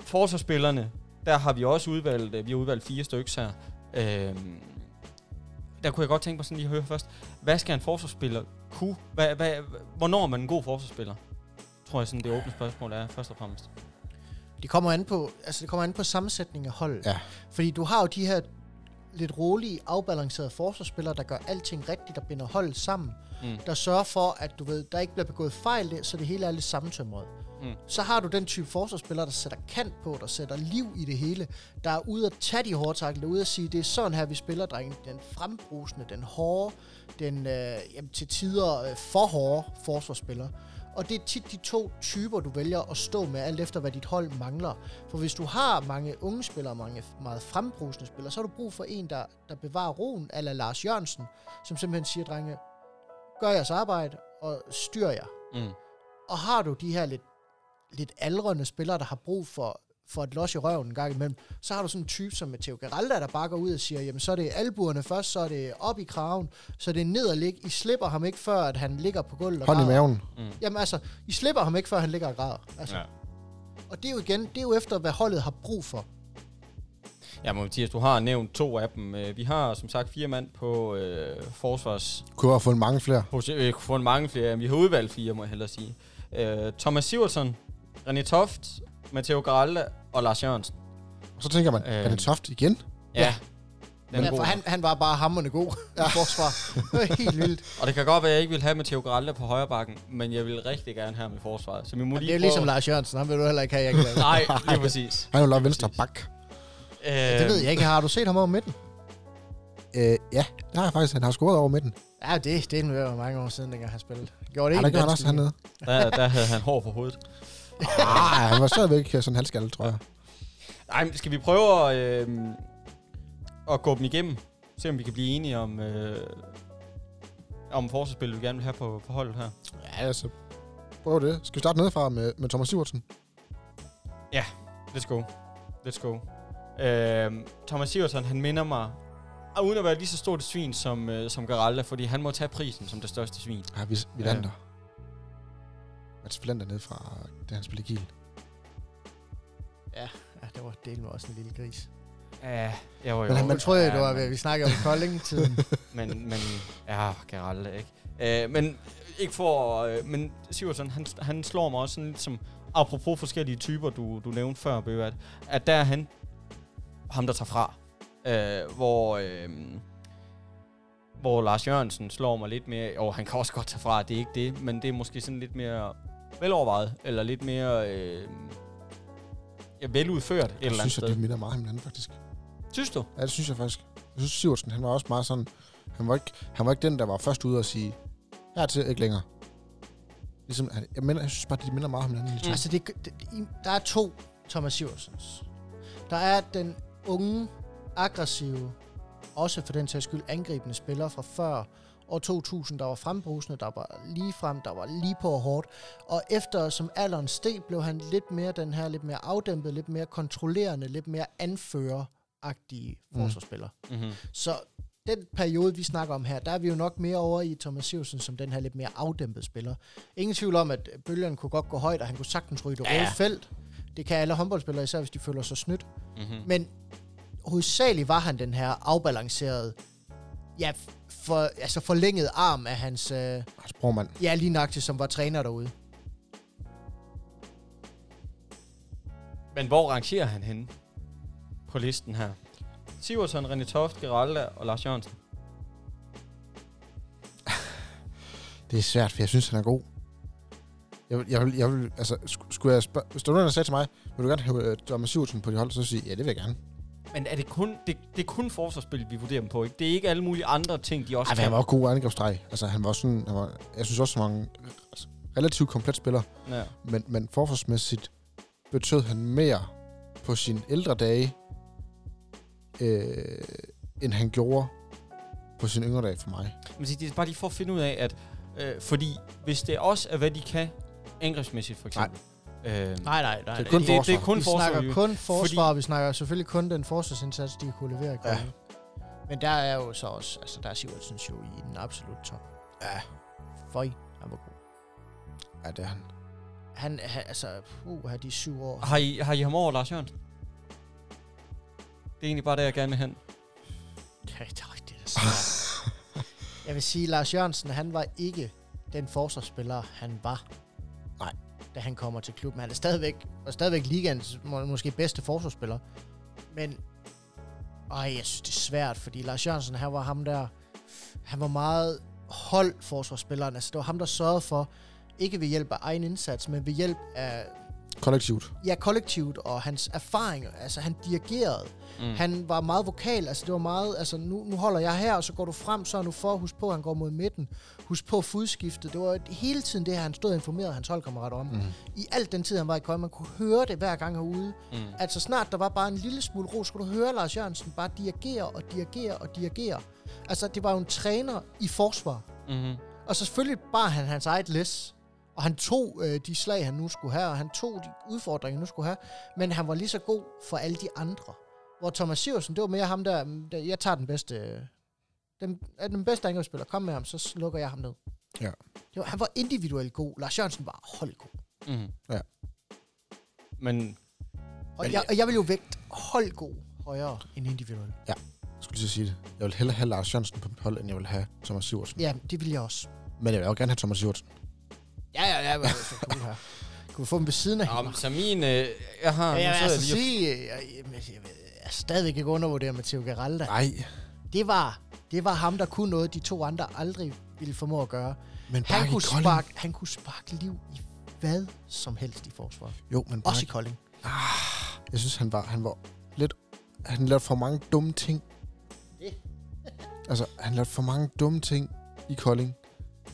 forsvarsspillerne, der har vi også udvalgt, øh, vi har udvalgt fire stykker her. Øhm, der kunne jeg godt tænke mig sådan lige at høre først, hvad skal en forsvarsspiller kunne? Hvad, hvad, hvornår er man en god forsvarsspiller? Tror jeg sådan, det åbne spørgsmål er, først og fremmest. Det kommer an på, altså det kommer an på sammensætningen af holdet. Ja. Fordi du har jo de her lidt rolige, afbalancerede forsvarsspillere, der gør alting rigtigt, der binder holdet sammen. Mm. Der sørger for, at du ved, der ikke bliver begået fejl, så det hele er lidt sammentømret. Mm. Så har du den type forsvarsspillere, der sætter kant på, der sætter liv i det hele, der er ude at tage de hårde takler, der er ude at sige, det er sådan her, vi spiller, drenge. Den frembrusende, den hårde, den øh, jamen, til tider øh, for hårde forsvarsspiller. Og det er tit de to typer, du vælger at stå med, alt efter hvad dit hold mangler. For hvis du har mange unge spillere, mange meget frembrusende spillere, så har du brug for en, der, der bevarer roen, eller Lars Jørgensen, som simpelthen siger, drenge, gør jeres arbejde, og styr jer. Mm. Og har du de her lidt, lidt aldrende spillere, der har brug for, for et los i røven en gang imellem, så har du sådan en type som Matteo Geralda, der bare går ud og siger, jamen så er det albuerne først, så er det op i kraven, så er det ned og ligge. I slipper ham ikke, før at han ligger på gulvet og Hånd i græder. maven. Mm. Jamen altså, I slipper ham ikke, før han ligger og græder. Altså. Ja. Og det er jo igen, det er jo efter, hvad holdet har brug for. Ja, men Mathias, du har nævnt to af dem. Øh, Vi har som sagt fire mand på øh, forsvars... Kunne have fundet mange flere. Vi kunne få en mange flere. Vi har udvalgt fire, må jeg hellere sige. Øh, Thomas Sivertsen, René Toft, Matteo Garalda og Lars Jørgensen. Og så tænker man, Øh. er det toft igen? Ja. Ja. Den Men god. for han, han var bare hammerende god ja. i forsvar. Det var helt vildt. Og det kan godt være, at jeg ikke vil have Matteo Garalda på højre bakken, men jeg vil rigtig gerne have ham i forsvaret. Så vi må lige det er jo prøve- ligesom Lars Jørgensen, han vil du heller ikke have, jeg kan lave. Nej, lige præcis. Han er jo lavet venstre bak. Øh, Det ved jeg ikke. Har du set ham over midten? Øh, ja, det har jeg faktisk. Han har scoret over midten. Ja, det, det er jo mange år siden, dengang han spillede. Gjorde det Har ikke der gjort han også hernede? Der, der havde han hår på hovedet. Ah, han var stadigvæk sådan halvskalle, tror jeg. Nej, skal vi prøve at, øh, at gå dem igennem? Se om vi kan blive enige om, øh, om forsvarsspillet, vi gerne vil have på, på holdet her. Ja, altså. Prøv det. Skal vi starte nedefra med, med Thomas Sivertsen? Let's go. Let's go. Øh, Thomas Siversen, han minder mig, og uden at være lige så stort et svin som, øh, som Garalda, fordi han må tage prisen som det største svin. Ja, vi, vi Ja. lander. Mats Flander ned fra, da han spillede Kiel. Ja, det var del med også en lille gris. Ja, jeg var jo... Men han- Man troede, ja, det var, men- vi snakkede om Kolding-tiden. Men, men ja, Geralda, ikke? Øh, men ikke for... Øh, men Siversen, han, han slår mig også sådan lidt som... Apropos forskellige typer, du, du nævnte før, Bøvat, at der er han ham, der tager fra. Øh, hvor... Øh, hvor Lars Jørgensen slår mig lidt mere... Og han kan også godt tage fra, det er ikke det, men det er måske sådan lidt mere velovervejet, eller lidt mere... Øh, ja, veludført et Jeg eller andet synes, at sted. det minder meget om hinanden, faktisk. Synes du? Ja, det synes jeg faktisk. Jeg synes, Sivertsen, han var også meget sådan... Han var ikke, han var ikke den, der var først ude og sige, hertil ikke længere. Ligesom, jeg, mener, jeg synes bare, de minder meget om hinanden. Mm. Altså, det, der er to Thomas Siversens. Der er den unge, aggressive, også for den sags skyld angribende spiller fra før år 2000, der var frembrusende, der var lige frem, der var lige på og hårdt. Og efter som alderen steg, blev han lidt mere den her, lidt mere afdæmpet, lidt mere kontrollerende, lidt mere anføreragtige Mm. forsvarsspiller. Mm-hmm. Så den periode, vi snakker om her, der er vi jo nok mere over i Thomas Siversen som den her lidt mere afdæmpede spiller. Ingen tvivl om, at bølgerne kunne godt gå højt, og han kunne sagtens ryge det Ja. røde felt. Det kan alle håndboldspillere, især hvis de føler sig snydt. Mm-hmm. Men hovedsageligt var han den her afbalancerede, ja, for, altså forlænget arm af hans, øh, Hans brormand. ja, lige nøjagtigt, som var træner derude. Men hvor rangerer han henne på listen her? Siversen, René Toft, Geralda og Lars Jørgensen. Det er svært, for jeg synes, han er god. Jeg vil, jeg vil, jeg vil altså, sk- skulle jeg spørge, hvis der var nogen, der sagde til mig, vil du gerne have uh, Thomas Sivertsen på dit hold, så sige, ja, det vil jeg gerne. Men er det kun, det, det er kun forsvarsspil, vi vurderer dem på, ikke? Det er ikke alle mulige andre ting, de også Ej, kan. han var også god angrebsstreg. Altså, han var sådan, han var, jeg synes også, han var en altså, relativt komplet spiller, Ja. men, men forsvarsmæssigt betød han mere på sine ældre dage, øh, end han gjorde på sine yngre dage for mig. Men det er bare lige for at finde ud af, at øh, fordi hvis det også er, hvad de kan angrebsmæssigt, for eksempel. Øh, Nej, nej, nej. Det er kun det, det er forsvar. kun vi forsvar. snakker kun forsvar, Fordi- vi snakker selvfølgelig kun den forsvarsindsats, de kunne levere. Ja. Ja. Men der er jo så også, altså der er Sivertsens jo i den absolut top. Ja. Føj, han var god. Ja, det er han. Han, han altså, uh, har de syv år. Har I, har I ham over Lars Jørgensen? Det er egentlig bare det, jeg gerne vil hen. Ja, det er rigtigt, er. Jeg vil sige, Lars Jørgensen, han var ikke den forsvarsspiller, han var. Da han kommer til klubben. Han er stadigvæk, og stadigvæk ligands må, måske bedste forsvarsspiller. Men, ej, jeg synes, det er svært, fordi Lars Jørgensen, han var ham der, han var meget hold forsvarsspilleren. Altså, det var ham, der sørgede for, ikke ved hjælp af egen indsats, men ved hjælp af Kollektivt. ja, kollektivt og hans erfaring. Altså, han dirigerede. Mm. Mm. Han var meget vokal, altså det var meget, altså nu, nu holder jeg her, og så går du frem, så er du for, husk på, at han går mod midten, husk på fodskiftet. Det var hele tiden det her, han stod og informerede hans holdkammerater om. Mm. Mm. I alt den tid, han var i Kolding, man kunne høre det hver gang herude. Mm. Altså snart der var bare en lille smule ro, skulle du høre Lars Jørgensen bare dirigere og dirigere og dirigere. Altså det var jo en træner i forsvar. Mm-hmm. Og så selvfølgelig bare han hans eget læs. Og han tog øh, de slag, han nu skulle have, og han tog de udfordringer, han nu skulle have. Men han var lige så god for alle de andre. Hvor Thomas Siversen, det var mere ham der, mm, der jeg tager den bedste, øh, den, er den bedste angrebsspiller, kom med ham, så lukker jeg ham ned. Ja. Det var, han var individuelt god. Lars Jørgensen var holdgod. Mm-hmm. Ja. Men Og, Men jeg, og jeg vil jo vægte holdgod højere end individuel. Jeg skulle lige så sige det. Jeg vil hellere have Lars Jørgensen på mit hold, end jeg vil have Thomas Sivertsen. Ja, det vil jeg også. Men jeg vil også gerne have Thomas Sivertsen. Ja, ja, ja. Men, så kunne, vi have, kunne få dem ved siden af Nå, men så min... Øh, jeg har... Ja, jeg vil altså jeg lige og- sige, jeg, jeg, jeg, jeg, jeg er stadigvæk ikke undervurdere Matteo Geralda. Nej, Det var, det var ham, der kunne noget, de to andre aldrig ville formå at gøre. men Han kunne, Kolding. sparke, han kunne sparke liv i hvad som helst i forsvar. Jo, men bare Også i Kolding. Jeg synes, han var, han var lidt... Han lavede for mange dumme ting. Det. altså, han lavede for mange dumme ting i Kolding,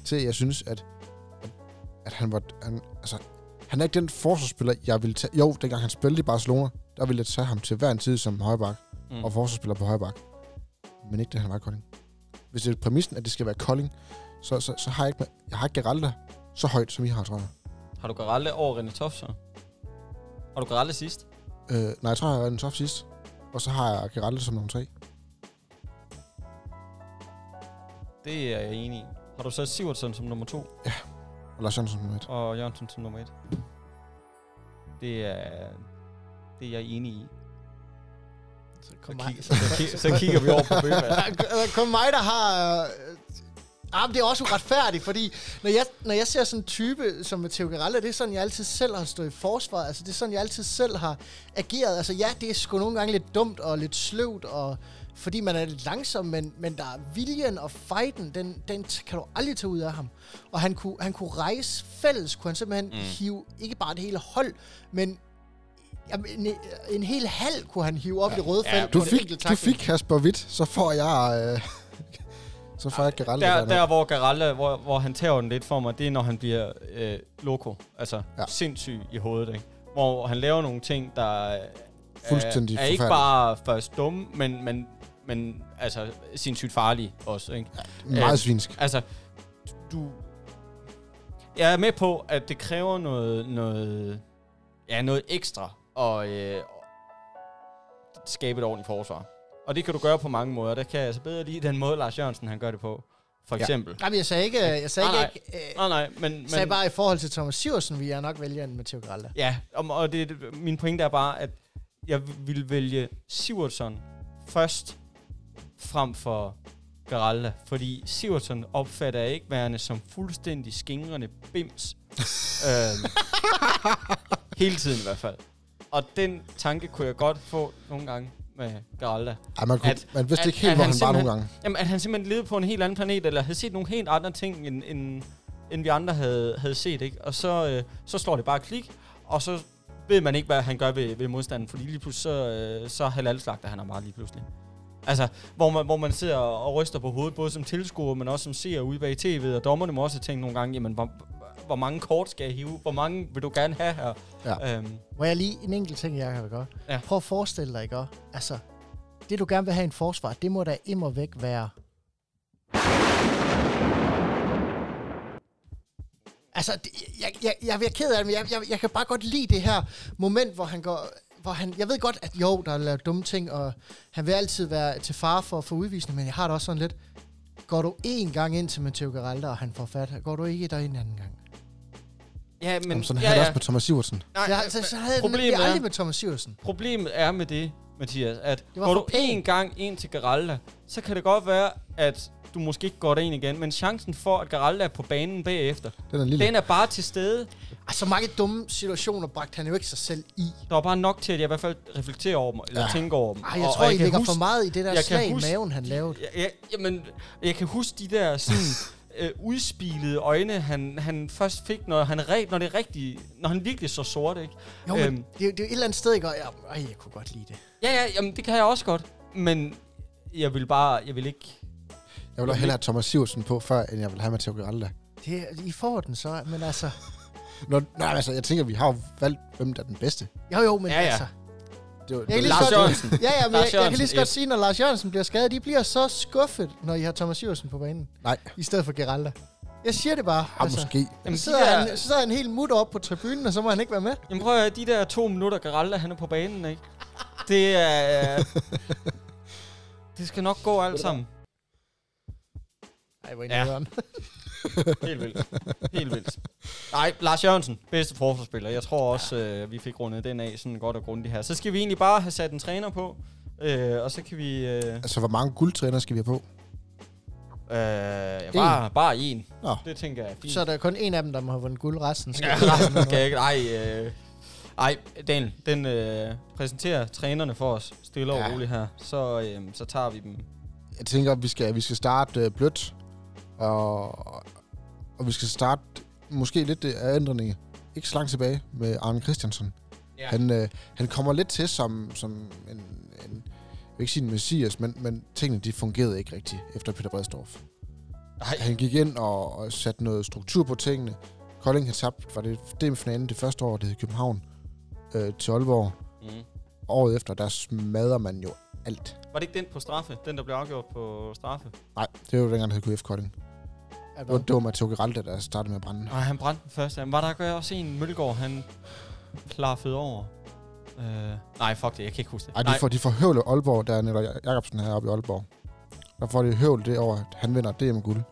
til jeg synes, at, at, han var... Han, altså, han er ikke den forsvarsspiller, jeg ville tage... Jo, dengang han spillede i Barcelona, der ville jeg tage ham til hver en tid som højbak Mm. og forsvarsspiller på højbak. Men ikke det, han var i Kolding. Hvis det er præmissen, at det skal være Kolding, så, så, så har jeg ikke... med- Jeg har ikke Geralda så højt, som I har, tror jeg. Har du Geralde over René Toft, så? Har du Geralde sidst? Øh, nej, jeg tror, jeg har en top sidst. Og så har jeg Geralda som nummer tre. Det er jeg enig i. Har du så Sivertsen som nummer to, Og Lars Jørgensen som nummer et. og Jørgensen som nummer et? Det er... Det er jeg enig i. Så Så, kom kig, så, så, kig, så kigger vi over på Bøgvald. Kun mig, der har... Øh, ah, men det er også uretfærdigt, fordi når jeg, når jeg ser sådan en type som Matteo Geralda, det er sådan, jeg altid selv har stået i forsvar. Altså, det er sådan, jeg altid selv har ageret. Altså, ja, det er sgu nogle gange lidt dumt og lidt sløvt, og fordi man er lidt langsom, men, men der er viljen og fighten, den, den kan du aldrig tage ud af ham. Og han kunne, han kunne rejse fælles, kunne han simpelthen Mm. hive ikke bare det hele hold, men Jamen, en, en hel halv kunne han hive op ja. i røde felt Ja, Du fik, du fik Kasper Witt, så får jeg... Øh, så får jeg Geraldo Der, dernede. der hvor Garalla, hvor, hvor han tager den lidt for mig, det er, når han bliver øh, loco. Altså Ja. sindssyg i hovedet, ikke? Hvor han laver nogle ting, der er, Fuldstændig er, er ikke bare først dumme, men, men, men altså sindssygt farlige også, ikke? Meget øh, svinsk. Altså, du... Jeg er med på, at det kræver noget, noget, ja, noget ekstra at øh, skabe et ordentligt forsvar. Og det kan du gøre på mange måder. Der kan jeg altså bedre lide den måde, Lars Jørgensen han gør det på. For Ja. eksempel. Jamen, jeg sagde ikke, jeg sagde Nej, ikke, øh, Nej, nej, men... jeg sagde men bare i forhold til Thomas Siversen, vil jeg nok vælge en Matteo Gralda. Ja, og, og det, min pointe er bare, at jeg ville vælge Sivertson først frem for Geralda, fordi Sivertson opfatter jeg ikke værende som fuldstændig skingrende bims. øhm, hele tiden i hvert fald. Og den tanke kunne jeg godt få nogle gange med Geralda. Ej, man, kunne, at- man vidste at- ikke helt, at hvor han han var nogle simpelthen- gange. Jamen, at han simpelthen levede på en helt anden planet, eller havde set nogle helt andre ting, end, end, end vi andre havde, havde set, ikke? Og så, øh, så slår det bare klik, og så ved man ikke, hvad han gør ved, ved modstanden, fordi lige pludselig så, øh, så halalslagter han ham bare lige pludselig. Altså, hvor man, hvor man sidder og ryster på hovedet, både som tilskuer, men også som seer ude bag tv'et, og dommerne må også have tænkt nogle gange, jamen, hvor, hvor mange kort skal jeg hive? Hvor mange vil du gerne have her? Ja. Øhm, Må jeg lige en enkelt ting, jeg kan gøre? Ja. Prøv at forestille dig, ikke? Altså, det du gerne vil have i en forsvar, det må da immer væk være... Altså, det, jeg, jeg, jeg er ked af det, men jeg, jeg, jeg kan bare godt lide det her moment, hvor han går... Hvor han, jeg ved godt, at jo, der er lavet dumme ting, og han vil altid være til fare for at få udvisning, men jeg har det også sådan lidt... Går du én gang ind til Matteo Geralda, og han får fat, går du ikke derind en anden gang? ja, men... Jamen, sådan ja, havde det ja. også med Thomas Sivertsen. Nej, Så, jeg, så, så havde jeg den problemet nemlig aldrig er- med Thomas Siversen. Problemet er med det, Mathias, at Det går du en gang ind til Geralda, så kan det godt være, at du måske ikke går derind igen, men chancen for, at Geralda er på banen bagefter, Den er lille. den er bare til stede. Altså mange dumme situationer bragte han jo ikke sig selv i. Der var bare nok til, at jeg i hvert fald reflekterer over dem, eller Ja. tænker over dem. Ej, jeg Og- tror, og I kan ligger huske- for meget i det der jeg slag i maven, han lavede. Ja, ja, jamen, jeg kan huske de der sådan, øh, udspilede øjne, han, han først fik, når, han, re- når det er rigtigt, når han virkelig så sort, ikke? Jo, men Øhm. det, er jo- det er jo et eller andet sted, ikke? Og jeg, ej, jeg kunne godt lide det. Ja, ja, jamen, det kan jeg også godt, men jeg vil bare, jeg vil ikke... Jeg vil hellere have Thomas Sivertsen på, før end jeg vil have Matteo Geralda. det. I får den så, men altså... Nå, nej, altså, jeg tænker, vi har jo valgt, hvem der er den bedste. Jo, jo, men Ja, ja. altså... Det var, Jeg kan lige Lars så godt, Jørgensen. ja, ja, men jeg, jeg, kan lige så godt sige, når Lars Jørgensen bliver skadet, de bliver så skuffet, når I har Thomas Jørgensen på banen, Nej, i stedet for Geralda. Jeg siger det bare. ah, måske. Jamen, så de sidder, der, han, så sidder han helt mutter op på tribunen, og så må han ikke være med. jamen prøv at høre, de der to minutter, Geralda, han er på banen, ikke? Det er... det skal nok gå alt sammen. Ej, hvor Ja. Helt vildt. Helt vildt. Nej, Lars Jørgensen, bedste forsvarsspiller. Jeg tror også, øh, vi fik rundet den af sådan godt og grundigt her. Så skal vi egentlig bare have sat en træner på, øh, og så kan vi... Øh, Altså, hvor mange guldtræner skal vi have på? øh, ja, bare, bare en. Nå. Det tænker jeg er fint. Så er der kun en af dem, der må have vundet guld. Resten skal Ja, resten skal jeg ikke. Ej, øh, ej, Daniel, den øh, præsenterer trænerne for os stille og Ja. roligt her. Så, øh, så tager vi dem. Jeg tænker, at vi skal, vi skal starte øh, blødt, og, og vi skal starte måske lidt øh, af ændringerne. Ikke så langt tilbage med Arne Christiansen. Ja. Han, øh, han kommer lidt til som, som en, en, jeg vil ikke sige en messias, men, men tingene de fungerede ikke rigtigt efter Peter Bredsdorf. Nej, Han gik ind og, og satte noget struktur på tingene. Kolding havde tabt, var det DM-finalen det første år, det hed København, øh, til Aalborg. mm. Året efter, der smadrer man jo alt. Var det ikke den på straffe? Den, der blev afgjort på straffe? Nej, det var jo dengang, det hed KF Kolding. Er Det var, Matteo Geralda, der startede med at brænde. Nej, han brændte den første. Var der også en Mølgaard, han klaffede over? Øh, nej, fuck det, jeg kan ikke huske det. Ej, de nej. får, de får høvle Aalborg, der er Nikolaj Jacobsen heroppe i Aalborg. Der får de høvle det over, at han vinder DM-guld.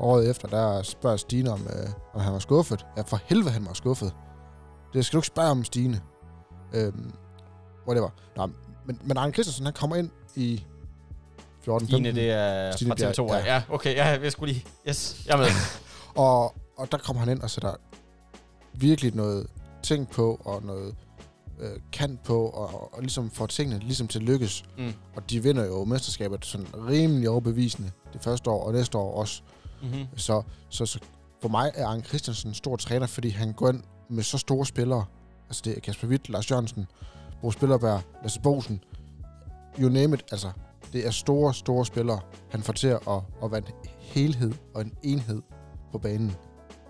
Året efter, der spørger Stine, om, øh, om han var skuffet. Ja, for helvede, han var skuffet. Det skal du ikke spørge om, Stine. Øhm, whatever. Nå, men, men Arne Christensen, han kommer ind i 14 Stine, det er Stine fra Bjerg, TV2. Ja. ja. ja, okay, ja, jeg skulle lige... Yes, jeg er med. Og, og der kommer han ind og sætter virkelig noget ting på, og noget øh, kant på, og, og ligesom får tingene ligesom til at lykkes. mm. Og de vinder jo mesterskabet sådan rimelig overbevisende det første år, og næste år også. Mm-hmm. Så, så, så for mig er Arne Christensen en stor træner, fordi han går ind med så store spillere. Altså det er Kasper Witt, Lars Jørgensen, Bo Spillerberg, Lasse Bosen, you name it, altså, det er store, store spillere, han får til at, at være en helhed og en enhed på banen.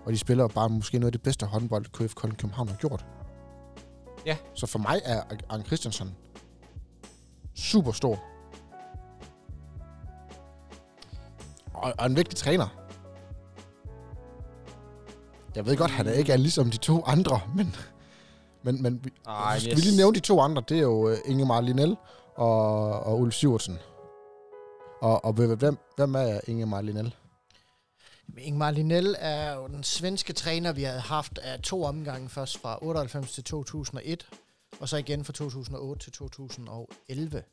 Og de spiller bare måske noget af det bedste håndbold, KF København har gjort. Ja. Så for mig er Arne Christensen super stor. Og, og en vigtig træner. Jeg ved godt, han er ikke er ligesom de to andre, men, men, men Ej, skal vi lige nævne de to andre? Det er jo uh, Ingemar Linell og, og Ulf Sivertsen. Og, og hvem, hvem er Ingemar Linell? Ingmar Linell er jo den svenske træner, vi har haft af to omgange, først fra 98 til 2001, og så igen fra 2008 til 2011.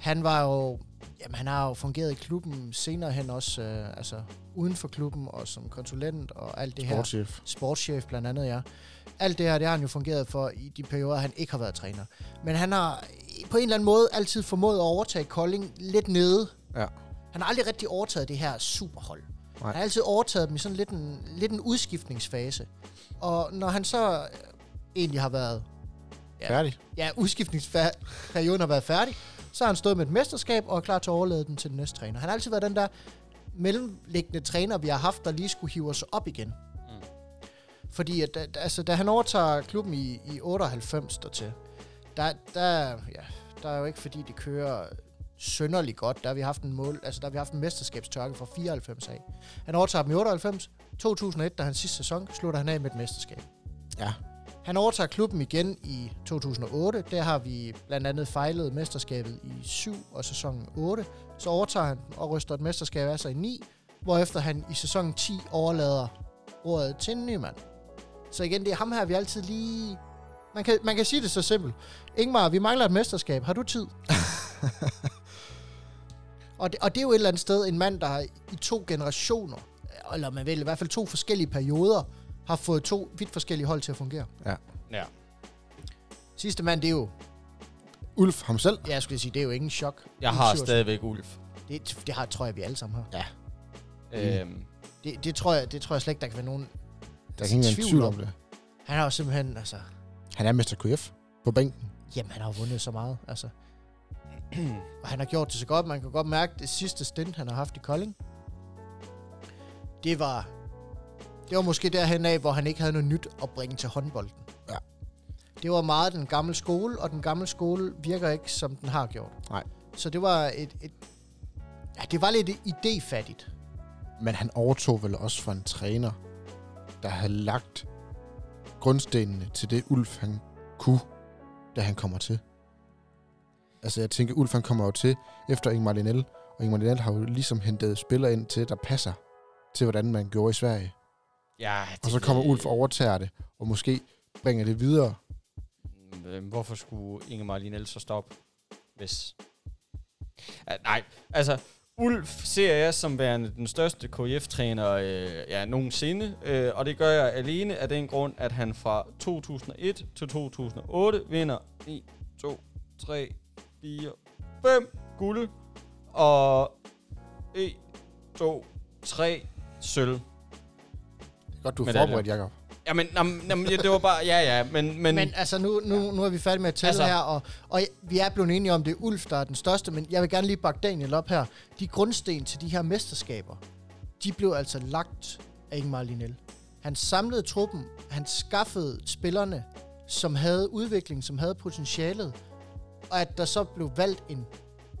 Han var jo, jamen han har jo fungeret i klubben senere hen også, øh, altså uden for klubben og som konsulent og alt det her. Sportschef. Sportschef blandt andet, ja. Alt det her, det har han jo fungeret for i de perioder, han ikke har været træner. Men han har på en eller anden måde altid formået at overtage Kolding lidt nede. Ja. Han har aldrig rigtig overtaget det her superhold. Nej. Han har altid overtaget dem i sådan lidt en, lidt en udskiftningsfase. Og når han så øh, egentlig har været... Ja, Færdig. Ja, udskiftningsperioden har været færdig, så har han stået med et mesterskab og er klar til at overlade den til den næste træner. Han har altid været den der mellemliggende træner, vi har haft, der lige skulle hive os op igen. Mm. Fordi at, da, altså, da han overtager klubben i, i 98 dertil, der, der, ja, der er jo ikke fordi, det kører sønderligt godt. Der har vi haft en mål, altså der har vi haft en mesterskabstørke fra 94 af. Han overtager dem i 98. 2001, da hans sidste sæson, slutter han af med et mesterskab. Ja. Han overtager klubben igen i 2008. Der har vi blandt andet fejlet mesterskabet i 7 og sæsonen 8. Så overtager han og ryster et mesterskab af sig i 9, hvorefter han i sæsonen 10 overlader ordet til en ny mand. Så igen, det er ham her, vi altid lige... Man kan, man kan sige det så simpelt. Ingmar, vi mangler et mesterskab. Har du tid? og, det, og det er jo et eller andet sted en mand, der har i to generationer, eller man vil i hvert fald to forskellige perioder, har fået to vidt forskellige hold til at fungere. Ja. Sidste mand, det er jo, Ulf ham selv. ja, jeg skulle sige, det er jo ingen chok. Jeg Ulf har stadigvæk Ulf. Det, det har, tror jeg, vi alle sammen har. Ja. Øhm, Det, det, tror jeg, det tror jeg slet ikke, der kan være nogen Der kan ingen tvivl om det. Han har jo simpelthen, altså... Han er Mester KF på bænken. Jamen, han har jo vundet så meget, altså. Og han har gjort det så godt. Man kan godt mærke, det sidste stint, han har haft i Kolding, det var... Det var måske derhen af, hvor han ikke havde noget nyt at bringe til håndbolden. Ja. Det var meget den gamle skole, og den gamle skole virker ikke, som den har gjort. Nej. Så det var et... et ja, det var lidt idéfattigt. Men han overtog vel også for en træner, der havde lagt grundstenene til det Ulf han kunne, da han kommer til. Altså jeg tænker, Ulf han kommer jo til efter Ingmar Linell, og Ingmar Linell har jo ligesom hentet spillere ind til, der passer til, hvordan man gjorde i Sverige. ja, Og så kommer Ulf og overtager det, og måske bringer det videre. Øhm, Hvorfor skulle Ingemar Linell så stoppe, hvis... Ja, nej, altså, Ulf ser jeg som værende den største KF-træner øh, ja, nogensinde, øh, og det gør jeg alene af den grund, at han fra 2001 til 2008 vinder 1, 2, 3, 4, 5 guld, og 1, 2, 3 sølv. Godt, du er forberedt, Jacob. Jamen, jamen, jamen, ja, det var bare, ja, ja, men... Men, Men, altså, nu, nu, nu er vi færdige med at tælle Altså- altså, her, og, og vi er blevet enige om, det er Ulf, der er den største, men jeg vil gerne lige bakke Daniel op her. De grundsten til de her mesterskaber, de blev altså lagt af Ingmar Linell. Han samlede truppen, han skaffede spillerne, som havde udvikling, som havde potentialet, og at der så blev valgt en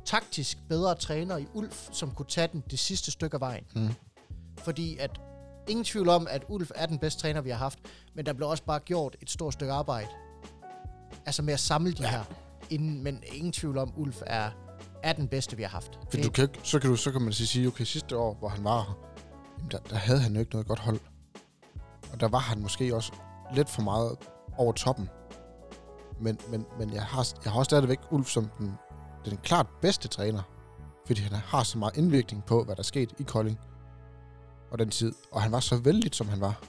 taktisk bedre træner i Ulf, som kunne tage den det sidste stykke af vejen. Mm. Fordi at ingen tvivl om, at Ulf er den bedste træner, vi har haft, men der blev også bare gjort et stort stykke arbejde. Altså med at samle de ja. her. Inden, men ingen tvivl om, Ulf er, er den bedste, vi har haft. For du kan, så, kan du, så kan man sige- okay, sidste år, hvor han var her, jamen der, der havde han jo ikke noget godt hold. Og der var han måske også lidt for meget over toppen. Men, men, men jeg, har, jeg har også stadigvæk Ulf som den, den klart bedste træner. Fordi han har så meget indvirkning på, hvad der skete i Kolding. Og den tid. Og han var så vældig, som han var.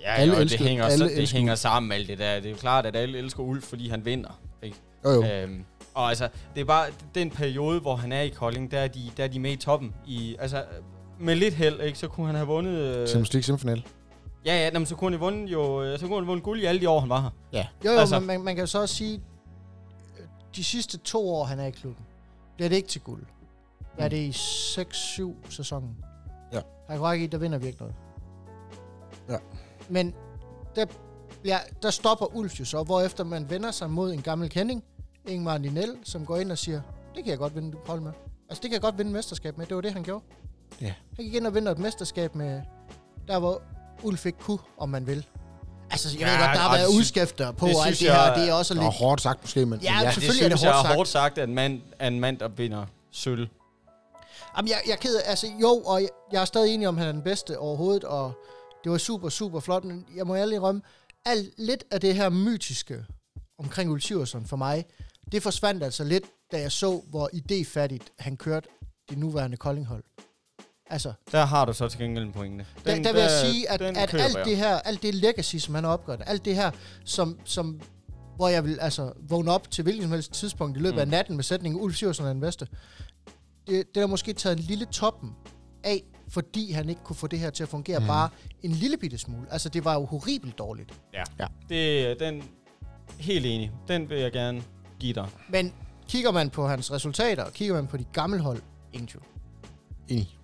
Ja, Alle alle elsker- det hænger, alle så, det elsker hænger sammen med alt det der. Det er jo klart, at alle elsker Ulf, fordi han vinder. Ikke? Jo, jo. Øhm, og altså, det er bare den periode, hvor han er i Kolding, der er de, der er de med i toppen. I, altså, med lidt held, ikke, så kunne han have vundet... Øh, Champions League semifinal. Ja, ja, jamen, så kunne han vundet jo, øh, så kunne han vundet guld i alle de år, han var her. Jo, jo, Altså- men man, man kan jo så også sige, øh, de sidste to år, han er i klubben, bliver det ikke til guld. Ja, Mm. det er i 6-7 sæsonen. Ja. Jeg kan ikke i, der vinder vi ikke noget. Ja. Men der, ja, der stopper Ulf jo så, hvorefter man vender sig mod en gammel kending, Ingmar Ninel, som går ind og siger, det kan jeg godt vinde hold med. Altså, det kan jeg godt vinde mesterskab med. Det var det, han gjorde. Ja. Han gik ind og vinder et mesterskab med, der hvor Ulf ikke kunne, om man vil. Altså, jeg Ja, ved godt, der har og været det udskrifter på, det og alt det her, jeg- det er også Og lidt... hårdt sagt måske, men Ja, ja. Det selvfølgelig er det synes jeg hårdt er sagt. hårdt sagt, at en mand, er en mand, der vinder sølv. Jamen, jeg, jeg er ked af, altså jo, og jeg, jeg er stadig enig om, at han er den bedste overhovedet, og det var super, super flot, men jeg må ærligt rømme, alt, lidt af det her mytiske omkring Ulf Siversen for mig, det forsvandt altså lidt, da jeg så, hvor idéfattigt han kørte det nuværende Koldinghold. Altså, Der har du så til gengæld en pointe. der, der vil jeg sige, at, den at alt jeg. det her, alt det legacy, som han har opgjort, alt det her, som, som hvor jeg vil altså vågne op til hvilken som helst tidspunkt i løbet mm. af natten med sætningen, Ulf Siversen er den bedste. Det, det er måske taget en lille toppen af, fordi han ikke kunne få det her til at fungere mm. Bare en lille bitte smule. Altså, det var jo horribelt dårligt. Ja. Ja. Det, den, helt enig. Den vil jeg gerne give dig. Men kigger man på hans resultater, og kigger man på de gamle hold, ingen tvivl. Enig.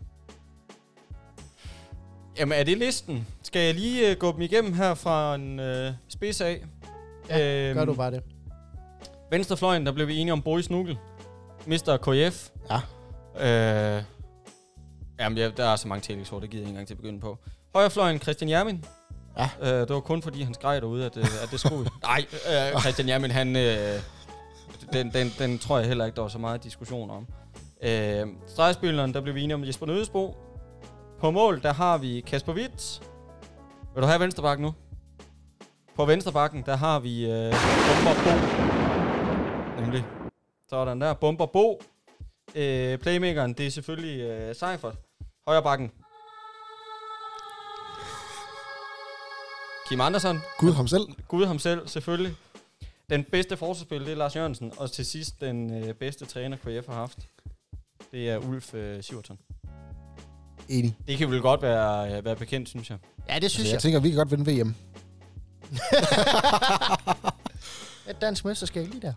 Jamen, er det listen? Skal jeg lige uh, gå dem igennem her fra en uh, spids af? Ja, Gør du bare det. Venstrefløjen, der blev vi enige om Boris Nugel. Mr. KF. Ja. Øh, jamen, ja, der er så mange tillægsord, det gider jeg ikke engang til at begynde på. Højrefløjen, Christian Jermin. Ja. Øh, det var kun fordi, han skreg derude, at, øh, at det skulle. Nej, øh, Christian Jermin, han... Øh, den, den, den tror jeg heller ikke, der var så meget diskussion om. Øh, stregspilleren, der blev vi enige om Jesper Nødesbo. På mål, der har vi Kasper Witt. Vil du have venstrebakken nu? På venstrebakken, der har vi øh, Bomber Bo. Nemlig. Sådan der. Bomber Bo. Øh, playmakeren, det er selvfølgelig øh, Seifert. Højre bakken. Kim Andersen. Gud ham selv. Gud ham selv, selvfølgelig. Den bedste forsvarsspil, det er Lars Jørgensen. Og til sidst, den øh, bedste træner, KF har haft. Det er Ulf øh, Siverton. Enig. Det kan vel godt være, øh, være bekendt, synes jeg. Ja, det synes Altså, jeg jeg. tænker, vi kan godt vinde VM. Et dansk mesterskab lige der.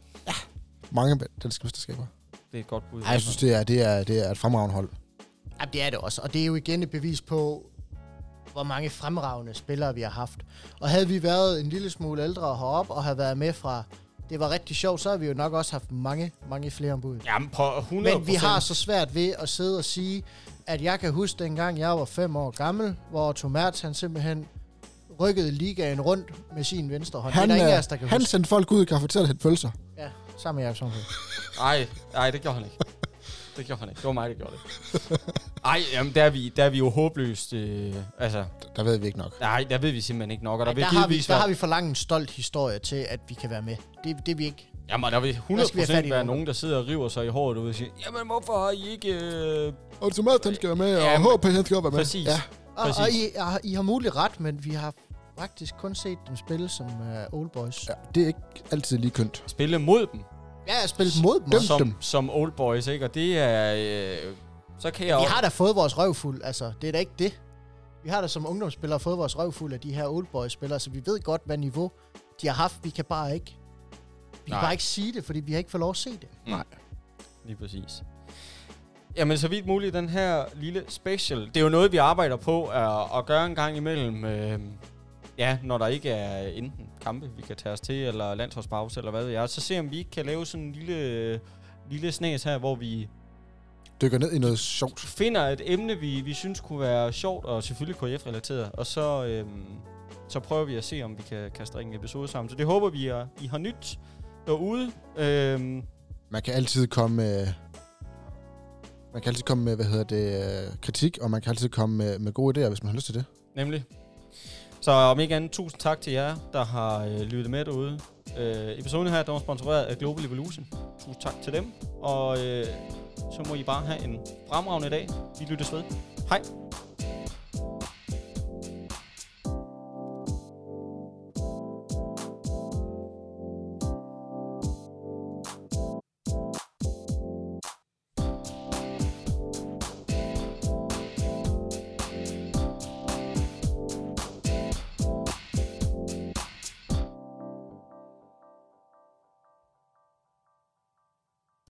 Mange danske mesterskaber. Det er et godt bud. Ej, jeg synes, det er, det er, det er et fremragende hold. Ja, det er det også. Og det er jo igen et bevis på, hvor mange fremragende spillere vi har haft. Og havde vi været en lille smule ældre heroppe og havde været med fra det var rigtig sjovt, så har vi jo nok også haft mange, mange flere ombud. Jamen, på 100 Men vi har så svært ved at sidde og sige, at jeg kan huske dengang, jeg var fem år gammel, hvor Tomerts han simpelthen rykkede ligaen rundt med sin venstre hånd. Han, det er der ingen af øh, os, der kan han huske. sendte folk ud i kafeteriet og hente pølser. Ja, sammen med Jacob Sundhed. Nej, nej, det gjorde han ikke. Det gjorde han ikke. Det var mig, der gjorde det. Ej, jamen, der er vi, der er vi jo håbløst. Øh, altså, Der ved vi ikke nok. nej, der ved vi simpelthen ikke nok. Og der, Der, vil der, har vi, der har vi for lang en stolt historie til, at vi kan være med. Det, det er vi ikke. Jamen, der vil Der skal vi have fat 100% i være nogen. nogen, der sidder og river sig i håret og siger, jamen, hvorfor har I ikke... Øh... Og Tomat, han skal være med, og Ja, HP, han skal være med. Præcis. Ja. Og, Præcis. og I, har- I har muligt ret, men vi har faktisk kun set dem spille som uh, old boys. ja, det er ikke altid lige kønt. Spille mod dem, Ja, jeg har spillet mod dem som, dem. som old boys, ikke? Og det er... Øh, så kan jeg Vi også... har da fået vores røvfuld, altså. Det er da ikke det. Vi har da som ungdomsspillere fået vores røvfuld af de her old boys spillere, så vi ved godt, hvad niveau de har haft. Vi kan bare ikke... Vi kan Nej. bare ikke sige det, fordi vi har ikke fået lov at se det. Lige præcis. Jamen, så vidt muligt, den her lille special. Det er jo noget, vi arbejder på at, at gøre en gang imellem. Øh, ja, når der ikke er enten kampe, vi kan tage os til, eller landsholdspause, eller hvad ved jeg. Så se, om vi ikke kan lave sådan en lille, lille snas her, hvor vi Dykker ned i noget sjovt. finder et emne, vi, vi synes kunne være sjovt, og selvfølgelig KF-relateret. Og så, øhm, så prøver vi at se, om vi kan, kan strikke en episode sammen. Så det håber vi, at I har nyt derude. Øhm, Man kan altid komme med... Man kan altid komme med, hvad hedder det, øh, kritik, og man kan altid komme med, med gode idéer, hvis man har lyst til det. Nemlig. Så om ikke andet, tusind tak til jer, der har øh, lyttet med derude. Øh, episoden her, der var sponsoreret af Global Evolution. Tusind tak til dem. Og øh, så må I bare have en fremragende dag. Vi lyttes ved. Hej.